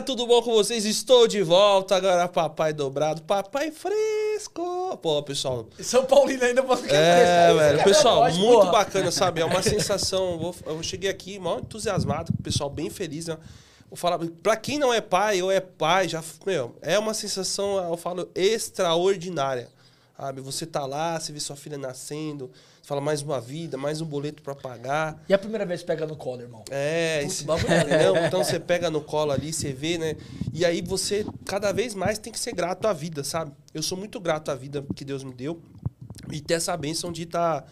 galera, tudo bom com vocês? Estou de volta agora, papai dobrado, papai fresco. Pô, pessoal. São Paulino ainda você É, velho, pessoal, quer muito bacana, sabe? É uma sensação. Eu cheguei aqui mal entusiasmado, o pessoal bem feliz, né? Vou falar, pra quem não é pai ou é pai, já, meu, é uma sensação, eu falo, extraordinária. Sabe? Você tá lá, você vê sua filha nascendo, você fala mais uma vida, mais um boleto pra pagar. E a primeira vez que pega no colo, irmão? É, Putz, esse, bagulho é? Então você pega no colo ali, você vê, né? E aí você cada vez mais tem que ser grato à vida, sabe? Eu sou muito grato à vida que Deus me deu e ter essa bênção de estar tá,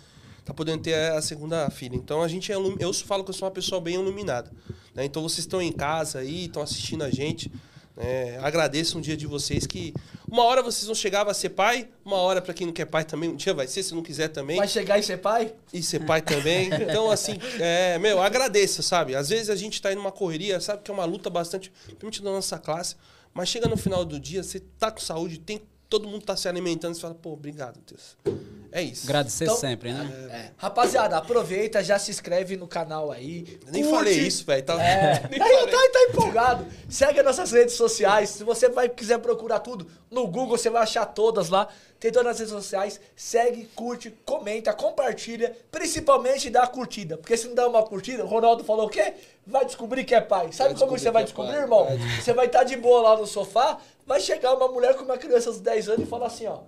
tá podendo ter a segunda filha. Então a gente é eu falo que eu sou uma pessoa bem iluminada. né? Então vocês estão em casa aí, estão assistindo a gente. Né? agradeço um dia de vocês que uma hora vocês vão chegar a ser pai, uma hora para quem não quer pai também, um dia vai ser, se não quiser também Vai chegar e ser pai? e ser pai também. Então, assim, é, meu, agradeça, sabe? Às vezes a gente tá indo numa correria, sabe que é uma luta bastante, principalmente da nossa classe, mas chega no final do dia, você tá com saúde, tem, todo mundo tá se alimentando, você fala, pô, obrigado, Deus. É isso. Agradecer Então- sempre, né? É. Rapaziada, aproveita, já se inscreve no canal aí. Eu nem curte. falei isso, velho. Tá, É, tá, tá, tá empolgado. Segue as nossas redes sociais. Se você vai, quiser procurar tudo no Google, você vai achar todas lá. Tem todas as redes sociais. Segue, curte, comenta, compartilha. Principalmente dá a curtida. Porque se não dá uma curtida, o Ronaldo falou o quê? Vai descobrir que é pai. Sabe Vai como você vai é descobrir, pai. irmão? Vai. Você vai estar de boa lá no sofá. Vai chegar uma mulher com uma criança de 10 anos e falar assim, ó.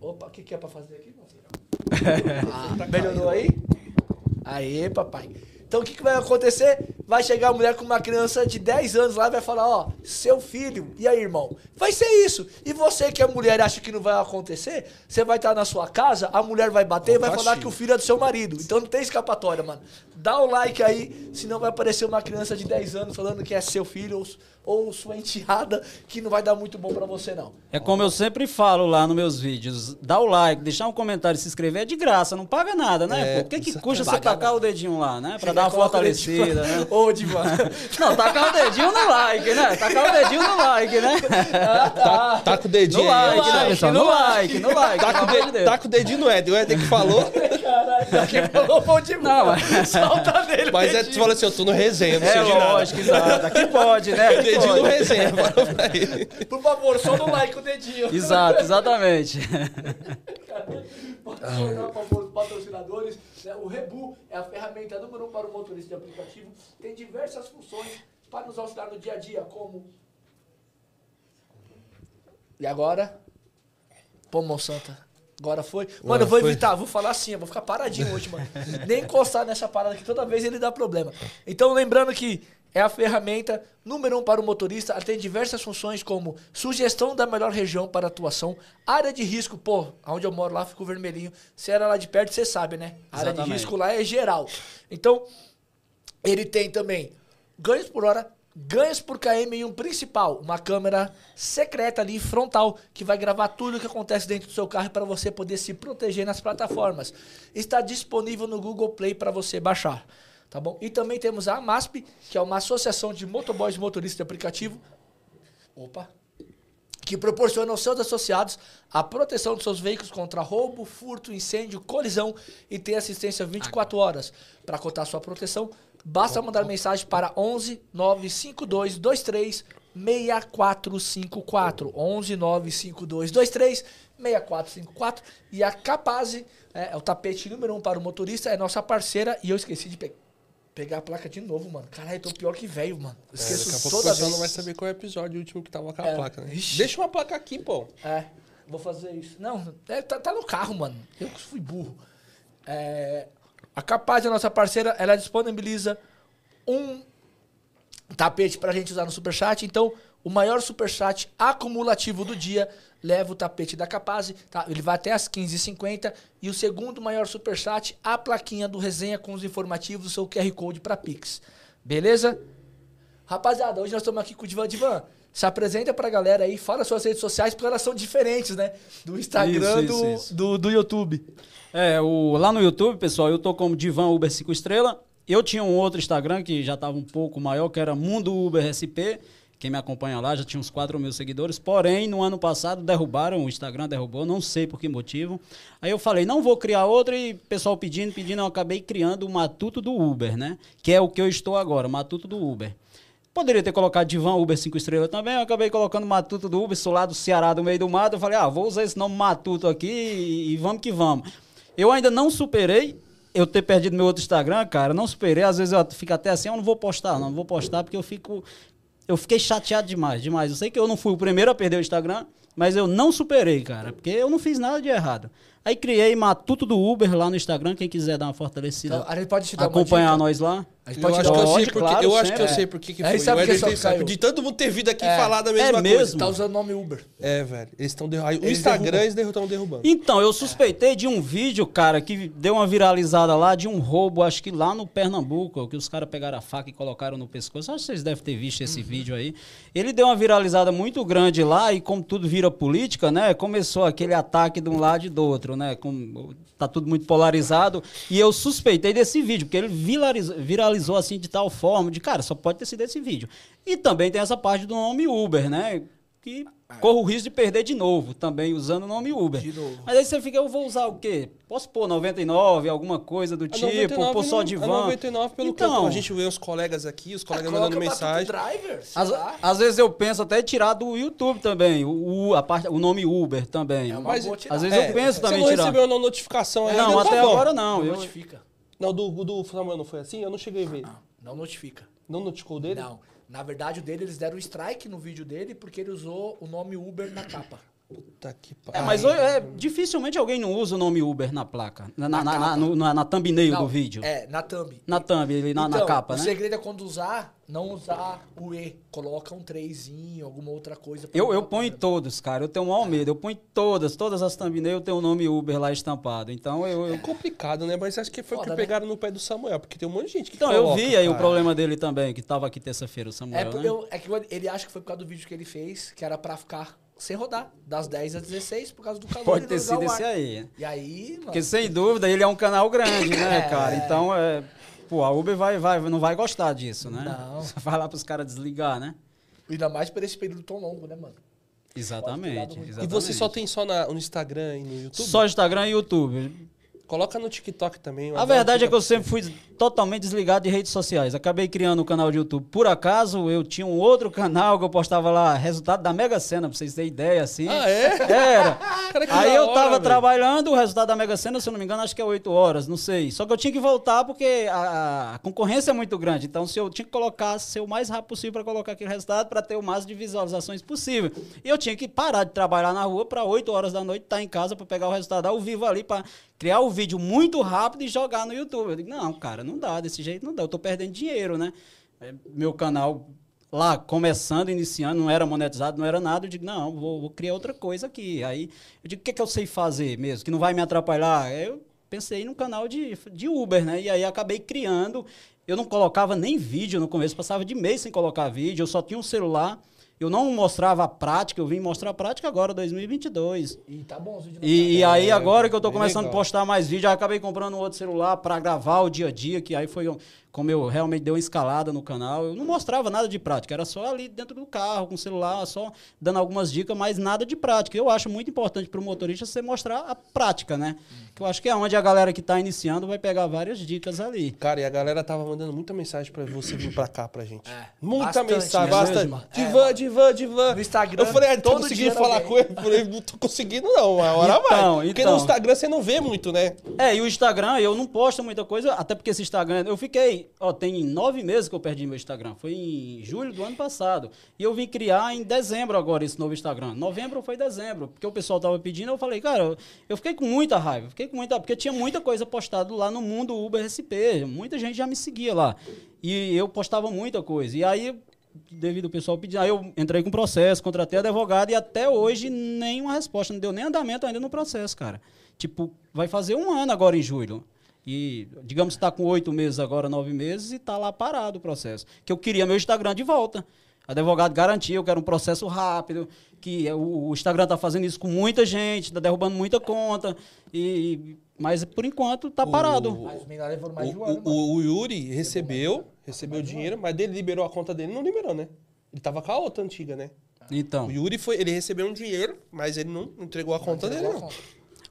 Opa, o que, que é pra fazer aqui, meu filho? Ah, melhorou aí? Aê, papai. Então o que, que vai acontecer? Vai chegar a mulher com uma criança de 10 anos lá e vai falar, ó, seu filho. E aí, irmão? Vai ser isso. E você que é mulher acha que não vai acontecer, você vai estar na sua casa, a mulher vai bater e vai falar que o filho é do seu marido. Então não tem escapatória, mano. Dá o like aí, senão vai aparecer uma criança de 10 anos falando que é seu filho ou, ou sua enteada, que não vai dar muito bom pra você, não. É como eu sempre falo lá nos meus vídeos, dá o like, deixar um comentário, se inscrever é de graça, não paga nada, né? É, pô? O que, que custa você tacar nada. o dedinho lá, né? Pra dar uma fortalecida, né? Ô, Divan. Não, tacar o dedinho no like, né? Tacar o dedinho no like, né? ah, tá. Com o dedinho No aí, like, né, pessoal? No like, no like. Tá com, o de tá com o dedinho no Ed. O Ed que falou. Caralho, daqui falou bom demais. Não, mas- Solta nele. Mas é, tu fala assim, eu tô no resenha, não É sei de nada. lógico, exato. Aqui pode, né? Dedinho no pode. resenha, fala pra ele. Por favor, só no like o dedinho. Exato, exatamente. Pode tornar, por favor, os patrocinadores. né? O Rebu é a ferramenta número um para o motorista de aplicativo. Tem diversas funções para nos auxiliar no dia a dia, como... E agora? Pô, Monsanto. Agora foi. Mano, Agora eu vou foi. evitar, vou falar assim, eu vou ficar paradinho hoje, mano. Nem encostar nessa parada que toda vez ele dá problema. Então, lembrando que é a ferramenta número um para o motorista, ela tem diversas funções como sugestão da melhor região para atuação, área de risco, pô, onde eu moro lá fica o vermelhinho. Se era lá de perto, você sabe, né? A área de risco lá é geral. Então, ele tem também ganhos por hora, ganhos por KM e um principal, uma câmera secreta ali, frontal, que vai gravar tudo o que acontece dentro do seu carro para você poder se proteger nas plataformas. Está disponível no Google Play para você baixar. Tá bom? E também temos a AMASP, que é uma associação de motoboys e motoristas de aplicativo. Opa! que proporciona aos seus associados a proteção dos seus veículos contra roubo, furto, incêndio, colisão e tem assistência 24 horas. Para cotar sua proteção, basta mandar mensagem para 11 952 23 6454. 11 952 23 6454. E a Capaz é, é o tapete número um para o motorista, é nossa parceira e eu esqueci de pe- pegar a placa de novo, mano. Caralho, eu tô pior que velho, mano. Eu É, daqui a Esqueço pouco o toda vez. não vai saber qual é o episódio último que tava com a É. placa, né? Ixi. Deixa uma placa aqui, pô. É, vou fazer isso. Não, é, tá, tá no carro, mano. Eu que fui burro. É, a Capaz, a nossa parceira, ela disponibiliza um tapete pra gente usar no Superchat. Então, o maior Superchat acumulativo do dia leva o tapete da Capaz. Tá? Ele vai até as 15h50. E o segundo maior Superchat, a plaquinha do resenha com os informativos, o seu QR Code pra Pix. Beleza? Rapaziada, hoje nós estamos aqui com o Divan. Divan, se apresenta pra galera aí, fala suas redes sociais, porque elas são diferentes, né? Do Instagram Isso, do, isso, isso. Do, do YouTube. É, o, lá no YouTube, pessoal, eu tô como Divan Uber 5 Estrela. Eu tinha um outro Instagram que já estava um pouco maior, que era Mundo Uber SP. Quem me acompanha lá já tinha uns 4 mil seguidores. Porém, no ano passado derrubaram, o Instagram derrubou, não sei por que motivo. Aí eu falei, não vou criar outro e pessoal pedindo, pedindo, eu acabei criando o Matuto do Uber, né? Que é o que eu estou agora, Matuto do Uber. Poderia ter colocado Divan Uber 5 estrelas também, eu acabei colocando Matuto do Uber, sou lá do Ceará, do meio do mato. Eu falei, ah, vou usar esse nome Matuto aqui e, e vamos que vamos. Eu ainda não superei eu ter perdido meu outro Instagram, cara, não superei. Às vezes eu fico até assim, eu não vou postar, não, não vou postar porque eu fico. Eu fiquei chateado demais, demais. Eu sei que eu não fui o primeiro a perder o Instagram, mas eu não superei, cara, porque eu não fiz nada de errado. Aí criei Matuto do Uber lá no Instagram, quem quiser dar uma fortalecida. Então, a gente pode te dar acompanhar nós lá. A gente Eu pode acho que eu sei porque, claro, eu acho que eu sei porque que É, foi. sabe O por só caiu? sabe. De todo mundo ter vindo aqui É. falar da mesma É coisa. mesmo? Tá usando o nome Uber. É, velho. Eles estão derrubando. O Instagram derrubam. eles estão derrubando. Então, eu suspeitei de um vídeo, cara, que deu uma viralizada lá de um roubo, acho que lá no Pernambuco, que os caras pegaram a faca e colocaram no pescoço. Acho que vocês devem ter visto esse vídeo aí. Ele deu uma viralizada muito grande lá e como tudo vira política, né? Começou aquele ataque de um lado e do outro, né? Com, tá tudo muito polarizado. E eu suspeitei desse vídeo, porque ele viralizou, viralizou assim de tal forma, de cara, só pode ter sido esse vídeo. E também tem essa parte do nome Uber, né? Que corro o risco de perder de novo, também usando o nome Uber. De novo. Mas aí você fica, eu vou usar o quê? Posso pôr 99, alguma coisa do A tipo, 99 pôr só de a van. 99 pelo que então, a gente vê os colegas aqui, os colegas mandando mensagem. Driver, às, às vezes eu penso até tirar do YouTube também, o, a parte, o nome Uber também. É uma Mas boa às vezes eu penso Você também não tirar. recebeu uma notificação ainda? não, tá até bom. agora não. Não Eu, notifica. Não, do, do Samuel não foi assim? Eu não cheguei a ver. Não notifica. Não notificou dele? Não. Na verdade, o dele, eles deram strike no vídeo dele porque ele usou o nome Uber na capa. Puta que é, pariu. mas hoje, é, dificilmente alguém não usa o nome Uber na placa, na, na, na, na, no- na- na thumbnail Não, do vídeo. É, na thumb. Na thumb, ele na, na Então, capa, o né? segredo é quando usar, não usar o E. Coloca um 3, alguma outra coisa. Eu, eu ponho problema. todos, cara. Eu tenho o maior medo. Eu ponho todas, todas as thumbnails eu tenho o nome Uber lá estampado. Então eu. eu- É complicado, né? Mas acho que foi Foda, que né? pegaram no pé do Samuel, porque tem um monte de gente que Então, eu coloca, vi aí o cara. problema dele também, que tava aqui terça-feira, o É, Samuel, por- né? eu- é que ele acha que foi por causa do vídeo que ele fez, que era pra ficar sem rodar, das 10 às 16, por causa do calor. Pode e ter sido esse aí. E aí, mano, Porque sem dúvida ele é um canal grande, né, É. cara? Então, é, pô, a Uber vai, vai, não vai gostar disso, né? Não. Você vai lá pros caras desligar, né? ainda mais por esse período tão longo, né, mano? Exatamente. muito. E exatamente. você só tem só na- no Instagram e no YouTube? Só Instagram e YouTube. Coloca no TikTok também. A verdade é que eu sempre fui totalmente desligado de redes sociais. Acabei criando um canal de YouTube. Por acaso, eu tinha um outro canal que eu postava lá resultado da Mega Sena, pra vocês terem ideia, assim. Ah, é? Era. Cara, Aí eu hora, tava velho. trabalhando, o resultado da Mega Sena, se eu não me engano, acho que é 8 horas, não sei. Só que eu tinha que voltar porque a, a concorrência é muito grande. Então, se eu tinha que colocar, ser o mais rápido possível para colocar aquele resultado para ter o máximo de visualizações possível. E eu tinha que parar de trabalhar na rua para 8 horas da noite estar em casa para pegar o resultado ao vivo ali para criar o vídeo muito rápido e jogar no YouTube. Eu digo, não, cara, não dá, desse jeito não dá. Eu tô perdendo dinheiro, né? É, Meu canal lá começando, iniciando, não era monetizado, não era nada. Eu digo, não, vou, vou criar outra coisa aqui. Aí eu digo, o que, é que eu sei fazer mesmo? Que não vai me atrapalhar? Eu pensei num canal de, de Uber, né? E aí acabei criando. Eu não colocava nem vídeo no começo, passava de mês sem colocar vídeo, eu só tinha um celular. Eu não mostrava a prática, eu vim mostrar a prática agora, 2022. E tá bom os vídeos E, e É, aí, agora que eu tô começando a postar mais vídeo, eu acabei comprando um outro celular para gravar o dia a dia, que aí foi um- como eu realmente dei uma escalada no canal. Eu não mostrava nada de prática, era só ali dentro do carro, com o celular, só dando algumas dicas, mas nada de prática. Eu acho muito importante para o motorista você mostrar a prática, né? Que eu acho que é onde a galera que tá iniciando vai pegar várias dicas ali. Cara, e a galera tava mandando muita mensagem pra você vir pra cá pra gente. É, muita bastante, mensagem, né? bastante. Mesmo? Divã, É, divã, divã. No Instagram, Eu falei, ah, tô todo conseguindo dia falar com ele. Eu falei, não tô conseguindo não, uma hora Então, vai. Porque então. no Instagram você não vê muito, né? É, e o Instagram, eu não posto muita coisa, até porque esse Instagram, eu fiquei, ó, tem nove meses que eu perdi meu Instagram, foi em julho do ano passado, e eu vim criar em dezembro agora esse novo Instagram, novembro foi dezembro, porque o pessoal tava pedindo, eu falei, cara, eu, fiquei com muita raiva, fiquei com muita, porque tinha muita coisa postada lá no mundo Uber SP, muita gente já me seguia lá, e eu postava muita coisa, e aí devido ao pessoal pedir. Aí eu entrei com processo, contratei advogado e até hoje nenhuma resposta, não deu nem andamento ainda no processo, cara. Tipo, vai fazer um ano agora em julho. E, digamos que está com oito meses agora, nove meses, e está lá parado o processo. Que eu queria meu Instagram de volta. O advogado garantia, eu quero um processo rápido, que o, o Instagram está fazendo isso com muita gente, está derrubando muita conta, e, mas por enquanto está parado. Um O, ano, o- mano. o Yuri recebeu, recebeu dinheiro, mas dele liberou a conta dele, não liberou, né? Ele tava com a outra antiga, né? Então. O Yuri foi, ele recebeu um dinheiro, mas ele não entregou a conta dele, não.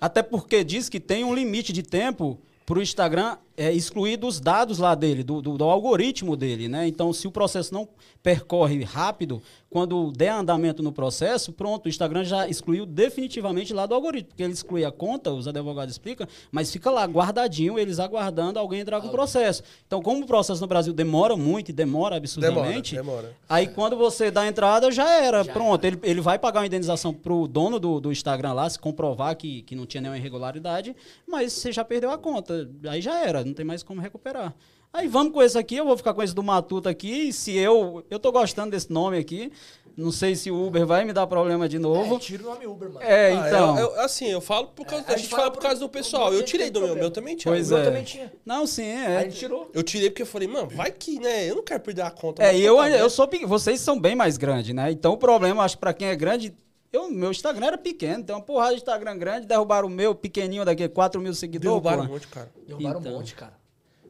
Até porque diz que tem um limite de tempo para o Instagram é, excluir dos dados lá dele, do, do, do algoritmo dele, né? Então, se o processo não percorre rápido, quando der andamento no processo, pronto, o Instagram já excluiu definitivamente lá do algoritmo, porque ele exclui a conta, os advogados explicam, mas fica lá guardadinho, eles aguardando alguém entrar com o processo. Então, como o processo no Brasil demora muito e demora absurdamente, Demora, demora. aí quando você dá a entrada, já era, pronto, Ele, ele vai pagar uma indenização pro dono do, do Instagram lá, se comprovar que, que não tinha nenhuma irregularidade, mas você já perdeu a conta, aí já era, não tem mais como recuperar. Aí vamos com esse aqui, eu vou ficar com esse do Matuto aqui. E se eu. Eu tô gostando desse nome aqui. Não sei se o Uber vai me dar problema de É, novo. tira o nome Uber, mano. É, Ah, então. eu- eu- assim, eu falo por causa. É, a gente fala por causa do pessoal. Eu tirei do meu, problema. meu também tinha. Pois o meu é. também tinha. Não, sim, Aí é. a gente tirou. Eu tirei porque eu falei, mano, vai que, né? Eu não quero perder a conta. É, mas e eu, tá eu sou. Vocês são bem mais grandes, né? Então o problema, acho que pra quem é grande. Eu, meu Instagram era pequeno, tem uma porrada de Instagram grande, derrubaram o meu pequenininho daqui, 4 mil seguidores. Derrubaram um pô. monte, cara. Derrubaram Então. um monte, cara.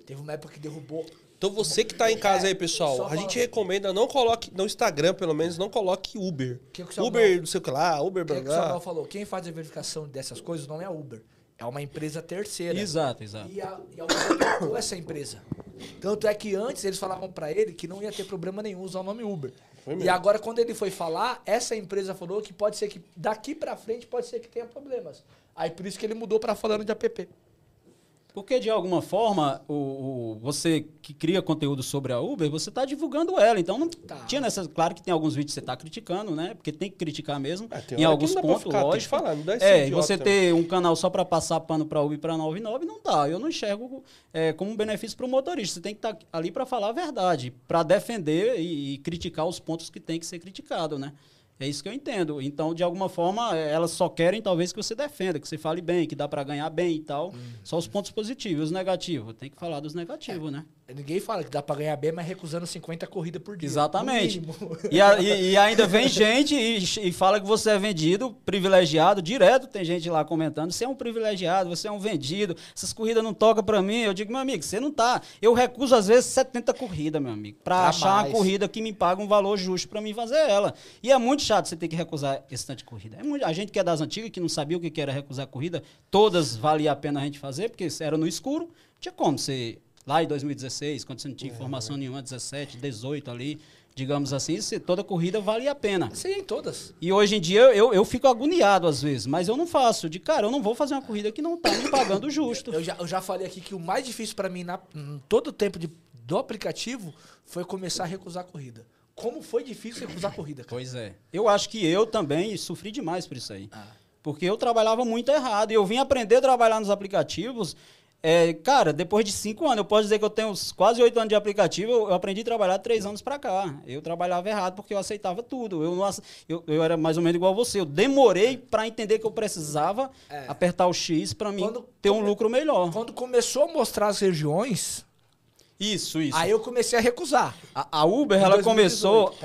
Teve uma época que derrubou. Então você que tá em casa aí, pessoal, a gente recomenda, não coloque, no Instagram pelo menos, não coloque Uber. Que que Samuel- Uber, não sei o que lá, Uber, O que, blá que o Samuel falou? Quem faz a verificação dessas coisas não é a Uber. É uma empresa terceira. Exato, exato. E a, e a Uber essa empresa. Tanto é que antes eles falavam pra ele que não ia ter problema nenhum usar o nome Uber. Foi E mesmo. agora, quando ele foi falar, essa empresa falou que pode ser que daqui pra frente pode ser que tenha problemas. Aí por isso que ele mudou pra falando de app. Porque, de alguma forma, o, o- você que cria conteúdo sobre a Uber, você está divulgando ela. Então, não Tá. tinha nessa. Claro que tem alguns vídeos que você está criticando, né? Porque tem que criticar mesmo. É, em alguns pontos, ficar, lógico. falar, é, e idiota você também. ter um canal só para passar pano para Uber e para 99 não dá. Eu não enxergo é, como um benefício para o motorista. Você tem que estar ali para falar a verdade, para defender e, e criticar os pontos que tem que ser criticado, né? É isso que eu entendo. Então, de alguma forma, é, elas só querem talvez que você defenda, que você fale bem, que dá para ganhar bem e tal. Só os pontos positivos. Os negativos, tem que falar dos negativos, né? Ninguém fala que dá pra ganhar bem, mas recusando 50 corridas por dia. Exatamente. E, a- e- e ainda vem gente e, e fala que você é vendido, privilegiado, direto tem gente lá comentando, você é um privilegiado, você é um vendido, essas corridas não tocam pra mim. Eu digo, meu amigo, você não tá. Eu recuso às vezes 70 corridas, meu amigo, pra Jamais. achar uma corrida que me paga um valor justo pra mim fazer ela. E é muito chato você ter que recusar esse tanto de corrida. É muito- a gente que é das antigas, que não sabia o que era recusar corrida, todas valia a pena a gente fazer, porque era no escuro, não tinha como você lá em 2016, quando você não tinha informação nenhuma, 17, 18 ali, digamos assim, toda corrida valia a pena. Sim, todas. E hoje em dia eu, eu fico agoniado às vezes, mas eu não faço. De cara, eu não vou fazer uma corrida que não tá me pagando justo. Eu já, eu já falei aqui que o mais difícil pra mim na, em todo o tempo de, do aplicativo foi começar a recusar a corrida. Como foi difícil recusar a corrida, cara. Pois é. Eu acho que eu também sofri demais por isso aí. Ah. Porque eu trabalhava muito errado. E eu vim aprender a trabalhar nos aplicativos. É, cara, depois de cinco anos, eu posso dizer que eu tenho quase oito anos de aplicativo, eu eu aprendi a trabalhar três anos pra cá. Eu trabalhava errado porque eu aceitava tudo. Eu, não, eu, eu era mais ou menos igual a você. Eu demorei pra entender que eu precisava É. apertar o X pra mim Quando- ter um quando- lucro melhor. Quando começou a mostrar as regiões, Isso, isso. aí eu comecei a recusar. A, a Uber, Em ela 2018. começou.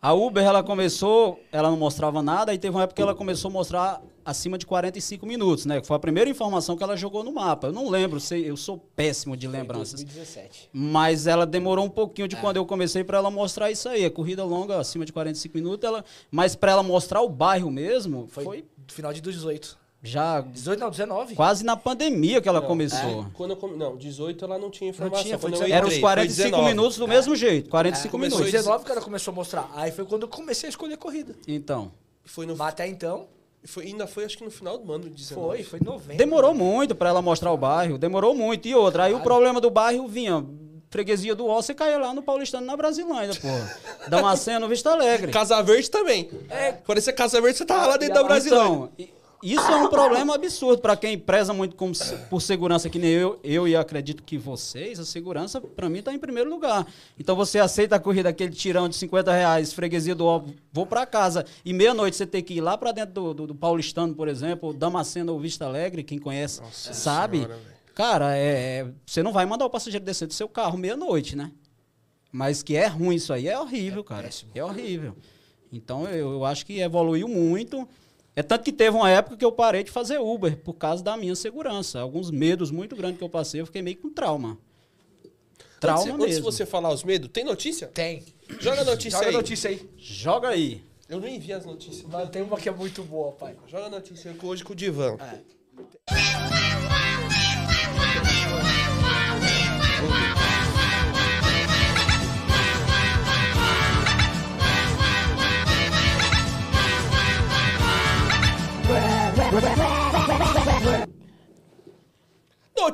A Uber, ela começou, ela não mostrava nada, e teve uma época que ela começou a mostrar acima de 45 minutos, né? Que foi a primeira informação que ela jogou no mapa. Eu não lembro, sei- eu sou péssimo de lembranças. 2017. Mas ela demorou um pouquinho É. de quando eu comecei para ela mostrar isso aí. A corrida longa, acima de 45 minutos, ela, mas para ela mostrar o bairro mesmo, Foi, foi, final de 18. Já 18 não, 19. quase na pandemia que ela Não, começou. Quando eu come- Não, 18 ela não tinha informação. tinha, foi Quando eu 19. Era os entrei, 45 foi 19. minutos do mesmo jeito, 45 É, minutos. em 19 que ela começou a mostrar. Aí foi quando eu comecei a escolher corrida. Então, Foi no, até então, foi, ainda foi acho que no final do ano, 19. foi, foi 90. Demorou muito pra ela mostrar o bairro, demorou muito. E outra, aí o problema do bairro vinha, freguesia do Ó, você caía lá no Paulistano, na Brasilândia, pô. Damasceno, Vista Alegre. Casa Verde também. É. Parecia Casa Verde, você tava lá dentro da Brasilândia. Então, i- isso é um problema absurdo pra quem preza muito com por segurança, que nem eu, eu e acredito que vocês, a segurança pra mim tá em primeiro lugar. Então você aceita a corrida, aquele tirão de 50 reais, freguesia do Ó, vou pra casa, e meia-noite você tem que ir lá pra dentro do, do- do Paulistano, por exemplo, Damasceno ou Vista Alegre, quem conhece sabe. Senhora. Cara, é, é- você não vai mandar o passageiro descer do seu carro meia-noite, né? Mas que é ruim isso aí, é horrível, cara. péssimo. É horrível. Então eu, eu acho que evoluiu muito. É tanto que teve uma época que eu parei de fazer Uber por causa da minha segurança. Alguns medos muito grandes que eu passei, eu fiquei meio com trauma. Trauma antes, antes de mesmo. você falar os medos, tem notícia? Tem. Joga a notícia Joga aí. a notícia aí. Joga aí. Eu nem vi as notícias. Mano, tem uma que é muito boa, pai. Joga a notícia hoje com o Divan. É.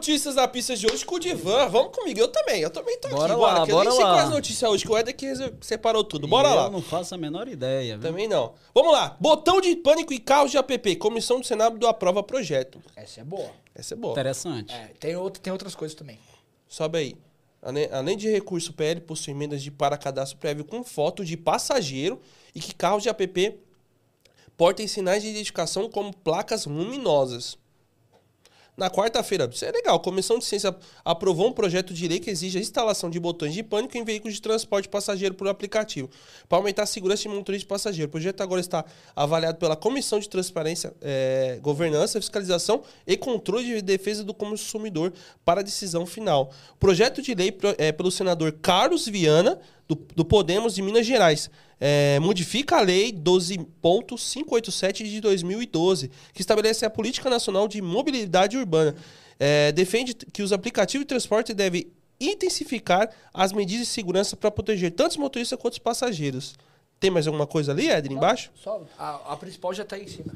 notícias da pista de hoje com o Divan. Vamos comigo, eu também. Eu também tô Bora aqui. lá, que eu bora nem sei lá. quais notícias hoje, que o Eder que separou tudo. Bora E lá. Eu não faço a menor ideia. viu? Também não. Vamos lá. Botão de pânico e carros de app. Comissão do Senado aprova projeto. Essa é boa. Essa é boa. Interessante. É, tem, outro, tem outras coisas também. Sobe aí. Além, além de recurso, o PL possui emendas de para cadastro prévio com foto de passageiro e que carros de app portem sinais de identificação como placas luminosas. Na quarta-feira, isso é legal, a Comissão de Ciência aprovou um projeto de lei que exige a instalação de botões de pânico em veículos de transporte passageiro por aplicativo, para aumentar a segurança de motorista e passageiro. O projeto agora está avaliado pela Comissão de Transparência, eh, Governança, Fiscalização e Controle de Defesa do Consumidor para decisão final. O projeto de lei é pelo senador Carlos Viana, do, do Podemos de Minas Gerais. É, modifica a lei 12.587 de 2012, que estabelece a Política Nacional de Mobilidade Urbana. É, defende que os aplicativos de transporte devem intensificar as medidas de segurança para proteger tanto os motoristas quanto os passageiros. Tem mais alguma coisa ali, Eder, embaixo? Só, a, a principal já tá aí em cima.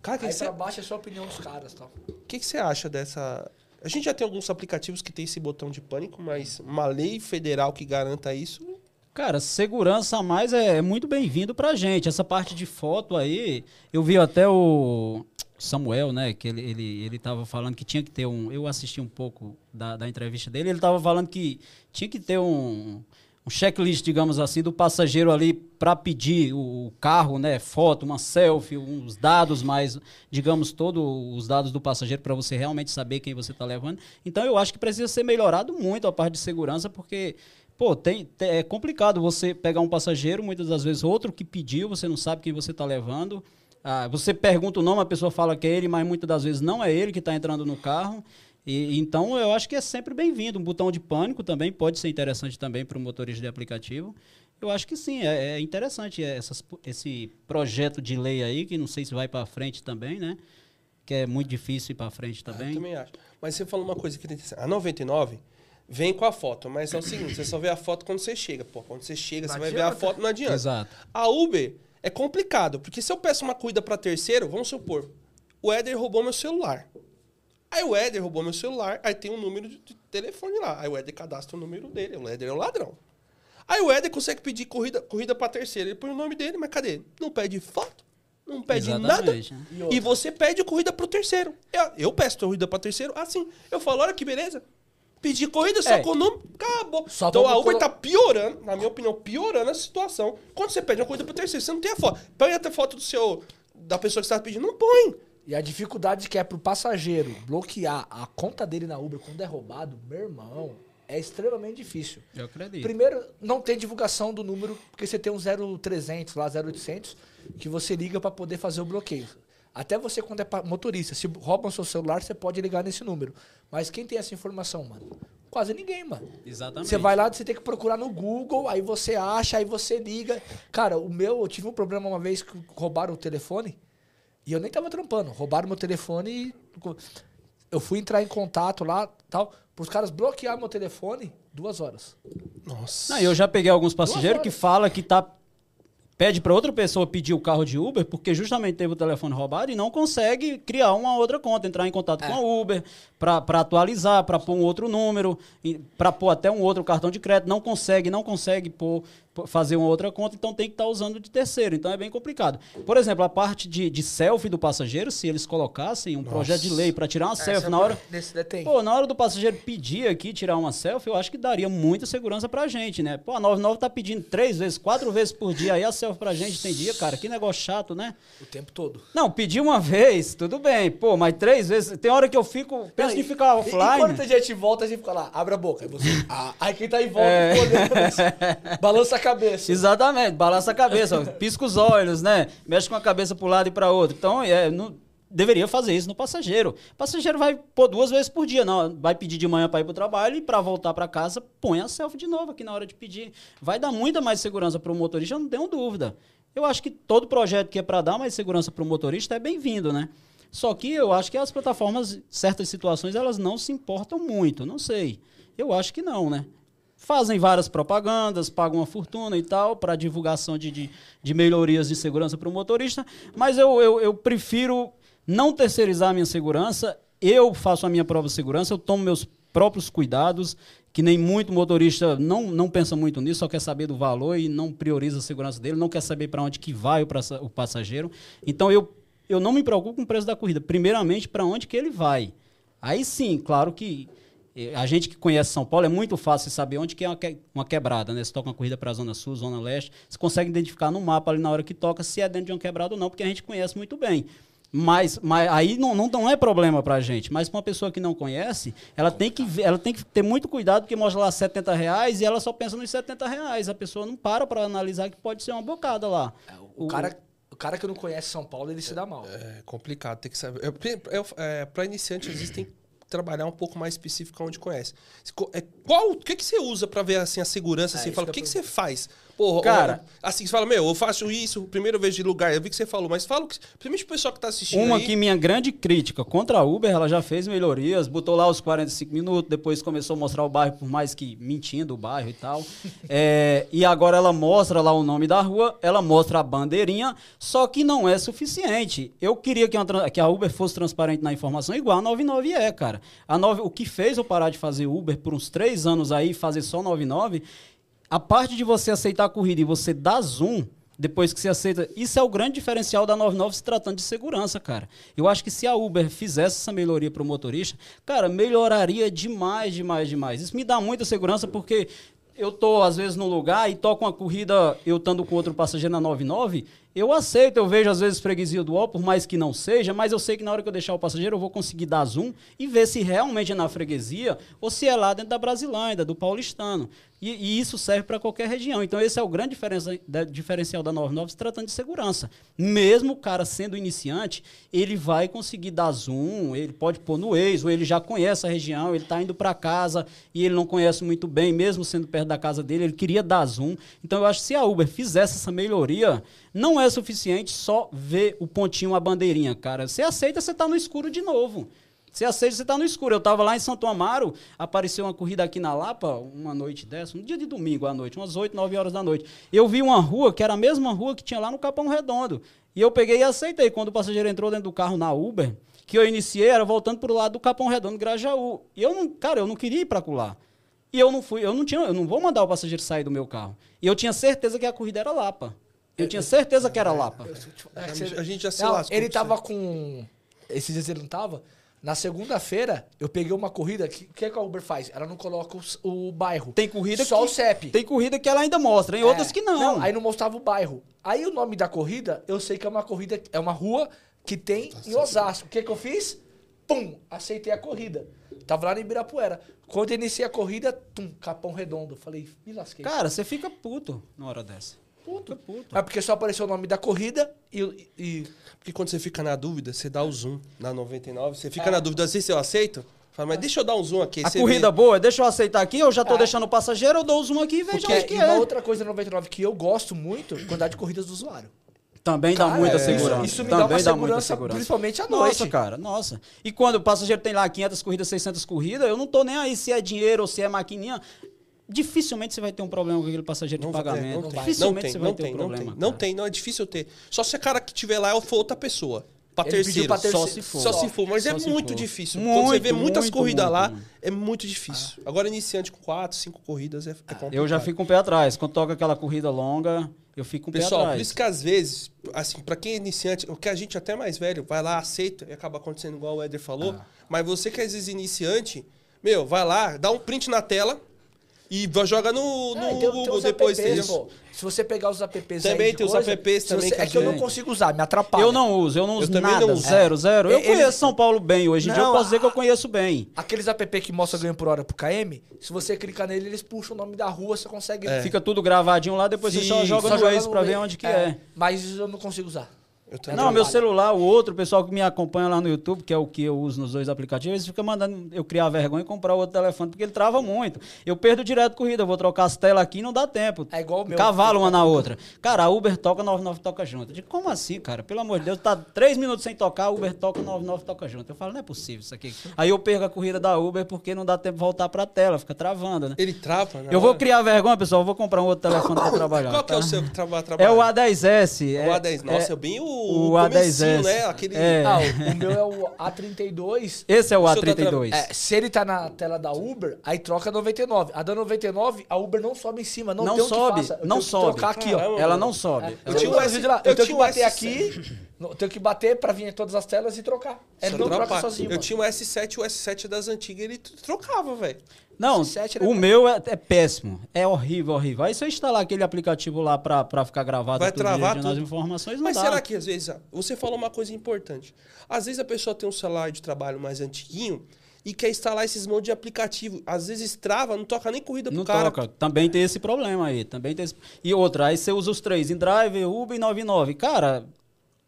Cara, o que Aí que pra baixo é só a opinião dos caras tal. que que você acha dessa... A gente já tem alguns aplicativos que tem esse botão de pânico, mas uma lei federal que garanta isso... Cara, segurança a mais é, é muito bem-vindo pra gente. Essa parte de foto aí, eu vi até o Samuel, né, que ele, ele, ele tava falando que tinha que ter um... Eu assisti um pouco da, da entrevista dele, ele tava falando que tinha que ter um, um checklist, digamos assim, do passageiro ali para pedir o, carro, né, foto, uma selfie, uns dados mais, digamos, todos os dados do passageiro para você realmente saber quem você está levando. Então eu acho que precisa ser melhorado muito a parte de segurança, porque Pô, tem- é complicado você pegar um passageiro, muitas das vezes outro que pediu, você não sabe quem você está levando. Ah, você pergunta o nome, a pessoa fala que é ele, mas muitas das vezes não é ele que está entrando no carro. E, então eu acho que é sempre bem-vindo. Um botão de pânico também pode ser interessante também para o motorista de aplicativo. Eu acho que sim, é, é interessante essas- esse projeto de lei aí, que não sei se vai para frente também, né? Que é muito difícil ir para frente Ah, também. Eu também acho. Mas você falou uma coisa que tem que A 99 vem com a foto, mas é o seguinte, você só vê a foto quando você chega. Pô, quando você chega, Não você vai ver a adianta. foto, não adianta. Exato. A Uber é complicado, porque se eu peço uma corrida para terceiro, vamos supor, o Éder roubou meu celular. Aí o Éder roubou meu celular, aí tem um número de telefone lá. Aí o Éder cadastra o número dele, o Éder é o ladrão. Aí o Éder consegue pedir corrida, corrida para terceiro, ele põe o nome dele, mas cadê? Não pede foto, não pede nada. Exatamente, né? E outra? E você pede corrida pro terceiro. Eu, eu peço corrida pro terceiro, assim. Eu falo, olha que beleza. Pedi corrida só É. com o nome, acabou. Só então pra a Uber colo- tá piorando, na minha opinião, piorando a situação. Quando você pede uma corrida pro terceiro, você não tem a foto. Põe até foto do seu, da pessoa que você tá pedindo, não põe. E a dificuldade que é pro passageiro bloquear a conta dele na Uber quando é roubado, meu irmão, é extremamente difícil. Eu acredito. Primeiro, não tem divulgação do número, porque você tem um 0300 lá, 0800, que você liga pra poder fazer o bloqueio. Até você, quando é motorista, se roubam seu celular, você pode ligar nesse número. Mas quem tem essa informação, mano? Quase ninguém, mano. Exatamente. Você vai lá, você tem que procurar no Google, aí você acha, aí você liga. Cara, o meu, eu tive um problema uma vez que roubaram o telefone e eu nem tava trampando. Roubaram meu telefone e eu fui entrar em contato lá, tal, pros caras bloquear meu telefone, duas horas. Nossa. Não, eu já peguei alguns passageiros que fala que tá pede para outra pessoa pedir o carro de Uber porque justamente teve o telefone roubado e não consegue criar uma outra conta, entrar em contato É. com a Uber para atualizar, para pôr um outro número, para pôr até um outro cartão de crédito, não consegue, não consegue pôr- fazer uma outra conta, então tem que estar usando de terceiro, então é bem complicado. Por exemplo, a parte de, de selfie do passageiro, se eles colocassem um projeto de lei para tirar uma selfie na hora. Pô, na hora do passageiro pedir aqui, tirar uma selfie, eu acho que daria muita segurança pra gente, né? Pô, a 99 tá pedindo três vezes, quatro vezes por dia aí a selfie pra gente tem dia, cara. Que negócio chato, né? O tempo todo. Não, pedir uma vez, tudo bem. Pô, mas três vezes. Tem hora que eu fico. Penso Não, em e- ficar E, e quando offline. a gente volta, a gente fica lá, abre a boca. Aí, você, ah, aí quem tá em volta, É. balança a cabeça. Exatamente, balança a cabeça, pisca os olhos, né? Mexe com a cabeça pro lado e pra outro. Então, é, não- deveria fazer isso no passageiro. O passageiro vai pôr duas vezes por dia, não. Vai pedir de manhã pra ir pro trabalho e pra voltar pra casa, põe a selfie de novo aqui na hora de pedir. Vai dar muita mais segurança pro motorista, eu não tenho dúvida. Eu acho que todo projeto que é pra dar mais segurança pro motorista é bem-vindo, né? Só que eu acho que as plataformas, certas situações, elas não se importam muito, não sei. Eu acho que não, né? Fazem várias propagandas, pagam uma fortuna e tal para divulgação de, de, de melhorias de segurança para o motorista, mas eu, eu, eu prefiro não terceirizar a minha segurança eu faço a minha própria segurança, eu tomo meus próprios cuidados, que nem muito motorista não, não pensa muito nisso, só quer saber do valor e não prioriza a segurança dele, não quer saber para onde que vai o, o passageiro. Então eu, eu não me preocupo com o preço da corrida, primeiramente para onde que ele vai. Aí sim, claro que a gente que conhece São Paulo é muito fácil saber onde que é uma, que- uma quebrada, né? Se toca uma corrida para a Zona Sul, Zona Leste, você consegue identificar no mapa ali na hora que toca se é dentro de uma quebrada ou não, porque a gente conhece muito bem. Mas, mas aí não, não, não é problema pra gente. Mas pra uma pessoa que não conhece, ela tem que, ela tem que ter muito cuidado, porque mostra lá 70 reais e ela só pensa nos 70 reais. A pessoa não para pra analisar que pode ser uma bocada lá. O, cara, o cara que não conhece São Paulo, ele se dá mal. É complicado, tem que saber. É, é, é, para iniciante, às vezes tem que trabalhar um pouco mais específico onde conhece. É, qual, o que, que você usa pra ver assim, a segurança? É, Assim, fala, o que, que você faz? Porra, Cara- assim, você fala, meu, eu faço isso, primeiro eu vejo de lugar, eu vi que você falou, mas fala, que- principalmente o pessoal que tá assistindo Uma aí, que minha grande crítica contra a Uber, ela já fez melhorias, botou lá os 45 minutos, depois começou a mostrar o bairro, por mais que mentindo o bairro e tal. É, e agora ela mostra lá o nome da rua, ela mostra a bandeirinha, só que não é suficiente. Eu queria que, uma que a Uber fosse transparente na informação, igual a 99 é, cara. A 9, o que fez eu parar de fazer Uber por uns três anos aí, fazer só 99, a parte de você aceitar a corrida e você dar zoom, depois que você aceita, isso é o grande diferencial da 99 se tratando de segurança, cara. Eu acho que se a Uber fizesse essa melhoria para o motorista, cara, melhoraria demais, demais, demais. Isso me dá muita segurança porque eu tô às vezes no lugar e toco uma corrida, eu estando com outro passageiro na 99, eu aceito, eu vejo às vezes freguesia do UOL, por mais que não seja, mas eu sei que na hora que eu deixar o passageiro, eu vou conseguir dar zoom e ver se realmente é na freguesia ou se é lá dentro da Brasilândia, do paulistano. E, e isso serve para qualquer região. Então, esse é o grande diferença- da- diferencial da 99 se tratando de segurança. Mesmo o cara sendo iniciante, ele vai conseguir dar zoom, ele pode pôr no Waze, ou ele já conhece a região, ele está indo para casa e ele não conhece muito bem, mesmo sendo perto da casa dele, ele queria dar zoom. Então, eu acho que se a Uber fizesse essa melhoria, não é suficiente só ver o pontinho, a bandeirinha, cara. Você aceita, você está no escuro de novo. Você aceita, você está no escuro. Eu estava lá em Santo Amaro, apareceu uma corrida aqui na Lapa, uma noite dessa, um dia de domingo à noite, umas 8, 9 horas da noite. Eu vi uma rua que era a mesma rua que tinha lá no Capão Redondo. E eu peguei e aceitei. Quando o passageiro entrou dentro do carro na Uber, que eu iniciei, era voltando para o lado do Capão Redondo, Grajaú. E eu não, cara, eu não queria ir para lá. E eu não fui, eu não tinha, eu não vou mandar o passageiro sair do meu carro. E eu tinha certeza que a corrida era Lapa. Eu tinha certeza que era Lapa. É, A gente- você- a gente já se lascou Ele tava com. Esses dias ele não tava. Na segunda-feira, eu peguei uma corrida. O que, que, que a Uber faz? Ela não coloca os- o, bairro. Tem corrida Só que o CEP. Tem corrida que ela ainda mostra, em É. outras que não. Aí não mostrava o bairro. Aí o nome da corrida, eu sei que é uma corrida, é uma rua que tem Tá em Osasco. O que, que eu fiz? Pum! Aceitei a corrida. Tava lá no Ibirapuera. Quando eu iniciei a corrida, tum, Capão Redondo. Falei, me lasquei. Cara, você fica puto na hora dessa. Puto. puto. É porque só apareceu o nome da corrida e. e- Porque quando você fica na dúvida, você dá o zoom na 99, você É. fica na dúvida, às vezes eu aceito, fala, mas deixa eu dar um zoom aqui. A você corrida vê. boa, deixa eu aceitar aqui, eu já tô É. deixando o passageiro, eu dou o zoom aqui e vejo Porque, onde que e é. uma outra coisa na 99 que eu gosto muito, quantidade de corridas do usuário. Também dá Cara, muita é, segurança. isso me Também dá uma muita segurança, principalmente à noite. Nossa, cara, nossa. E quando o passageiro tem lá 500 corridas, 600 corridas, eu não tô nem aí se é dinheiro ou se é maquininha. Dificilmente você vai ter um problema com aquele passageiro de Não vai- é, pagamento. não tem, não Dificilmente tem, você não vai ter tem, um não problema. tem, não tem, não é difícil ter. Só se a cara que tiver lá for outra pessoa. Pra pediu terceiro. pra Só se for. Só se for, mas Só é muito for. difícil. Quando você vê Muito, muitas muito, corridas muito, lá, muito. é muito difícil. Agora, iniciante com quatro, cinco corridas é, é complicado. Eu já fico com o pé atrás. Quando toca aquela corrida longa, eu fico com o pé Pessoal, por atrás. isso que às vezes, assim, pra quem é iniciante, o que a gente até mais velho, vai lá, aceita e acaba acontecendo igual o Éder falou. Ah. Mas você que é às vezes iniciante, meu, vai lá, dá um print na tela e vai- joga no, no É, Google depois. apps, pô. Se você pegar os apps Também aí de tem os apps também você- que É que eu não consigo usar, me atrapalha. Eu não uso, eu não Eu uso também nada. não uso. Zero, zero. Eu Ele- conheço São Paulo bem. Hoje em dia eu Não, posso dizer que eu a- conheço bem. Aqueles app que mostra ganho por hora pro KM, se você clicar nele, eles puxam o nome da rua, você consegue... É. Fica tudo gravadinho lá, depois você só Sim, joga Só no Waze pra ver onde que é. Mas eu não consigo usar. Também. Não, meu celular, o outro, o pessoal que me acompanha lá no YouTube, que é o que eu uso nos dois aplicativos, eles ficam mandando eu criar vergonha e comprar outro telefone, porque ele trava muito. Eu perdo direto corrida, eu vou trocar as telas aqui e não dá tempo. É igual o meu. Cavalo uma na outra. Cara, a Uber toca, 99 toca junto. Eu digo, como assim, cara? Pelo amor de Deus, tá três minutos sem tocar, a Uber toca, 99 toca junto. Eu falo, não é possível isso aqui. Aí eu perco a corrida da Uber porque não dá tempo de voltar pra tela, fica travando, né? Ele trava, né? Eu vou criar vergonha, pessoal, eu vou comprar um outro telefone pra trabalhar. Qual que é tá? o seu que trava, É trabalha? o A10S. É o A10. Nossa, é- eu bem o o, O comecinho, A10S. né? Aquele... É. Ah, o, o meu é o A32. Esse é o O seu tá A32. É, se ele tá na tela da Uber, aí troca 99. A da 99, a Uber não sobe em cima. Não, Não tem o que sobe, faça. Eu não tenho que sobe. trocar aqui, ó. Caramba. Ela não sobe. É, Ela eu tinha um S- vídeo lá. eu Eu tenho que bater S7. aqui, eu tenho que bater pra vir em todas as telas e trocar. É, não troca sozinho, Eu mano. tinha um S7, o S7 das antigas, ele trocava, velho. Não, o meu é, é péssimo. É horrível, horrível. Aí se eu instalar aquele aplicativo lá pra, pra ficar gravado Vai tudo travar tudo. informações, não Mas dá. será que às vezes. Você falou uma coisa importante. Às vezes a pessoa tem um celular de trabalho mais antiguinho e quer instalar esses monte de aplicativo. Às vezes trava, não toca nem corrida pro Não cara. toca. Também tem esse problema aí. Também tem esse... E outra, aí você usa os três, em Drive, Uber e 99. Cara,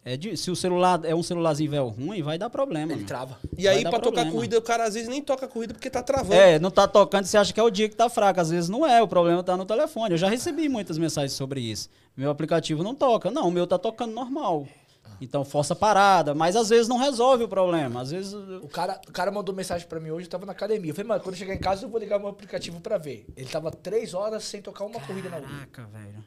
é de... se o celular é um celularzinho velho ruim, vai dar problema. Ele mano. trava. E aí, Vai dar pra tocar problema. corrida, o cara às vezes nem toca corrida porque tá travando. É, não tá tocando, você acha que é o dia que tá fraco. Às vezes não é, o problema tá no telefone. Eu já recebi muitas mensagens sobre isso. Meu aplicativo não toca. Não, o meu tá tocando normal. Então força parada, mas às vezes não resolve o problema. Às vezes. O cara, o cara mandou mensagem pra mim hoje, eu tava na academia. Eu falei, mano, quando eu chegar em casa eu vou ligar meu aplicativo pra ver. Ele tava três horas sem tocar uma corrida na. Caraca, velho.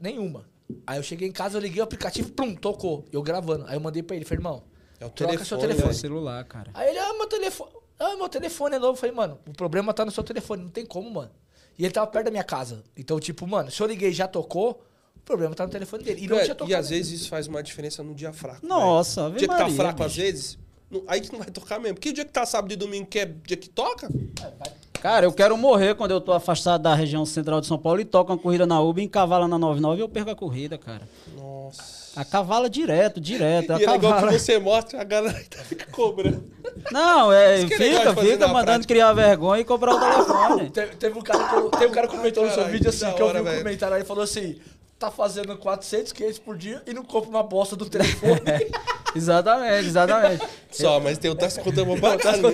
Nenhuma. Aí eu cheguei em casa, eu liguei o aplicativo, plum, tocou. Eu gravando. Aí eu mandei pra ele, falei, irmão, É o troca telefone, seu É telefone. o celular, cara. Aí ele, ah, meu telefone. Ah, meu telefone é novo. Eu falei, mano, o problema tá no seu telefone, não tem como, mano. E ele tava perto da minha casa. Então, tipo, mano, se eu liguei e já tocou, o problema tá no telefone dele. E não É, tinha tocado. e às vezes isso faz uma diferença no dia fraco. Nossa, velho. Dia que tá Maria, fraco às bicho. vezes, não- aí que não vai tocar mesmo. Porque o dia que tá sábado e domingo, que é dia que toca, Cara, eu quero morrer quando eu tô afastado da região central de São Paulo e toca uma corrida na Uber, encavala na 99 e eu perco a corrida, cara. nossa. A cavala direto, direto. A E é legal que você mostra, a galera ainda fica cobrando. Não, é, Isso é fica, fica mandando prática. criar vergonha e cobrar o telefone. Teve, teve um cara que, teve um cara que comentou no seu vídeo que assim, que eu vi um comentário aí, falou assim, tá fazendo 400, 500 por dia e não compra uma bosta do telefone. exatamente, exatamente. Só, mas tem outras contas pra pagar. né?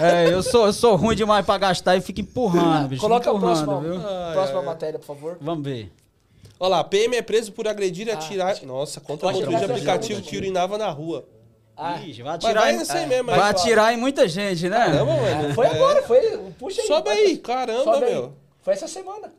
É, eu sou, eu sou ruim demais pra gastar e fico empurrando, bicho. Coloca a empurrando, próxima, viu? Ai, próxima ai. matéria, por favor. Vamos ver. Olha lá, PM é preso por agredir e atirar. Nossa, contra o motorista de aplicativo que urinava na rua. Ah, Ixi, vai atirar, vai em, nessa aí mesmo, vai aí. atirar em muita gente, né? Caramba, mano. foi agora, foi. Puxa aí. Sobe aí, caramba, sobe aí. meu. Foi essa semana.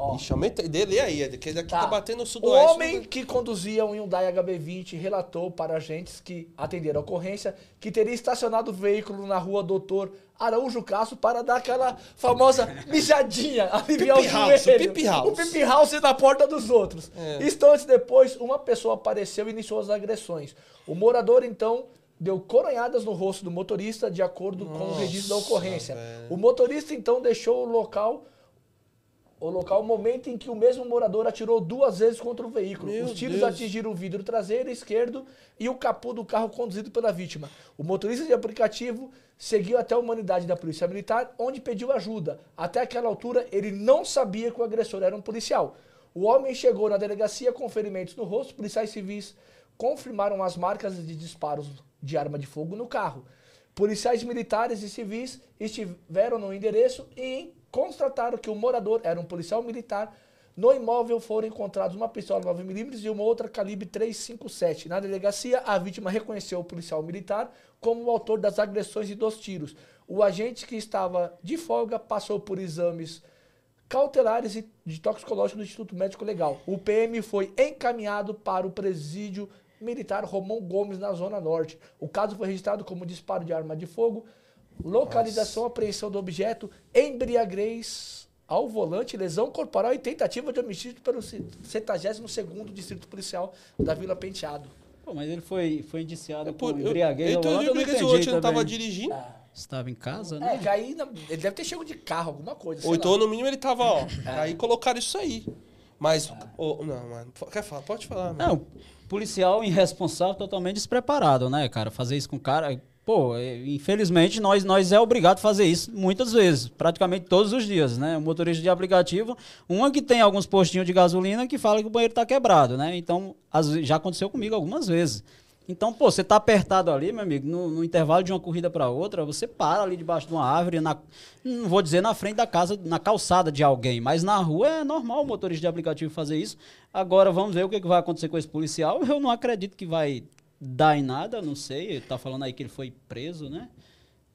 Ó. Ixi, aumenta. Dele aí, que daqui tá, batendo no O sudoeste. homem que conduzia um Hyundai HB20 relatou para agentes que atenderam a ocorrência que teria estacionado o veículo na rua Doutor Araújo Castro para dar aquela famosa mijadinha, aliviar Pipi o house, joelho. o pipi house. O pipi house na porta dos outros. É. Instantes depois, uma pessoa apareceu e iniciou as agressões. O morador, então, deu coronhadas no rosto do motorista, de acordo com o registro da ocorrência. velho. O motorista, então, deixou o local o local, o momento em que o mesmo morador atirou duas vezes contra o veículo. Meu Os tiros Deus. atingiram o vidro traseiro esquerdo e o capô do carro conduzido pela vítima. O motorista de aplicativo seguiu até uma unidade da Polícia Militar, onde pediu ajuda. Até aquela altura, ele não sabia que o agressor era um policial. O homem chegou na delegacia com ferimentos no rosto. Policiais civis confirmaram as marcas de disparos de arma de fogo no carro. Policiais militares e civis estiveram no endereço e constataram que o morador era um policial militar. No imóvel foram encontrados uma pistola 9mm e uma outra calibre 357. Na delegacia, a vítima reconheceu o policial militar como o autor das agressões e dos tiros. O agente que estava de folga passou por exames cautelares e de toxicológico do Instituto Médico Legal. O PM foi encaminhado para o presídio militar Romão Gomes, na Zona Norte. O caso foi registrado como disparo de arma de fogo, localização, apreensão do objeto, embriaguez ao volante, lesão corporal e tentativa de homicídio pelo 72º Distrito Policial da Vila Penteado. Pô, mas ele foi, foi indiciado É por- por eu- embriaguez. Então ao eu volante, que esse entendi não tava dirigindo. Estava em casa, É, né? na- ele deve ter chego de carro, alguma coisa. Ou então, no mínimo, ele tava, ó. Aí colocaram isso aí. Mas. ô, não, mano. Quer falar? Pode falar, mano. Não, policial irresponsável, totalmente despreparado, né, cara? Fazer isso com o cara. Pô, é, infelizmente nós, nós é obrigado a fazer isso muitas vezes, praticamente todos os dias, né? O motorista de aplicativo, uma que tem alguns postinhos de gasolina que fala que o banheiro tá quebrado, né? Então, vezes- já aconteceu comigo algumas vezes. Então, pô, você tá apertado ali, meu amigo, no, no intervalo de uma corrida para outra, você para ali debaixo de uma árvore, na, não vou dizer na frente da casa, na calçada de alguém, mas na rua é normal o motorista de aplicativo fazer isso. Agora vamos ver o que, que vai acontecer com esse policial. Eu não acredito que vai dar em nada, não sei. Ele tá falando aí que ele foi preso, né?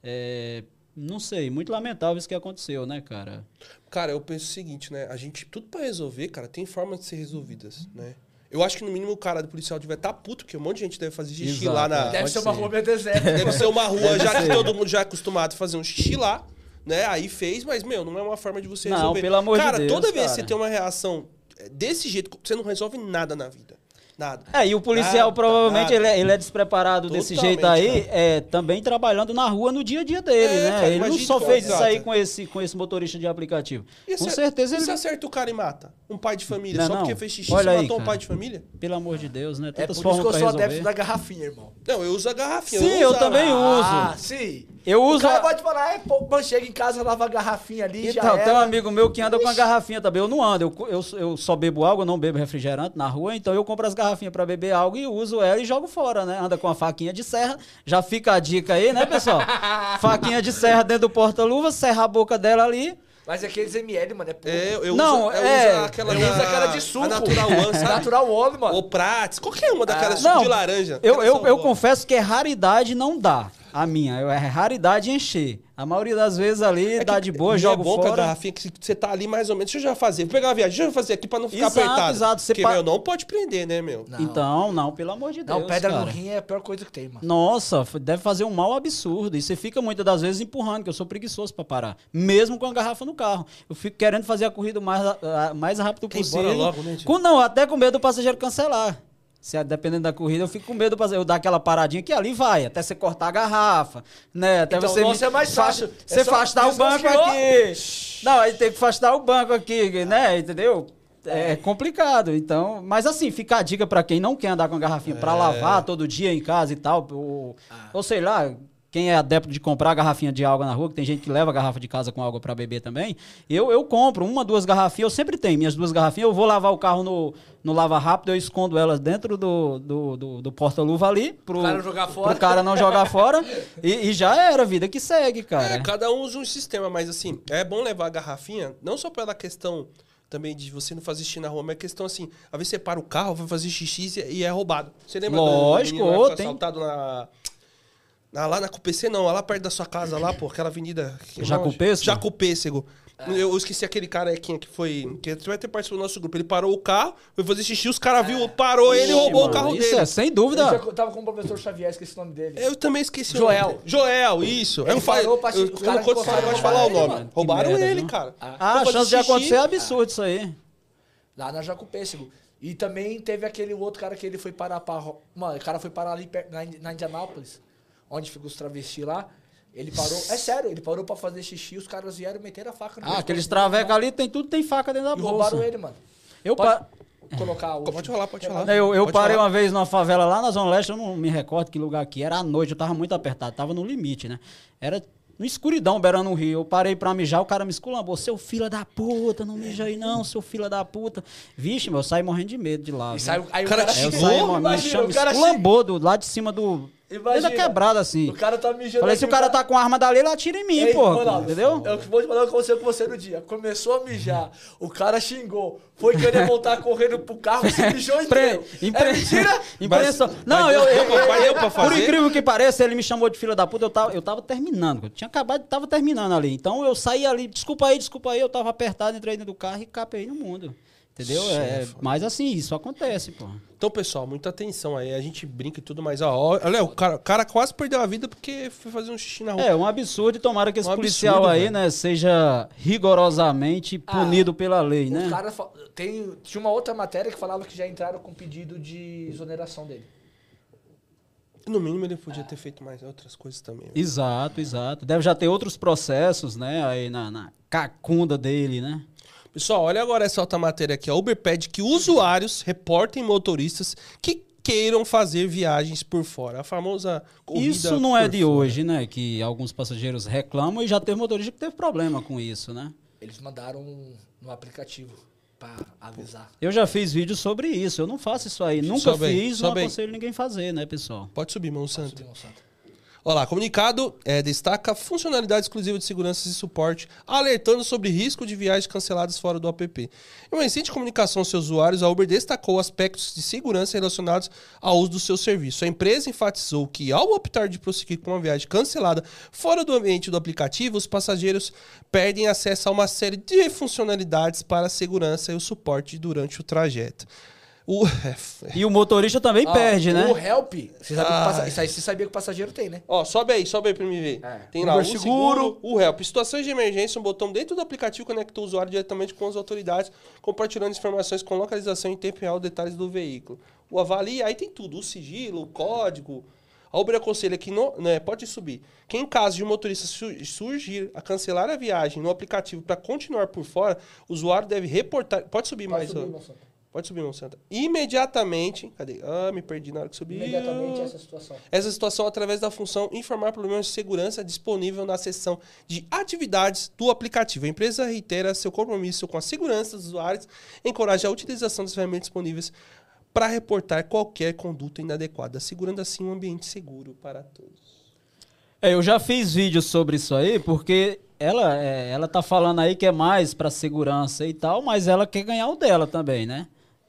É, não sei, muito lamentável isso que aconteceu, né, cara? Cara, eu penso o seguinte, né? A gente, tudo pra resolver, cara, tem formas de ser resolvidas, né? Eu acho que no mínimo o cara do policial devia estar puto, porque um monte de gente deve fazer xixi Exato, lá na. é. Deve pode ser uma rua meio deserta. Deve ser uma rua, Deve já que todo mundo já é acostumado a fazer um xixi lá, né? Aí fez, mas, meu, não é uma forma de você Não, resolver. pelo amor de cara, Deus, toda vez que cara. você tem uma reação é, desse jeito, você não resolve nada na vida. Nada. É, e o policial Nada, provavelmente nada. ele é, ele é despreparado desse Totalmente, jeito aí, cara. é, também trabalhando na rua no dia a dia dele, É, né? cara, ele não só fez isso aí com esse, com esse motorista de aplicativo. E com certeza e ele. se acerta o cara e mata? Um pai de família, Não, só não. porque fez xixi, Olha você aí, matou um cara. pai de família? Pelo amor de Deus, né? É Tantas por isso que eu sou adepto da garrafinha, irmão. Não, eu uso a garrafinha. Sim, eu a- também uso. Ah, sim. Eu O uso cara a- pode falar, é, pô, quando chega em casa, lava a garrafinha ali, já Então, tem um amigo meu que anda com a garrafinha também. Eu não ando, eu, eu, eu só bebo água, eu não bebo refrigerante na rua, então eu compro as garrafinhas pra beber água e uso ela e jogo fora, né? Anda com a faquinha de serra. Já fica a dica aí, né, pessoal? faquinha de serra dentro do porta-luva, serra a boca dela ali. Mas aqueles ML, mano, é pô. É, eu Não, uso, eu é, uso aquela, eu da- uso aquela de suco. A Natural One, sabe? Natural One, mano. Ou Prates, qualquer uma daquelas suco de laranja. Eu, eu, eu boas. confesso que é raridade não dá. A minha, é raridade encher. A maioria das vezes ali É dá de boa, não jogo é bom que a fora. garrafinha que você tá ali mais ou menos. Deixa eu já fazer. Vou pegar uma viagem, deixa eu fazer aqui pra não ficar Exato, apertado. exato. Você Porque, pa- meu, não pode prender, né, meu? Não. Então, não, pelo amor de Deus. Não, pedra cara. no rim é a pior coisa que tem, mano. Nossa, deve fazer um mal absurdo. E você fica muitas das vezes empurrando, que eu sou preguiçoso pra parar. Mesmo com a garrafa no carro. Eu fico querendo fazer a corrida o mais, a- a- mais rápido Quer ir possível. embora logo, né, tio? com, não, até com medo do passageiro cancelar. Se é, dependendo da corrida, eu fico com medo do passageiro. Eu dar aquela paradinha que ali vai, até você cortar a garrafa, né? Até Então, você. nossa, é mais fácil. Você É afastar o banco aqui. Não, aí tem que afastar o banco aqui, né? Entendeu? É complicado, então. Mas assim, fica a dica pra quem não quer andar com a garrafinha pra É. lavar todo dia em casa e tal, ou, ou sei lá, quem é adepto de comprar garrafinha de água na rua, que tem gente que leva garrafa de casa com água pra beber também, eu, eu compro uma, duas garrafinhas, eu sempre tenho minhas duas garrafinhas, eu vou lavar o carro no, no lava rápido, eu escondo elas dentro do, do, do, do porta-luva ali, pro, O cara não jogar fora. pro cara não jogar fora, e, e já era, vida que segue, cara. É, cada um usa um sistema, mas assim, é bom levar a garrafinha, não só pela questão também de você não fazer xixi na rua, mas a questão assim, às vezes você para o carro, vai fazer xixi e é roubado. Você lembra Lógico, do menino tem- assaltado na... na- lá na Cupc, não, lá perto da sua casa, lá, pô, aquela avenida... Jacupêssego? Jacupêssego. Eu esqueci aquele cara aí que foi. Que vai ter participado do nosso grupo. Ele parou o carro, foi fazer xixi, os caras viu, parou ele e Ixi, roubou o mano, carro Isso dele. é, sem Eu dúvida. já tava com o professor Xavier, esqueci o nome dele. Eu também esqueci Joel. o. Joel, isso. Ele eu não falei. pra- eu, eu não conto, falar o nome. mano. Roubaram merda, ele, viu? cara. Ah, Foi a chance de acontecer é absurdo isso aí. Lá na Jacupêssego. E também teve aquele outro cara que ele foi parar pra. Mano, o cara foi parar ali perto, na, na Indianápolis, onde ficam os travestis lá. Ele parou. É sério, ele parou pra fazer xixi, os caras vieram meter a faca no Ah, aqueles travecos ali, tem tudo, tem faca dentro da E bolsa. roubaram ele, mano. Eu, Pode pa- colocar o. Pode falar, pode falar. eu, eu Pode parei falar. uma vez numa favela lá na Zona Leste, eu não me recordo que lugar que era, à noite, eu tava muito apertado, tava no limite, né? Era no escuridão, beirando um rio. Eu parei pra mijar, o cara me esculambou. Seu filho da puta, não mija aí não, seu filho da puta. Vixe, meu, eu saí morrendo de medo de lá. E viu? saiu, aí Cara, o cara Aí eu xingou, saí, me imagina, o cara esculambou do lado de cima do... Imagina. Dentro da quebrada, assim. O cara tá mijando. Falei, se o cara tá com a arma dali, ele atira em mim, Ei, pô. Ronaldo, Entendeu? É o que vou te falar o que aconteceu com você no dia. Começou a mijar, o cara xingou, foi querer voltar correndo pro carro, se mijou inteiro. Pre... Impre... É mentira? Impressão. Mas- Não, mas eu, eu, pra- mas deu pra Por fazer? incrível que pareça, ele me chamou de filha da puta, eu tava, eu tava terminando. Eu tinha acabado, tava terminando ali. Então eu saí ali, desculpa aí, desculpa aí, eu tava apertado, entrei dentro do carro e capei no mundo. Entendeu? É, mas assim, isso acontece, pô. Então, pessoal, muita atenção aí. A gente brinca e tudo mais. Ó, olha, o cara, o cara quase perdeu a vida porque foi fazer um xixi na rua. É, um absurdo e tomara que esse Um policial absurdo, aí, velho. né, seja rigorosamente punido pela lei, né? Fa- tem tinha uma outra matéria que falava que já entraram com pedido de exoneração dele. No mínimo, ele podia ter feito mais outras coisas também. Exato, exato. Deve já ter outros processos, né, aí na, na cacunda dele, né? Pessoal, olha agora essa outra matéria aqui. A Uber pede que usuários reportem motoristas que queiram fazer viagens por fora. A famosa corrida Isso não é de fora. hoje, né? Que alguns passageiros reclamam e já teve motorista que teve problema com isso, né? Eles mandaram no aplicativo pra avisar. Eu já fiz vídeo sobre isso. Eu não faço isso aí. Nunca Sobe aí, fiz, não aconselho ninguém fazer, né, pessoal? Pode subir, mão santo. Subiu um santo. Olha lá, comunicado é, destaca funcionalidade exclusiva de segurança e suporte, alertando sobre risco de viagens canceladas fora do app. Em uma recente comunicação aos seus usuários, a Uber destacou aspectos de segurança relacionados ao uso do seu serviço. A empresa enfatizou que, ao optar de prosseguir com uma viagem cancelada fora do ambiente do aplicativo, os passageiros perdem acesso a uma série de funcionalidades para a segurança e o suporte durante o trajeto. O, é, E o motorista também Ó, perde, né? O help, você sabe que o passa- aí você sabia que o passageiro tem, né? Ó, sobe aí, sobe aí pra me ver. É. Tem lá o seguro, Seguro. o help. Situações de emergência, um botão dentro do aplicativo conecta o usuário diretamente com as autoridades, compartilhando informações com localização em tempo real, detalhes do veículo. O avalie, aí tem tudo, o sigilo, o código. A Uber aconselha que não, né, pode subir. Que em caso de um motorista su- surgir a cancelar a viagem no aplicativo para continuar por fora, o usuário deve reportar. Pode subir mais, ó. Pode subir, Monsanto. Imediatamente. Cadê? Ah, me perdi na hora que subi. Imediatamente essa situação. Essa situação através da função informar problemas de segurança disponível na seção de atividades do aplicativo. A empresa reitera seu compromisso com a segurança dos usuários, encoraja a utilização das ferramentas disponíveis para reportar qualquer conduta inadequada, assegurando assim um ambiente seguro para todos. É, eu já fiz vídeo sobre isso aí, porque ela, é, ela tá falando aí que é mais pra segurança e tal, mas ela quer ganhar o dela também, né?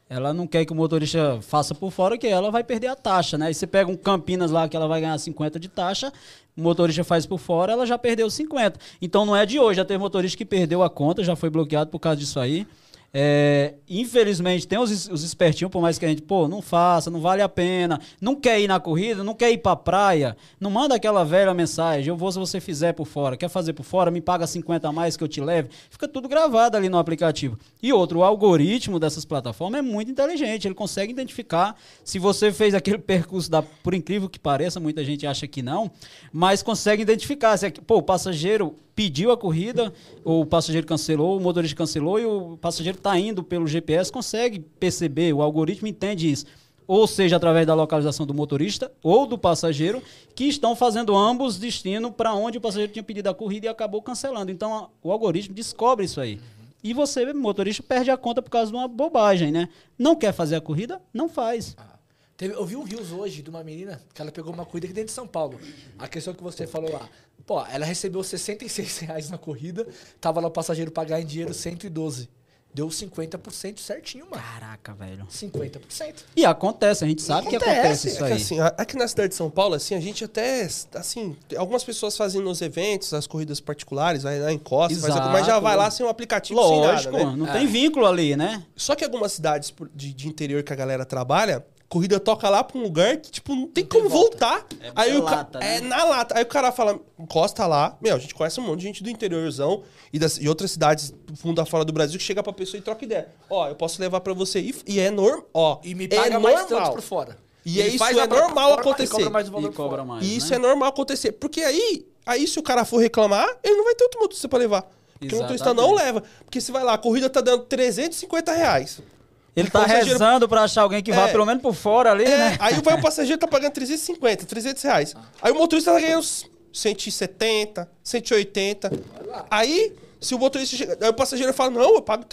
Ela não quer que o motorista faça por fora, que ela vai perder a taxa, né? E você pega um Campinas lá que ela vai ganhar 50 de taxa, o motorista faz por fora, ela já perdeu 50. Então não é de hoje, já teve motorista que perdeu a conta, já foi bloqueado por causa disso aí. É, infelizmente, tem os, os espertinhos, por mais que a gente, pô, não faça, não vale a pena, não quer ir na corrida, não quer ir pra praia, não manda aquela velha mensagem, eu vou se você fizer por fora, quer fazer por fora, me paga 50 a mais que eu te leve, fica tudo gravado ali no aplicativo. E outro, o algoritmo dessas plataformas é muito inteligente, ele consegue identificar se você fez aquele percurso da, por incrível que pareça, muita gente acha que não, mas consegue identificar se, é pô, o passageiro pediu a corrida, o passageiro cancelou, o motorista cancelou e o passageiro está indo pelo GPS, consegue perceber, o algoritmo entende isso. Ou seja, através da localização do motorista ou do passageiro, que estão fazendo ambos destino para onde o passageiro tinha pedido a corrida e acabou cancelando. Então, a- o algoritmo descobre isso aí. E você, motorista, perde a conta por causa de uma bobagem, né? Não quer fazer a corrida? Não faz. Teve- eu vi um Rios hoje de uma menina que ela pegou uma corrida aqui dentro de São Paulo. A questão que você falou lá. Pô, ela recebeu 66 reais na corrida, tava lá o passageiro pagar em dinheiro 112. Deu 50% certinho, mano. Caraca, velho. 50%. E acontece, a gente sabe que Acontece, acontece isso É que aí. assim, aqui na cidade de São Paulo, assim, a gente até, assim, algumas pessoas fazem nos eventos, as corridas particulares, vai lá em Costa, faz Exato. a- mas já vai lá sem um aplicativo, Lógico, sem nada, né? não É. tem vínculo ali, né? Só que algumas cidades de, de interior que a galera trabalha, corrida toca lá pra um lugar que, tipo, não tem como volta. voltar. É aí na o ca- lata, né? É na lata. Aí o cara fala, encosta lá. Meu, a gente conhece um monte de gente do interiorzão e, das, e outras cidades do fundo da fora do Brasil que chega pra pessoa e troca ideia. Ó, eu posso levar pra você. E, e é normal. Ó, E me é paga mais normal. tanto por fora. E Ele é isso, faz é normal acontecer. E cobra mais o valor E cobra mais. E isso né? é normal acontecer. Porque aí, aí se o cara for reclamar, ele não vai ter outro motorista pra levar. Porque o motorista não Exatamente. leva. Porque se vai lá, a corrida tá dando 350 reais. Ele tá passageiro- rezando pra achar alguém que vá É. pelo menos por fora ali, É, né? aí vai o passageiro tá pagando 350, 300 reais. Aí o motorista tá ganhando uns 170, 180. Aí, se o motorista chega, aí o passageiro fala, não, eu pago,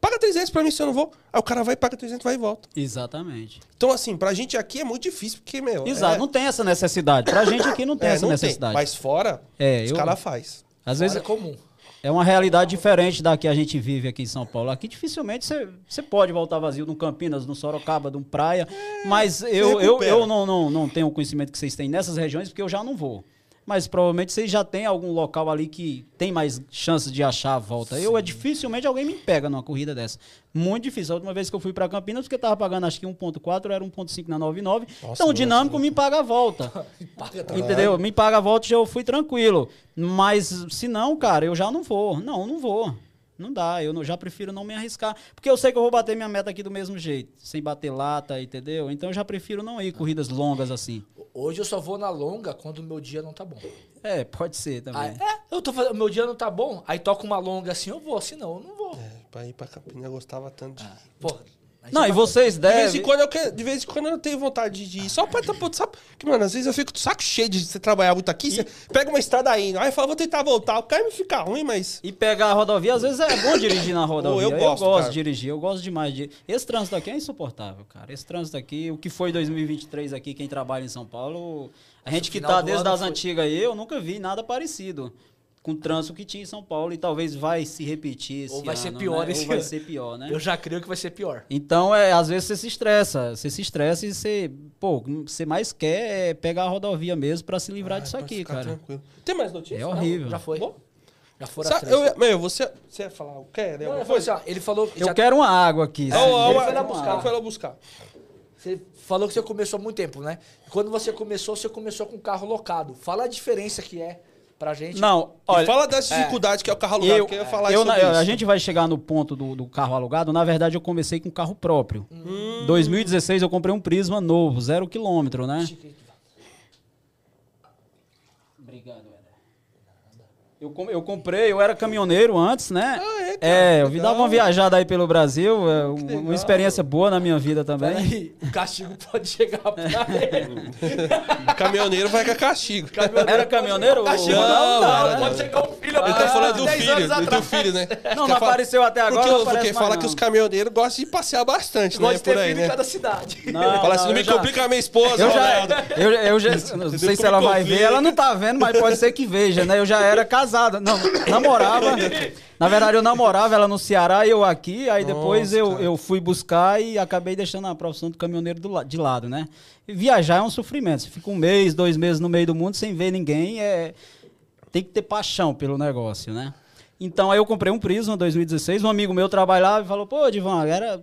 paga 300 pra mim se eu não vou. Aí o cara vai, paga 300, vai e volta. Exatamente. Então, assim, pra gente aqui é muito difícil, porque, meu... Exato, é, não tem essa necessidade. Pra gente aqui não tem é, essa não necessidade. mas fora, É, os eu- caras faz. Às Fora vezes é comum. É uma realidade diferente da que a gente vive aqui em São Paulo. Aqui dificilmente você, pode voltar vazio num Campinas, num Sorocaba, num Praia. Mas eu, eu, eu não, não, não tenho o conhecimento que vocês têm nessas regiões, porque eu já não vou. Mas provavelmente vocês já têm algum local ali que tem mais chances de achar a volta. Eu, é dificilmente alguém me pega numa corrida dessa. Muito difícil. A última vez que eu fui pra Campinas, porque eu tava pagando acho que 1.4, era 1.5 na 99. Nossa, então o nossa, dinâmico me paga a volta. Paga também. Entendeu? Me paga a volta e já eu fui tranquilo. Mas se não, cara, eu já não vou. Não, não vou. Não dá, eu não- já prefiro não me arriscar. Porque eu sei que eu vou bater minha meta aqui do mesmo jeito. Sem bater lata, entendeu? Então eu já prefiro não ir corridas longas assim. Hoje eu só vou na longa quando o meu dia não tá bom. É, pode ser também. Aí, é, eu tô fazendo, o meu dia não tá bom, aí toca uma longa assim, eu vou, senão eu não vou. É, pra ir pra Campinas eu gostava tanto de... Porra. Não, você e vocês De vez, em devem. quando eu quero, de vez em quando eu tenho vontade de ir. Só pra tá, pô, sabe? Que, mano, às vezes eu fico de saco cheio de você trabalhar muito aqui. Você pega uma estrada aí, aí fala, vou tentar voltar. O cara me fica ruim, mas. E pegar a rodovia, às vezes é bom dirigir na rodovia. eu gosto, cara. de dirigir, eu gosto demais de. Esse trânsito aqui é insuportável, cara. Esse trânsito aqui, o que foi 2023 aqui, quem trabalha em São Paulo, a gente que tá do desde as foi- antigas aí, eu nunca vi nada parecido com o trânsito que tinha em São Paulo e talvez vai se repetir esse Ou vai ser ano, pior né? esse Ou vai ano. ser pior, né? Eu já creio que vai ser pior. Então, é, às vezes você se estressa, você se estressa e você, pô, o que você mais quer é pegar a rodovia mesmo pra se livrar Ai, disso pra aqui, ficar cara. tranquilo. Tem mais notícias? É horrível. Já foi. Bom, Já foram Sabe, eu, meu, você, você ia falar o quê? né? Não, ele coisa? assim, ó, ele falou... Eu já- quero uma água aqui. Sim. ó, ele foi lá buscar. Foi lá buscar. Você falou que você começou há muito tempo, né? Quando você começou, você começou com carro locado. Fala a diferença que é pra gente. Não, olha, fala das dificuldades que é o carro alugado, eu, que eu ia falar eu, sobre na- isso. a gente vai chegar no ponto do, do carro alugado. Na verdade, eu comecei com carro próprio. Hum. 2016 eu comprei um Prisma novo, zero quilômetro, né? Obrigado. Eu, eu comprei, eu era caminhoneiro antes, né? Ah, é, cara, É, eu legal. dava uma viajada aí pelo Brasil, é, um- legal. uma experiência boa na minha vida também. Peraí, o castigo pode chegar pra ele. O caminhoneiro vai com castigo. Era caminhoneiro? Castigo não, não, era- pode chegar um filho Ele tá falando do 10 filho, do filho, né? Não, não apareceu até agora. Porque, não porque fala que os não. caminhoneiros gostam de passear bastante, né? Por aí, filho em né? cada cidade. Não, Fala assim, não, não me complica a minha esposa, Eu já, eu, eu já, não sei se ela vai ver, ela não tá vendo, mas pode ser que veja, né? Eu já era casada, não, namorava. Na verdade, eu namorava ela no Ceará e eu aqui, aí depois Nossa, eu, cara. eu fui buscar e acabei deixando a profissão do caminhoneiro do de lado, né? E viajar é um sofrimento. Você fica um mês, dois meses no meio do mundo sem ver ninguém, é... tem que ter paixão pelo negócio, né? Então aí eu comprei um Prisma 2016, um amigo meu trabalhava e falou, pô, Divan, era...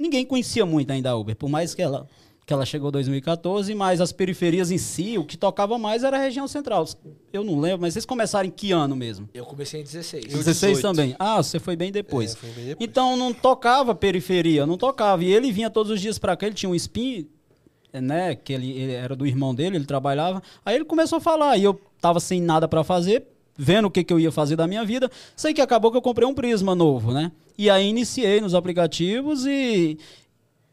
ninguém conhecia muito ainda a Uber, por mais que ela, que ela chegou em 2014, mas as periferias em si, o que tocava mais era a região central. Eu não lembro, mas vocês começaram em que ano mesmo? Eu comecei em 16. Eu 16 18. também. Ah, você foi bem depois. É, foi bem depois. Então não tocava periferia, não tocava. E ele vinha todos os dias pra cá, ele tinha um spin, né, que ele, ele era do irmão dele, ele trabalhava. Aí ele começou a falar, e eu tava sem nada pra fazer, vendo o que, que eu ia fazer da minha vida. Sei que acabou que eu comprei um Prisma novo, né? E aí iniciei nos aplicativos e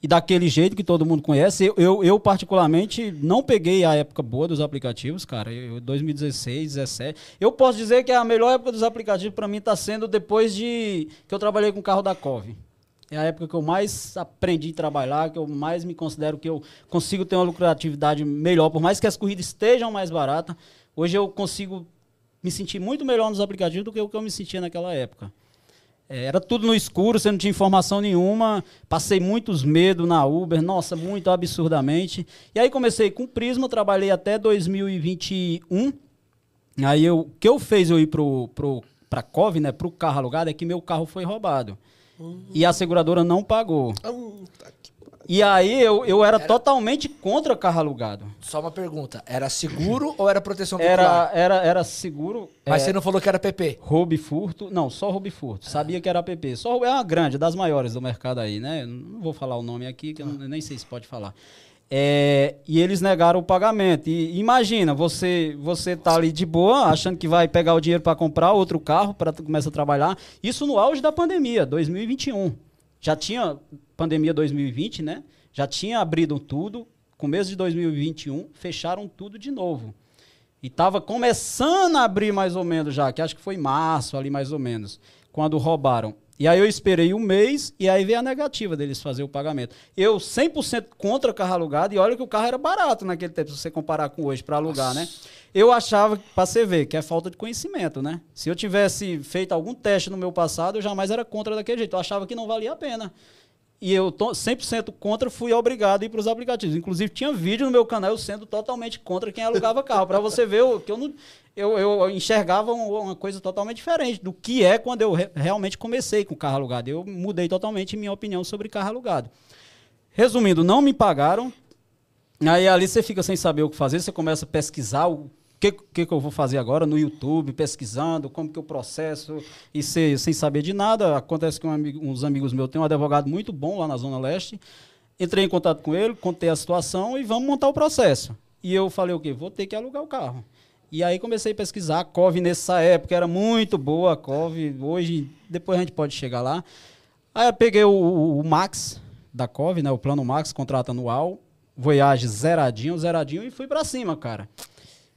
e daquele jeito que todo mundo conhece. Eu, eu, eu, particularmente, não peguei a época boa dos aplicativos, cara. Eu, 2016, 17. Eu posso dizer que a melhor época dos aplicativos para mim está sendo depois de que eu trabalhei com o carro da Cove. É a época que eu mais aprendi a trabalhar, que eu mais me considero que eu consigo ter uma lucratividade melhor, por mais que as corridas estejam mais baratas. Hoje eu consigo me sentir muito melhor nos aplicativos do que o que eu me sentia naquela época. É, Era tudo no escuro, você não tinha informação nenhuma. Passei muitos medos na Uber, nossa, muito absurdamente. E aí comecei com o Prisma, trabalhei até 2021. Aí eu, o que eu fez eu ir pro, pro, pra Cove, né, pro carro alugado, é que meu carro foi roubado. E a seguradora não pagou. Pariu. E aí eu, eu era, totalmente contra carro alugado. Só uma pergunta. Era seguro ou era proteção veicular? Era, era, era seguro. Mas é, você não falou que era PP. Roubo e furto. Não, só roubo e furto. Sabia que era app. Só é uma grande, das maiores do mercado aí, né? Não vou falar o nome aqui, que eu não- nem sei se pode falar. É, e eles negaram o pagamento. E imagina, você você tá ali de boa, achando que vai pegar o dinheiro para comprar outro carro para começar a trabalhar. Isso no auge da pandemia, 2021. Já tinha pandemia 2020, né? Já tinha abrido tudo. Começo de 2021, fecharam tudo de novo. E tava começando a abrir mais ou menos já, que acho que foi março ali mais ou menos, quando roubaram. E aí eu esperei um mês e aí veio a negativa deles fazer o pagamento. Eu 100% contra carro alugado e olha que o carro era barato naquele tempo, se você comparar com hoje para alugar, né? Eu achava, para você ver, que é falta de conhecimento, né? Se eu tivesse feito algum teste no meu passado, eu jamais era contra daquele jeito. Eu achava que não valia a pena. E eu tô 100% contra, fui obrigado a ir para os aplicativos. Inclusive, tinha vídeo no meu canal eu sendo totalmente contra quem alugava carro. Para você ver o- que eu, não, eu, eu enxergava um- uma coisa totalmente diferente do que é quando eu re- realmente comecei com carro alugado. Eu mudei totalmente minha opinião sobre carro alugado. Resumindo, não me pagaram. Aí ali você fica sem saber o que fazer, você começa a pesquisar o que, que, que eu vou fazer agora no YouTube, pesquisando, como que eu processo, e cê- sem saber de nada. Acontece que um amigo- uns amigos meus têm um advogado muito bom lá na Zona Leste. Entrei em contato com ele, contei a situação e vamos montar o processo. E eu falei o quê? Vou ter que alugar o carro. E aí comecei a pesquisar. A COV nessa época era muito boa, a COV. Hoje, depois a gente pode chegar lá. Aí eu peguei o, o- Max da COV, né? O plano Max, contrato anual. Voyage zeradinho, zeradinho e fui pra cima, cara.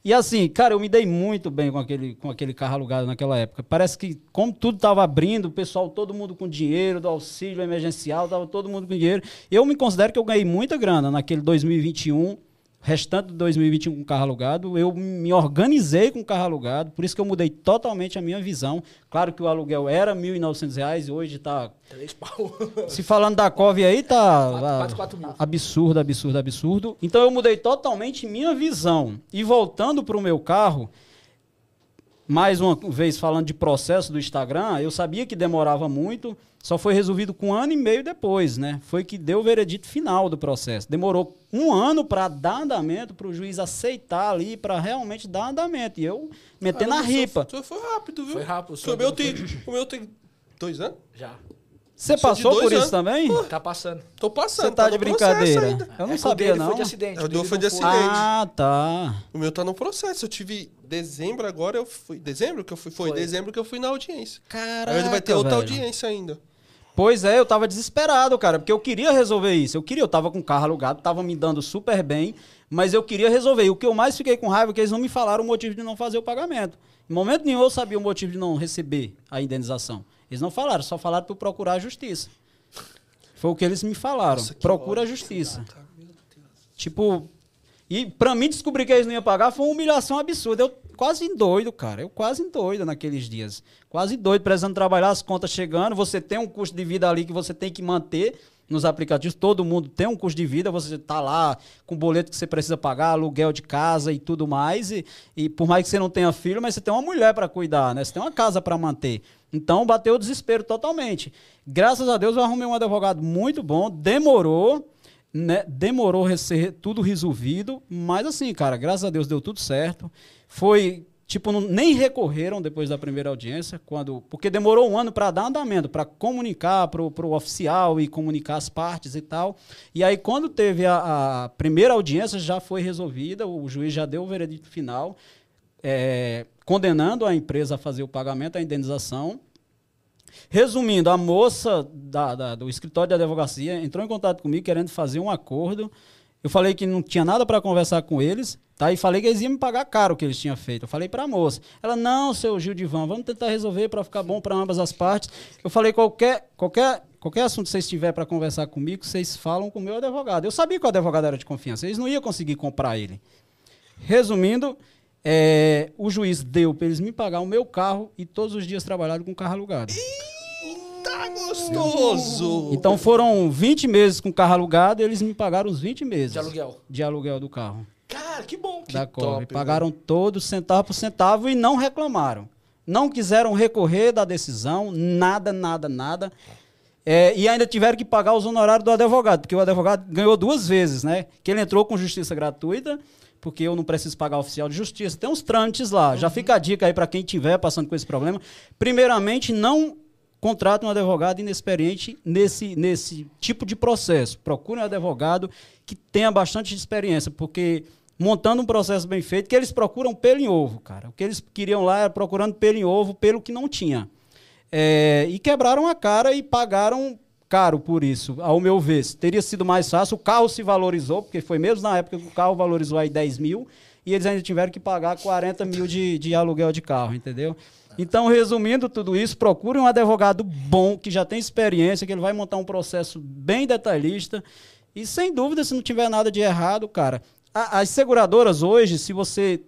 E assim, cara, eu me dei muito bem com aquele, com aquele carro alugado naquela época. Parece que, como tudo tava abrindo, o pessoal, todo mundo com dinheiro, do auxílio emergencial, tava todo mundo com dinheiro. Eu me considero que eu ganhei muita grana naquele 2021, restante de 2021 com carro alugado. Eu me organizei com carro alugado, por isso que eu mudei totalmente a minha visão. Claro que o aluguel era 1.900 reais, hoje tá Três pau. se falando da COV aí, tá Quatro- quase quatro mil. absurdo, absurdo, absurdo. Então eu mudei totalmente minha visão. E voltando para o meu carro, mais uma vez falando de processo do Instagram, eu sabia que demorava muito, só foi resolvido com um ano e meio depois, né? Foi que deu o veredito final do processo. Demorou um ano para dar andamento, para o juiz aceitar ali, para realmente dar andamento. E eu metendo a Caramba, ripa. Foi, foi rápido, viu? Foi rápido, O meu foi- tem, o meu tem dois anos? Já. Você Sou de passou por isso anos. também? Tá passando. Tô passando. Você tá de no processo brincadeira? ainda. Eu não É sabia, não. Foi de acidente. É, o dele meu foi não de acidente. Ah, tá. O meu tá no processo. Eu tive dezembro agora, eu fui. Dezembro que eu fui? Foi, Foi. dezembro que eu fui na audiência. Caraca, Aí ele vai ter outra velho. audiência ainda. Pois é, eu tava desesperado, cara, porque eu queria resolver isso. Eu queria, eu tava com o carro alugado, tava me dando super bem, mas eu queria resolver. E o que eu mais fiquei com raiva é que eles não me falaram o motivo de não fazer o pagamento. Em momento nenhum eu sabia o motivo de não receber a indenização. Eles não falaram, só falaram para procurar a justiça. Foi o que eles me falaram. Nossa, Procura a justiça. Tipo, e pra mim descobrir que eles não iam pagar foi uma humilhação absurda. Eu quase doido, cara. Eu quase doido naqueles dias. Quase doido, precisando trabalhar, as contas chegando. Você tem um custo de vida ali que você tem que manter nos aplicativos. Todo mundo tem um custo de vida. Você tá lá com o boleto que você precisa pagar, aluguel de casa e tudo mais. E, e por mais que você não tenha filho, mas você tem uma mulher para cuidar, né? Você tem uma casa para manter. Então bateu o desespero totalmente. Graças a Deus eu arrumei um advogado muito bom. Demorou né, demorou ser tudo resolvido, mas assim, cara, graças a Deus deu tudo certo. Foi, tipo, não- nem recorreram depois da primeira audiência, quando porque demorou um ano para dar andamento, para comunicar pro, pro oficial e comunicar as partes e tal. E aí, quando teve a, a primeira audiência, já foi resolvida, o juiz já deu o veredito final, é, condenando a empresa a fazer o pagamento, a indenização. Resumindo, a moça da- da- do escritório de advocacia entrou em contato comigo querendo fazer um acordo. Eu falei que não tinha nada para conversar com eles, tá? E falei que eles iam me pagar caro o que eles tinham feito. Eu falei para a moça. Ela, não, seu Gildivan, vamos tentar resolver para ficar bom para ambas as partes. Eu falei, qualquer, qualquer, qualquer assunto que vocês tiverem para conversar comigo, vocês falam com o meu advogado. Eu sabia que o advogado era de confiança, eles não iam conseguir comprar ele. Resumindo, é, o juiz deu para eles me pagar o meu carro e todos os dias trabalharam com carro alugado. Tá gostoso! Então foram 20 meses com carro alugado e eles me pagaram os 20 meses De aluguel. de aluguel do carro. Cara, que bom. Que da Pagaram todos centavo por centavo e não reclamaram. Não quiseram recorrer da decisão, nada, nada, nada. É, e ainda tiveram que pagar os honorários do advogado, porque o advogado ganhou duas vezes, né? Que ele entrou com justiça gratuita, porque eu não preciso pagar oficial de justiça. Tem uns trâmites lá. Já fica a dica aí para quem estiver passando com esse problema. Primeiramente, não contrate um advogado inexperiente nesse, nesse tipo de processo. Procure um advogado que tenha bastante experiência, porque montando um processo bem feito, que eles procuram pelo em ovo, cara. O que eles queriam lá era procurando pelo em ovo, pelo que não tinha. É, e quebraram a cara e pagaram caro por isso, ao meu ver. Teria sido mais fácil, o carro se valorizou, porque foi mesmo na época que o carro valorizou aí 10 mil, e eles ainda tiveram que pagar 40 mil de, de aluguel de carro, entendeu? Então, resumindo tudo isso, procure um advogado bom, que já tem experiência, que ele vai montar um processo bem detalhista. E sem dúvida, se não tiver nada de errado, cara. a- as seguradoras hoje, se você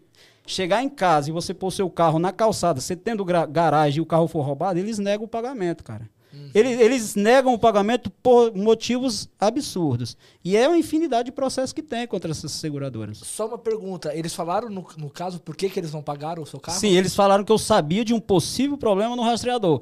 chegar em casa e você pôr seu carro na calçada, você tendo garagem e o carro for roubado, eles negam o pagamento, cara. Eles, eles negam o pagamento por motivos absurdos. E é uma infinidade de processos que tem contra essas seguradoras. Só uma pergunta. Eles falaram, no, no caso, por que, que eles não pagaram o seu carro? Sim, eles falaram que eu sabia de um possível problema no rastreador.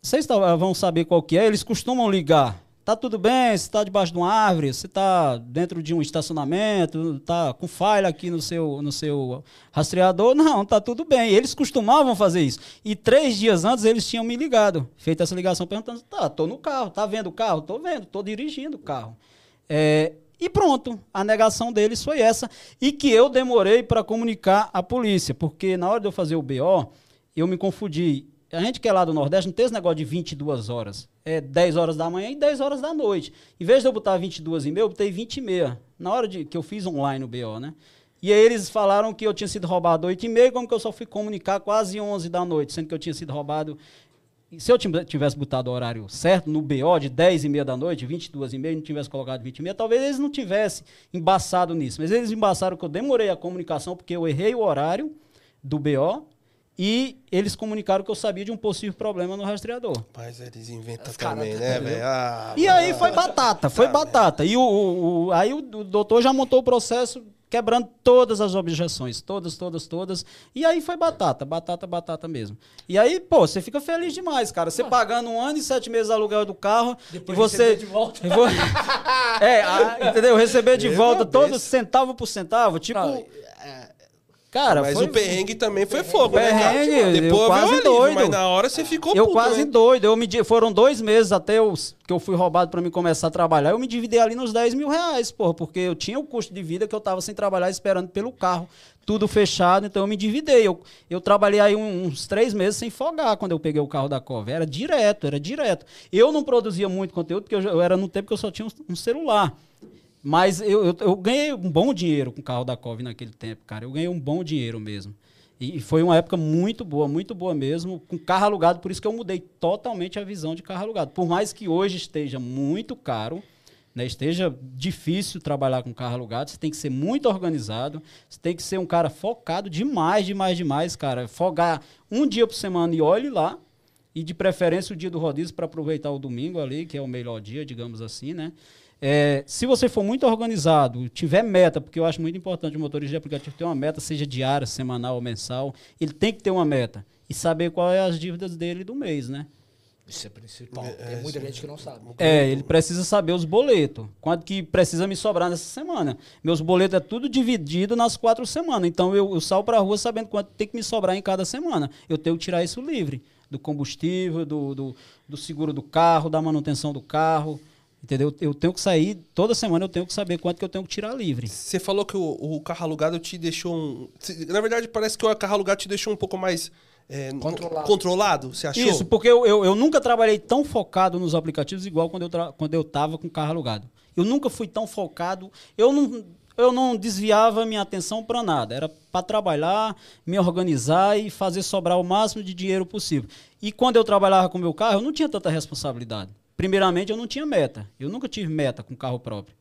Vocês vão saber qual que é, eles costumam ligar. Tá tudo bem, você está debaixo de uma árvore, você está dentro de um estacionamento, tá com falha aqui no seu, no seu rastreador. Não, tá tudo bem. Eles costumavam fazer isso. E três dias antes eles tinham me ligado, feito essa ligação perguntando: tá, tô no carro, tá vendo o carro? Tô vendo, tô dirigindo o carro. É, e pronto, a negação deles foi essa. E que eu demorei para comunicar à polícia, porque na hora de eu fazer o BO, eu me confundi. A gente que é lá do Nordeste não tem esse negócio de 22 horas. É 10 horas da manhã e 10 horas da noite. Em vez de eu botar 22 e meia, eu botei 20 e meia. Na hora de, que eu fiz online o BO, né? E aí eles falaram que eu tinha sido roubado 8 e meia, como que eu só fui comunicar quase 11 da noite, sendo que eu tinha sido roubado... Se eu tive- tivesse botado o horário certo, no BO, de 10 e meia da noite, 22 e meia, não tivesse colocado 20 e meia, talvez eles não tivessem embaçado nisso. Mas eles embaçaram que eu demorei a comunicação, porque eu errei o horário do BO, e eles comunicaram que eu sabia de um possível problema no rastreador. Mas eles inventam também, tá- né, velho? Ah, E aí foi batata, foi batata. E o, o- o- aí o, o doutor já montou o processo quebrando todas as objeções, todas, todas, todas. E aí foi batata, batata, batata mesmo. E aí, pô, você fica feliz demais, cara. Você pagando um ano e sete meses aluguel do carro Depois e você receber de volta. vo- é, a- entendeu? Receber de Meu volta todo centavo por centavo, tipo, Não, cara, Mas foi o perrengue também foi fogo, né? Perrengue, cara? eu Depois quase veio o alívio, doido. Mas na hora você ficou eu puto, quase né? doido. Eu me, foram dois meses até eu, que eu fui roubado pra me começar a trabalhar. Eu me dividi ali nos 10 mil reais, porra, porque eu tinha o custo de vida que eu tava sem trabalhar esperando pelo carro. Tudo fechado, então eu me dividei. Eu, eu trabalhei aí uns três meses sem folgar quando eu peguei o carro da Cova. Era direto, era direto. Eu não produzia muito conteúdo, porque eu, eu era no tempo que eu só tinha um, um celular. Mas eu, eu, eu ganhei um bom dinheiro com o carro da Cove naquele tempo, cara. Eu ganhei um bom dinheiro mesmo. E foi uma época muito boa, muito boa mesmo, com carro alugado, por isso que eu mudei totalmente a visão de carro alugado. Por mais que hoje esteja muito caro, né, esteja difícil trabalhar com carro alugado, você tem que ser muito organizado, você tem que ser um cara focado demais, demais, demais, cara. Fogar um dia por semana e olhe lá, e de preferência o dia do rodízio para aproveitar o domingo ali, que é o melhor dia, digamos assim, né? É, se você for muito organizado, tiver meta, porque eu acho muito importante o motorista de aplicativo ter uma meta, seja diária, semanal ou mensal, ele tem que ter uma meta e saber quais é as dívidas dele do mês, né? Isso é principal. Tem muita gente que não sabe. É, ele precisa saber os boletos. Quanto que precisa me sobrar nessa semana. Meus boletos é tudo dividido nas quatro semanas. Então eu, eu saio pra rua sabendo quanto tem que me sobrar em cada semana. Eu tenho que tirar isso livre. Do combustível, do, do, do seguro do carro, da manutenção do carro. Entendeu? Eu tenho que sair, toda semana eu tenho que saber quanto que eu tenho que tirar livre. Você falou que o, o carro alugado te deixou um. Na verdade, parece que o carro alugado te deixou um pouco mais. é, Controlado. controlado, você achou? Isso, porque eu, eu, eu nunca trabalhei tão focado nos aplicativos igual quando eu, tra- quando eu tava com carro alugado. Eu nunca fui tão focado. Eu não, eu não desviava minha atenção para nada. Era para trabalhar, me organizar e fazer sobrar o máximo de dinheiro possível. E quando eu trabalhava com meu carro, eu não tinha tanta responsabilidade. Primeiramente, eu não tinha meta. Eu nunca tive meta com carro próprio.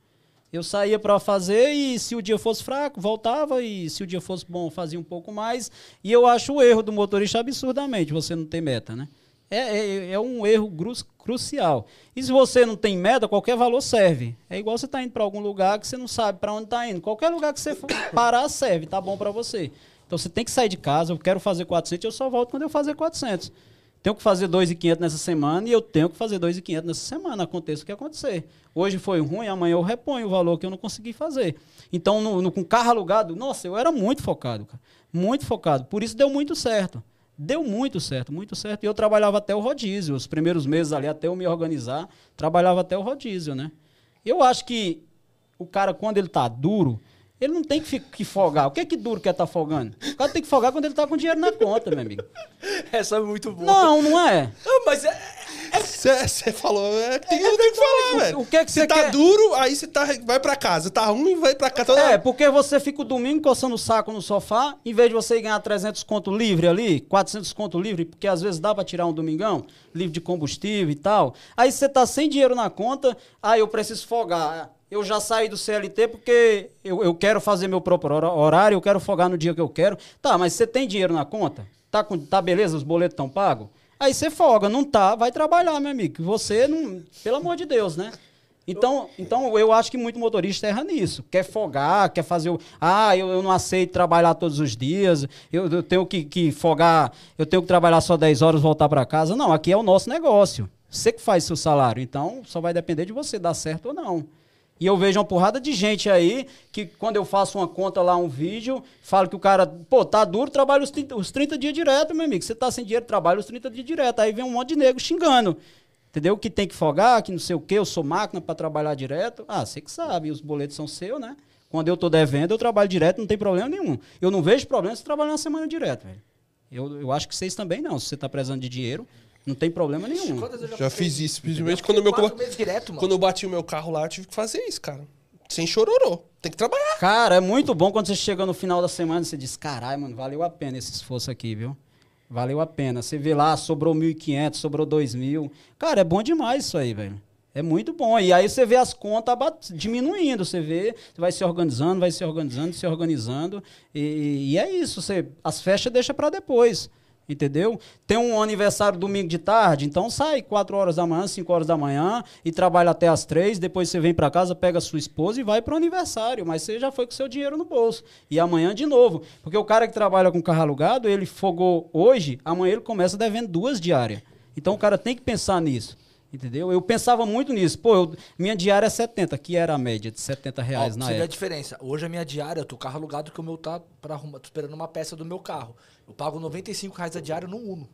Eu saía para fazer e se o dia fosse fraco, voltava e se o dia fosse bom, fazia um pouco mais. E eu acho o erro do motorista absurdamente você não ter meta, né? É, é, é um erro grus- crucial. E se você não tem meta, qualquer valor serve. É igual você tá indo para algum lugar que você não sabe para onde tá indo. Qualquer lugar que você parar serve, tá bom para você. Então você tem que sair de casa, eu quero fazer 400, eu só volto quando eu fazer 400. Tenho que fazer 2.500 nessa semana e eu tenho que fazer 2.500 nessa semana, aconteça o que acontecer. Hoje foi ruim, amanhã eu reponho o valor que eu não consegui fazer. Então, no, no- com carro alugado, nossa, eu era muito focado, cara. Muito focado. Por isso deu muito certo. Deu muito certo, muito certo. E eu trabalhava até o rodízio. Os primeiros meses ali, até eu me organizar, trabalhava até o rodízio, né? Eu acho que o cara, quando ele tá duro, ele não tem que, que folgar. O que é que duro quer tá folgando? O cara tem que folgar quando ele tá com dinheiro na conta, meu amigo. Essa é muito boa. Não, não é. Não, mas é, Você falou, é, tem, tem que falar, velho. o que é que Você tá quer? duro, aí você tá, vai pra casa. Tá ruim, vai pra casa. Toda É, porque você fica o domingo coçando o saco no sofá, em vez de você ganhar 300 conto livre ali, 400 conto livre, porque às vezes dá pra tirar um domingão, livre de combustível e tal. Aí você tá sem dinheiro na conta, aí eu preciso folgar. Eu já saí do CLT porque eu, eu quero fazer meu próprio horário, eu quero folgar no dia que eu quero. Tá, mas você tem dinheiro na conta? Tá, com, tá beleza, os boletos estão pagos? Aí você folga, não tá, vai trabalhar, meu amigo. Você não. Pelo amor de Deus, né? Então, então eu acho que muito motorista erra nisso. Quer folgar, quer fazer o. Ah, eu, eu não aceito trabalhar todos os dias, eu, eu tenho que, que folgar, eu tenho que trabalhar só 10 horas voltar para casa. Não, aqui é o nosso negócio. Você que faz seu salário. Então, só vai depender de você dar certo ou não. E eu vejo uma porrada de gente aí que quando eu faço uma conta lá, um vídeo, falo que o cara, pô, tá duro, trabalha os 30, os 30 dias direto, meu amigo. Você tá sem dinheiro, trabalha os 30 dias direto. Aí vem um monte de nego xingando. Entendeu? Que tem que folgar, que não sei o quê, eu sou máquina para trabalhar direto. Ah, você que sabe, os boletos são seus, né? Quando eu tô devendo, eu trabalho direto, não tem problema nenhum. Eu não vejo problema se trabalhar uma semana direto, velho. Eu, eu acho que vocês também não. Se você tá precisando de dinheiro, não tem problema nenhum. Quantas eu Já fiz isso, principalmente quando, meu, quatro meses direto, mano. quando eu bati o meu carro lá, eu tive que fazer isso, cara. Sem chororô. Tem que trabalhar. Cara, é muito bom quando você chega no final da semana e você diz, caralho, mano, valeu a pena esse esforço aqui, viu? Valeu a pena. Você vê lá, sobrou 1.500, sobrou 2.000. Cara, é bom demais isso aí, velho. É muito bom. E aí você vê as contas diminuindo, você vê, você vai se organizando, vai se organizando, se organizando. E, e é isso, você, as festas deixa para depois. Entendeu? Tem um aniversário domingo de tarde, então sai 4 horas da manhã, 5 horas da manhã e trabalha até as 3, depois você vem para casa, pega sua esposa e vai pro aniversário, mas você já foi com seu dinheiro no bolso. E amanhã de novo, porque o cara que trabalha com carro alugado, ele fogou hoje, amanhã ele começa devendo duas diárias. Então o cara tem que pensar nisso. Entendeu? Eu pensava muito nisso. Pô, eu- minha diária é 70, que era a média de 70 reais Ó, na você vê a época. diferença. Hoje a minha diária, eu tô carro alugado que o meu tá para arrumar, tô esperando uma peça do meu carro. Eu pago 95 reais a diária no Uno.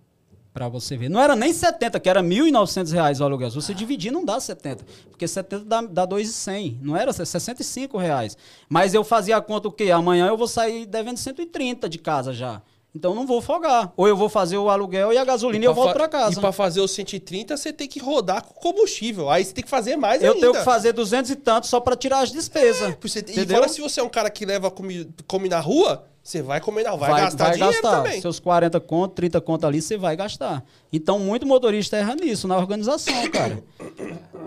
Pra você ver. Não era nem 70, que era 1.900 reais o aluguel. Se você dividir, não dá 70. Porque 70 dá, dá 2,100. Não era 65 reais. Mas eu fazia a conta o quê? Amanhã eu vou sair devendo 130 de casa já. Então não vou folgar. Ou eu vou fazer o aluguel e a gasolina e eu volto pra casa. E pra fazer os 130, você tem que rodar com combustível. Aí você tem que fazer mais Eu ainda. tenho que fazer 200 e tanto só pra tirar as despesas. Você- E fora se você é um cara que leva comi, come na rua, você vai comer na rua. Vai, gastar vai dinheiro gastar. também. Seus 40 conto, 30 conto ali, você vai gastar. Então, muito motorista erra nisso, na organização, cara.